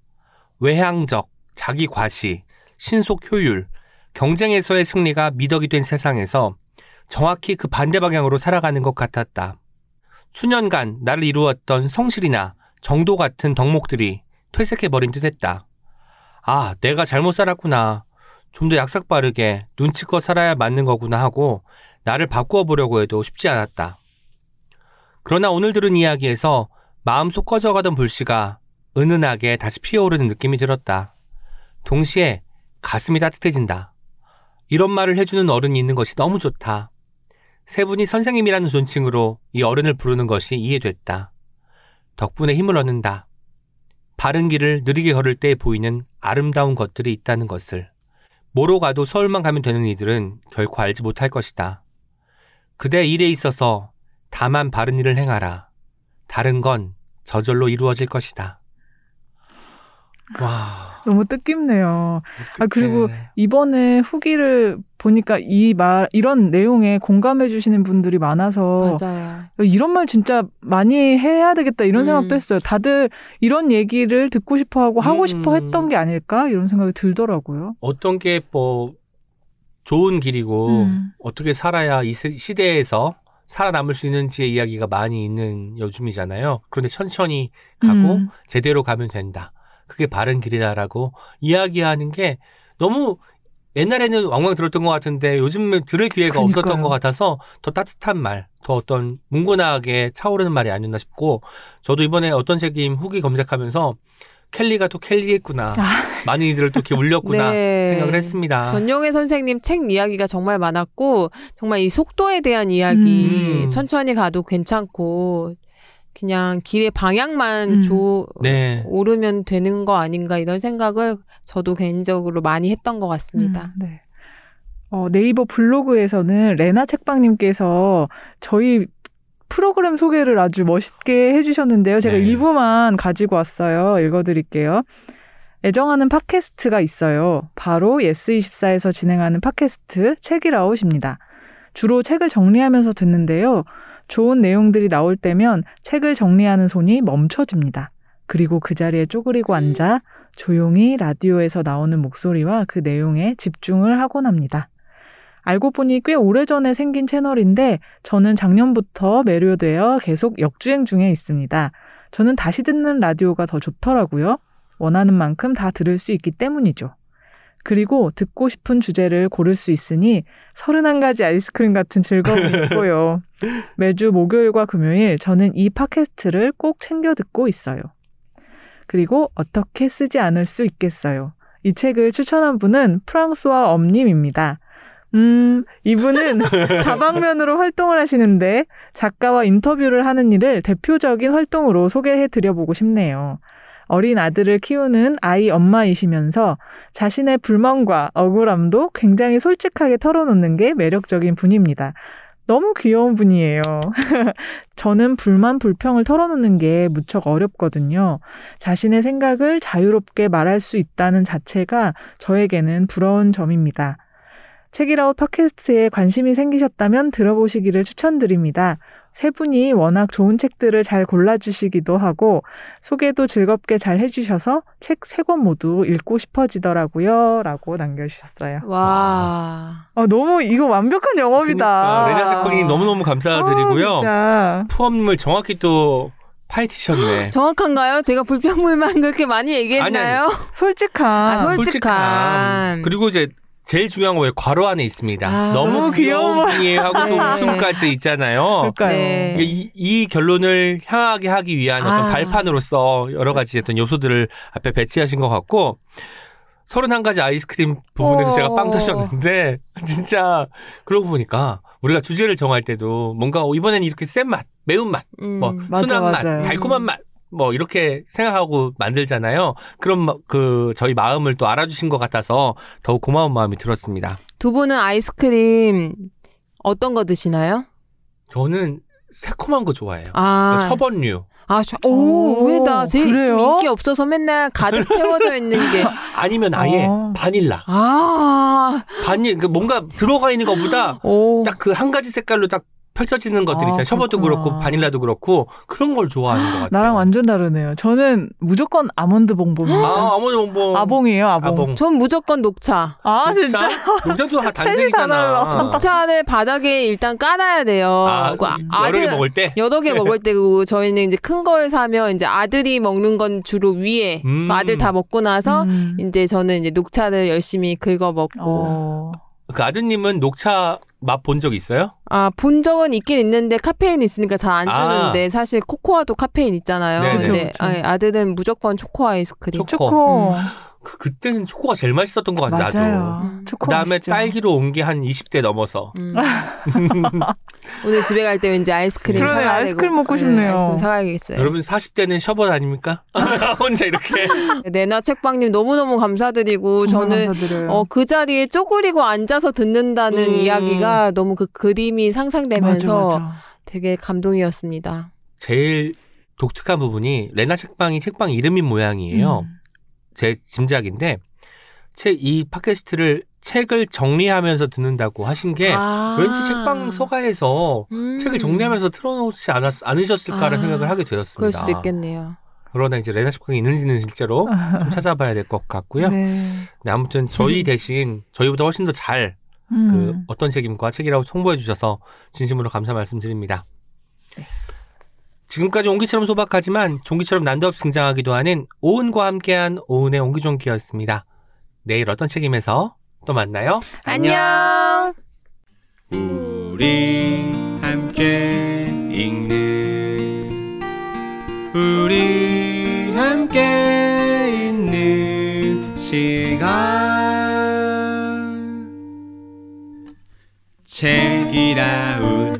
외향적, 자기 과시, 신속 효율, 경쟁에서의 승리가 미덕이 된 세상에서 정확히 그 반대 방향으로 살아가는 것 같았다. 수년간 나를 이루었던 성실이나 정도 같은 덕목들이 퇴색해버린 듯 했다. 아, 내가 잘못 살았구나. 좀 더 약삭 빠르게 눈치껏 살아야 맞는 거구나 하고 나를 바꾸어 보려고 해도 쉽지 않았다. 그러나 오늘 들은 이야기에서 마음속 꺼져가던 불씨가 은은하게 다시 피어오르는 느낌이 들었다. 동시에 가슴이 따뜻해진다. 이런 말을 해주는 어른이 있는 것이 너무 좋다. 세 분이 선생님이라는 존칭으로 이 어른을 부르는 것이 이해됐다. 덕분에 힘을 얻는다. 바른 길을 느리게 걸을 때 보이는 아름다운 것들이 있다는 것을. 뭐로 가도 서울만 가면 되는 이들은 결코 알지 못할 것이다. 그대 일에 있어서 다만 바른 일을 행하라. 다른 건 저절로 이루어질 것이다. 와. 너무 뜻깊네요. 아, 그리고. 이번에 후기를 보니까 이 말, 이런 내용에 공감해 주시는 분들이 많아서 맞아요. 이런 말 진짜 많이 해야 되겠다 이런 음. 생각도 했어요. 다들 이런 얘기를 듣고 싶어 하고 하고 음. 싶어 했던 게 아닐까 이런 생각이 들더라고요. 어떤 게 뭐 좋은 길이고 음. 어떻게 살아야 이 세- 시대에서 살아남을 수 있는지의 이야기가 많이 있는 요즘이잖아요. 그런데 천천히 가고 음. 제대로 가면 된다. 그게 바른 길이다라고 이야기하는 게 너무 옛날에는 왕왕 들었던 것 같은데 요즘은 들을 기회가 그러니까요. 없었던 것 같아서 더 따뜻한 말, 더 어떤 문근하게 차오르는 말이 아니었나 싶고 저도 이번에 어떤 책임 후기 검색하면서 켈리가 또 켈리했구나. 많은 이들을 또 이렇게 울렸구나 [LAUGHS] 네. 생각을 했습니다. 전용의 선생님 책 이야기가 정말 많았고 정말 이 속도에 대한 이야기 음. 천천히 가도 괜찮고 그냥 길의 방향만 음. 조 네. 오르면 되는 거 아닌가 이런 생각을 저도 개인적으로 많이 했던 것 같습니다. 음, 네. 어, 네이버 블로그에서는 레나 책방님께서 저희 프로그램 소개를 아주 멋있게 해주셨는데요. 제가 네. 일부만 가지고 왔어요. 읽어드릴게요. 애정하는 팟캐스트가 있어요. 바로 예스24에서 진행하는 팟캐스트 책읽아웃입니다. 주로 책을 정리하면서 듣는데요. 좋은 내용들이 나올 때면 책을 정리하는 손이 멈춰집니다. 그리고 그 자리에 쪼그리고 앉아 조용히 라디오에서 나오는 목소리와 그 내용에 집중을 하곤 합니다. 알고 보니 꽤 오래전에 생긴 채널인데 저는 작년부터 매료되어 계속 역주행 중에 있습니다. 저는 다시 듣는 라디오가 더 좋더라고요. 원하는 만큼 다 들을 수 있기 때문이죠. 그리고 듣고 싶은 주제를 고를 수 있으니 31가지 아이스크림 같은 즐거움이 [LAUGHS] 있고요. 매주 목요일과 금요일 저는 이 팟캐스트를 꼭 챙겨 듣고 있어요. 그리고 어떻게 쓰지 않을 수 있겠어요. 이 책을 추천한 분은 프랑스와 엄님입니다. 음, 이분은 [LAUGHS] 다방면으로 활동을 하시는데 작가와 인터뷰를 하는 일을 대표적인 활동으로 소개해 드려보고 싶네요. 어린 아들을 키우는 아이 엄마이시면서 자신의 불만과 억울함도 굉장히 솔직하게 털어놓는 게 매력적인 분입니다. 너무 귀여운 분이에요. [LAUGHS] 저는 불만, 불평을 털어놓는 게 무척 어렵거든요. 자신의 생각을 자유롭게 말할 수 있다는 자체가 저에게는 부러운 점입니다. 책이라웃 팟캐스트에 관심이 생기셨다면 들어보시기를 추천드립니다. 세 분이 워낙 좋은 책들을 잘 골라주시기도 하고 소개도 즐겁게 잘 해주셔서 책 세 권 모두 읽고 싶어지더라고요. 라고 남겨주셨어요. 와. 아, 너무 이거 완벽한 영업이다. 그러니까 레나 작가님 너무너무 감사드리고요. 아, 진짜. 푸엄님을 정확히 또 파헤치셨네. [GASPS] 정확한가요? 제가 불평불만 그렇게 많이 얘기했나요? 솔직한. 아, 솔- 솔직함. 솔직함. 그리고 이제 제일 중요한 거에 괄호 안에 있습니다. 아, 너무 귀여워. 분이에요 하고 또 [LAUGHS] 네. 웃음까지 있잖아요. 그러니까요. 네. 이, 이 결론을 향하게 하기 위한 어떤 아. 발판으로서 여러 가지 어떤 요소들을 앞에 배치하신 것 같고 31가지 아이스크림 부분에서 어. 제가 빵 터졌는데 [LAUGHS] 진짜 그러고 보니까 우리가 주제를 정할 때도 뭔가 이번엔 이렇게 센 맛, 매운 맛, 음. 뭐 맞아, 순한 맛, 맞아요. 달콤한 맛, 뭐 이렇게 생각하고 만들잖아요. 그런 마- 그 저희 마음을 또 알아주신 것 같아서 더욱 고마운 마음이 들었습니다. 두 분은 아이스크림 어떤 거 드시나요? 저는 새콤한 거 좋아해요. 아, 셔번류. 아, 저, 오, 오, 의외다. 제 그래요? 인기 없어서 맨날 가득 채워져 있는 게. [LAUGHS] 아니면 아예 어. 바닐라. 아, 바닐 그 뭔가 들어가 있는 것보다 오. 딱그 한 가지 색깔로 딱 펼쳐지는 것들 아, 있잖아요. 셔버도. 그렇고 바닐라도 그렇고 그런 걸 좋아하는 것 같아요. 나랑 완전 다르네요. 저는 무조건 아몬드 봉봉입니다. 아 아몬드 봉봉. 아봉이에요, 아봉. 아봉. 전 무조건 녹차. 아, 진짜? 녹차도 다. [LAUGHS] 단색이잖아. 녹차를 바닥에 일단 깔아야 돼요. 아, 그 여러 개 먹을 때. 여러 개 먹을 때고 저희는 이제 큰 걸 사면 이제 아들이 먹는 건 주로 위에 음. 아들 다 먹고 나서 음. 이제 저는 이제 녹차를 열심히 긁어 먹고 어. 그 아드님은 녹차 맛 본 적 있어요? 아 본 적은 있긴 있는데 카페인 있으니까 잘안 아. 주는데 사실 코코아도 카페인 있잖아요. 네네. 근데 그쵸, 그쵸. 아니, 아들은 무조건 초코 아이스크림. 초코. 초코. 그 그때는 초코가 제일 맛있었던 것 같아 나도. 맞아요. 음. 초코 그다음에 맛있죠. 딸기로 온 게 한 20대 넘어서. 음. [LAUGHS] 오늘 집에 갈 때 왠지 아이스크림 사가야 아이스크림 되고. 먹고 네, 싶네요. 아이스크림 사가야겠어요. 여러분 40대는 셔벗 아닙니까? 혼자 이렇게. [LAUGHS] 네나 책방님 너무너무 감사드리고 저는. 어, 그 자리에 쪼그리고 앉아서 듣는다는 음. 이야기가 너무 그 그림이 상상되면서 맞아, 맞아. 되게 감동이었습니다. 제일 독특한 부분이 레나 책방이 책방 이름인 모양이에요. 음. 제 짐작인데 책이 팟캐스트를 책을 정리하면서 듣는다고 하신 게 아. 예. 왠지 책방 서가에서 음. 책을 정리하면서 틀어놓지 않았, 않으셨을까라는 아, 생각을 하게 그럴 되었습니다. 수도 있겠네요. 그러나 이제 레나 책방이 있는지는 실제로 좀 [LAUGHS] 찾아봐야 될 것 같고요. 네. 네. 아무튼 저희 대신 저희보다 훨씬 더잘그 음. 어떤 책임과 책이라고 홍보해 주셔서 진심으로 감사 말씀드립니다. 지금까지 옹기처럼 소박하지만 종기처럼 난데없이 등장하기도 하는 오은과 함께한 오은의 옹기종기였습니다. 내일 어떤 책임에서 또 만나요. 안녕. 우리 함께 읽는 우리 함께 있는 시간 책이라운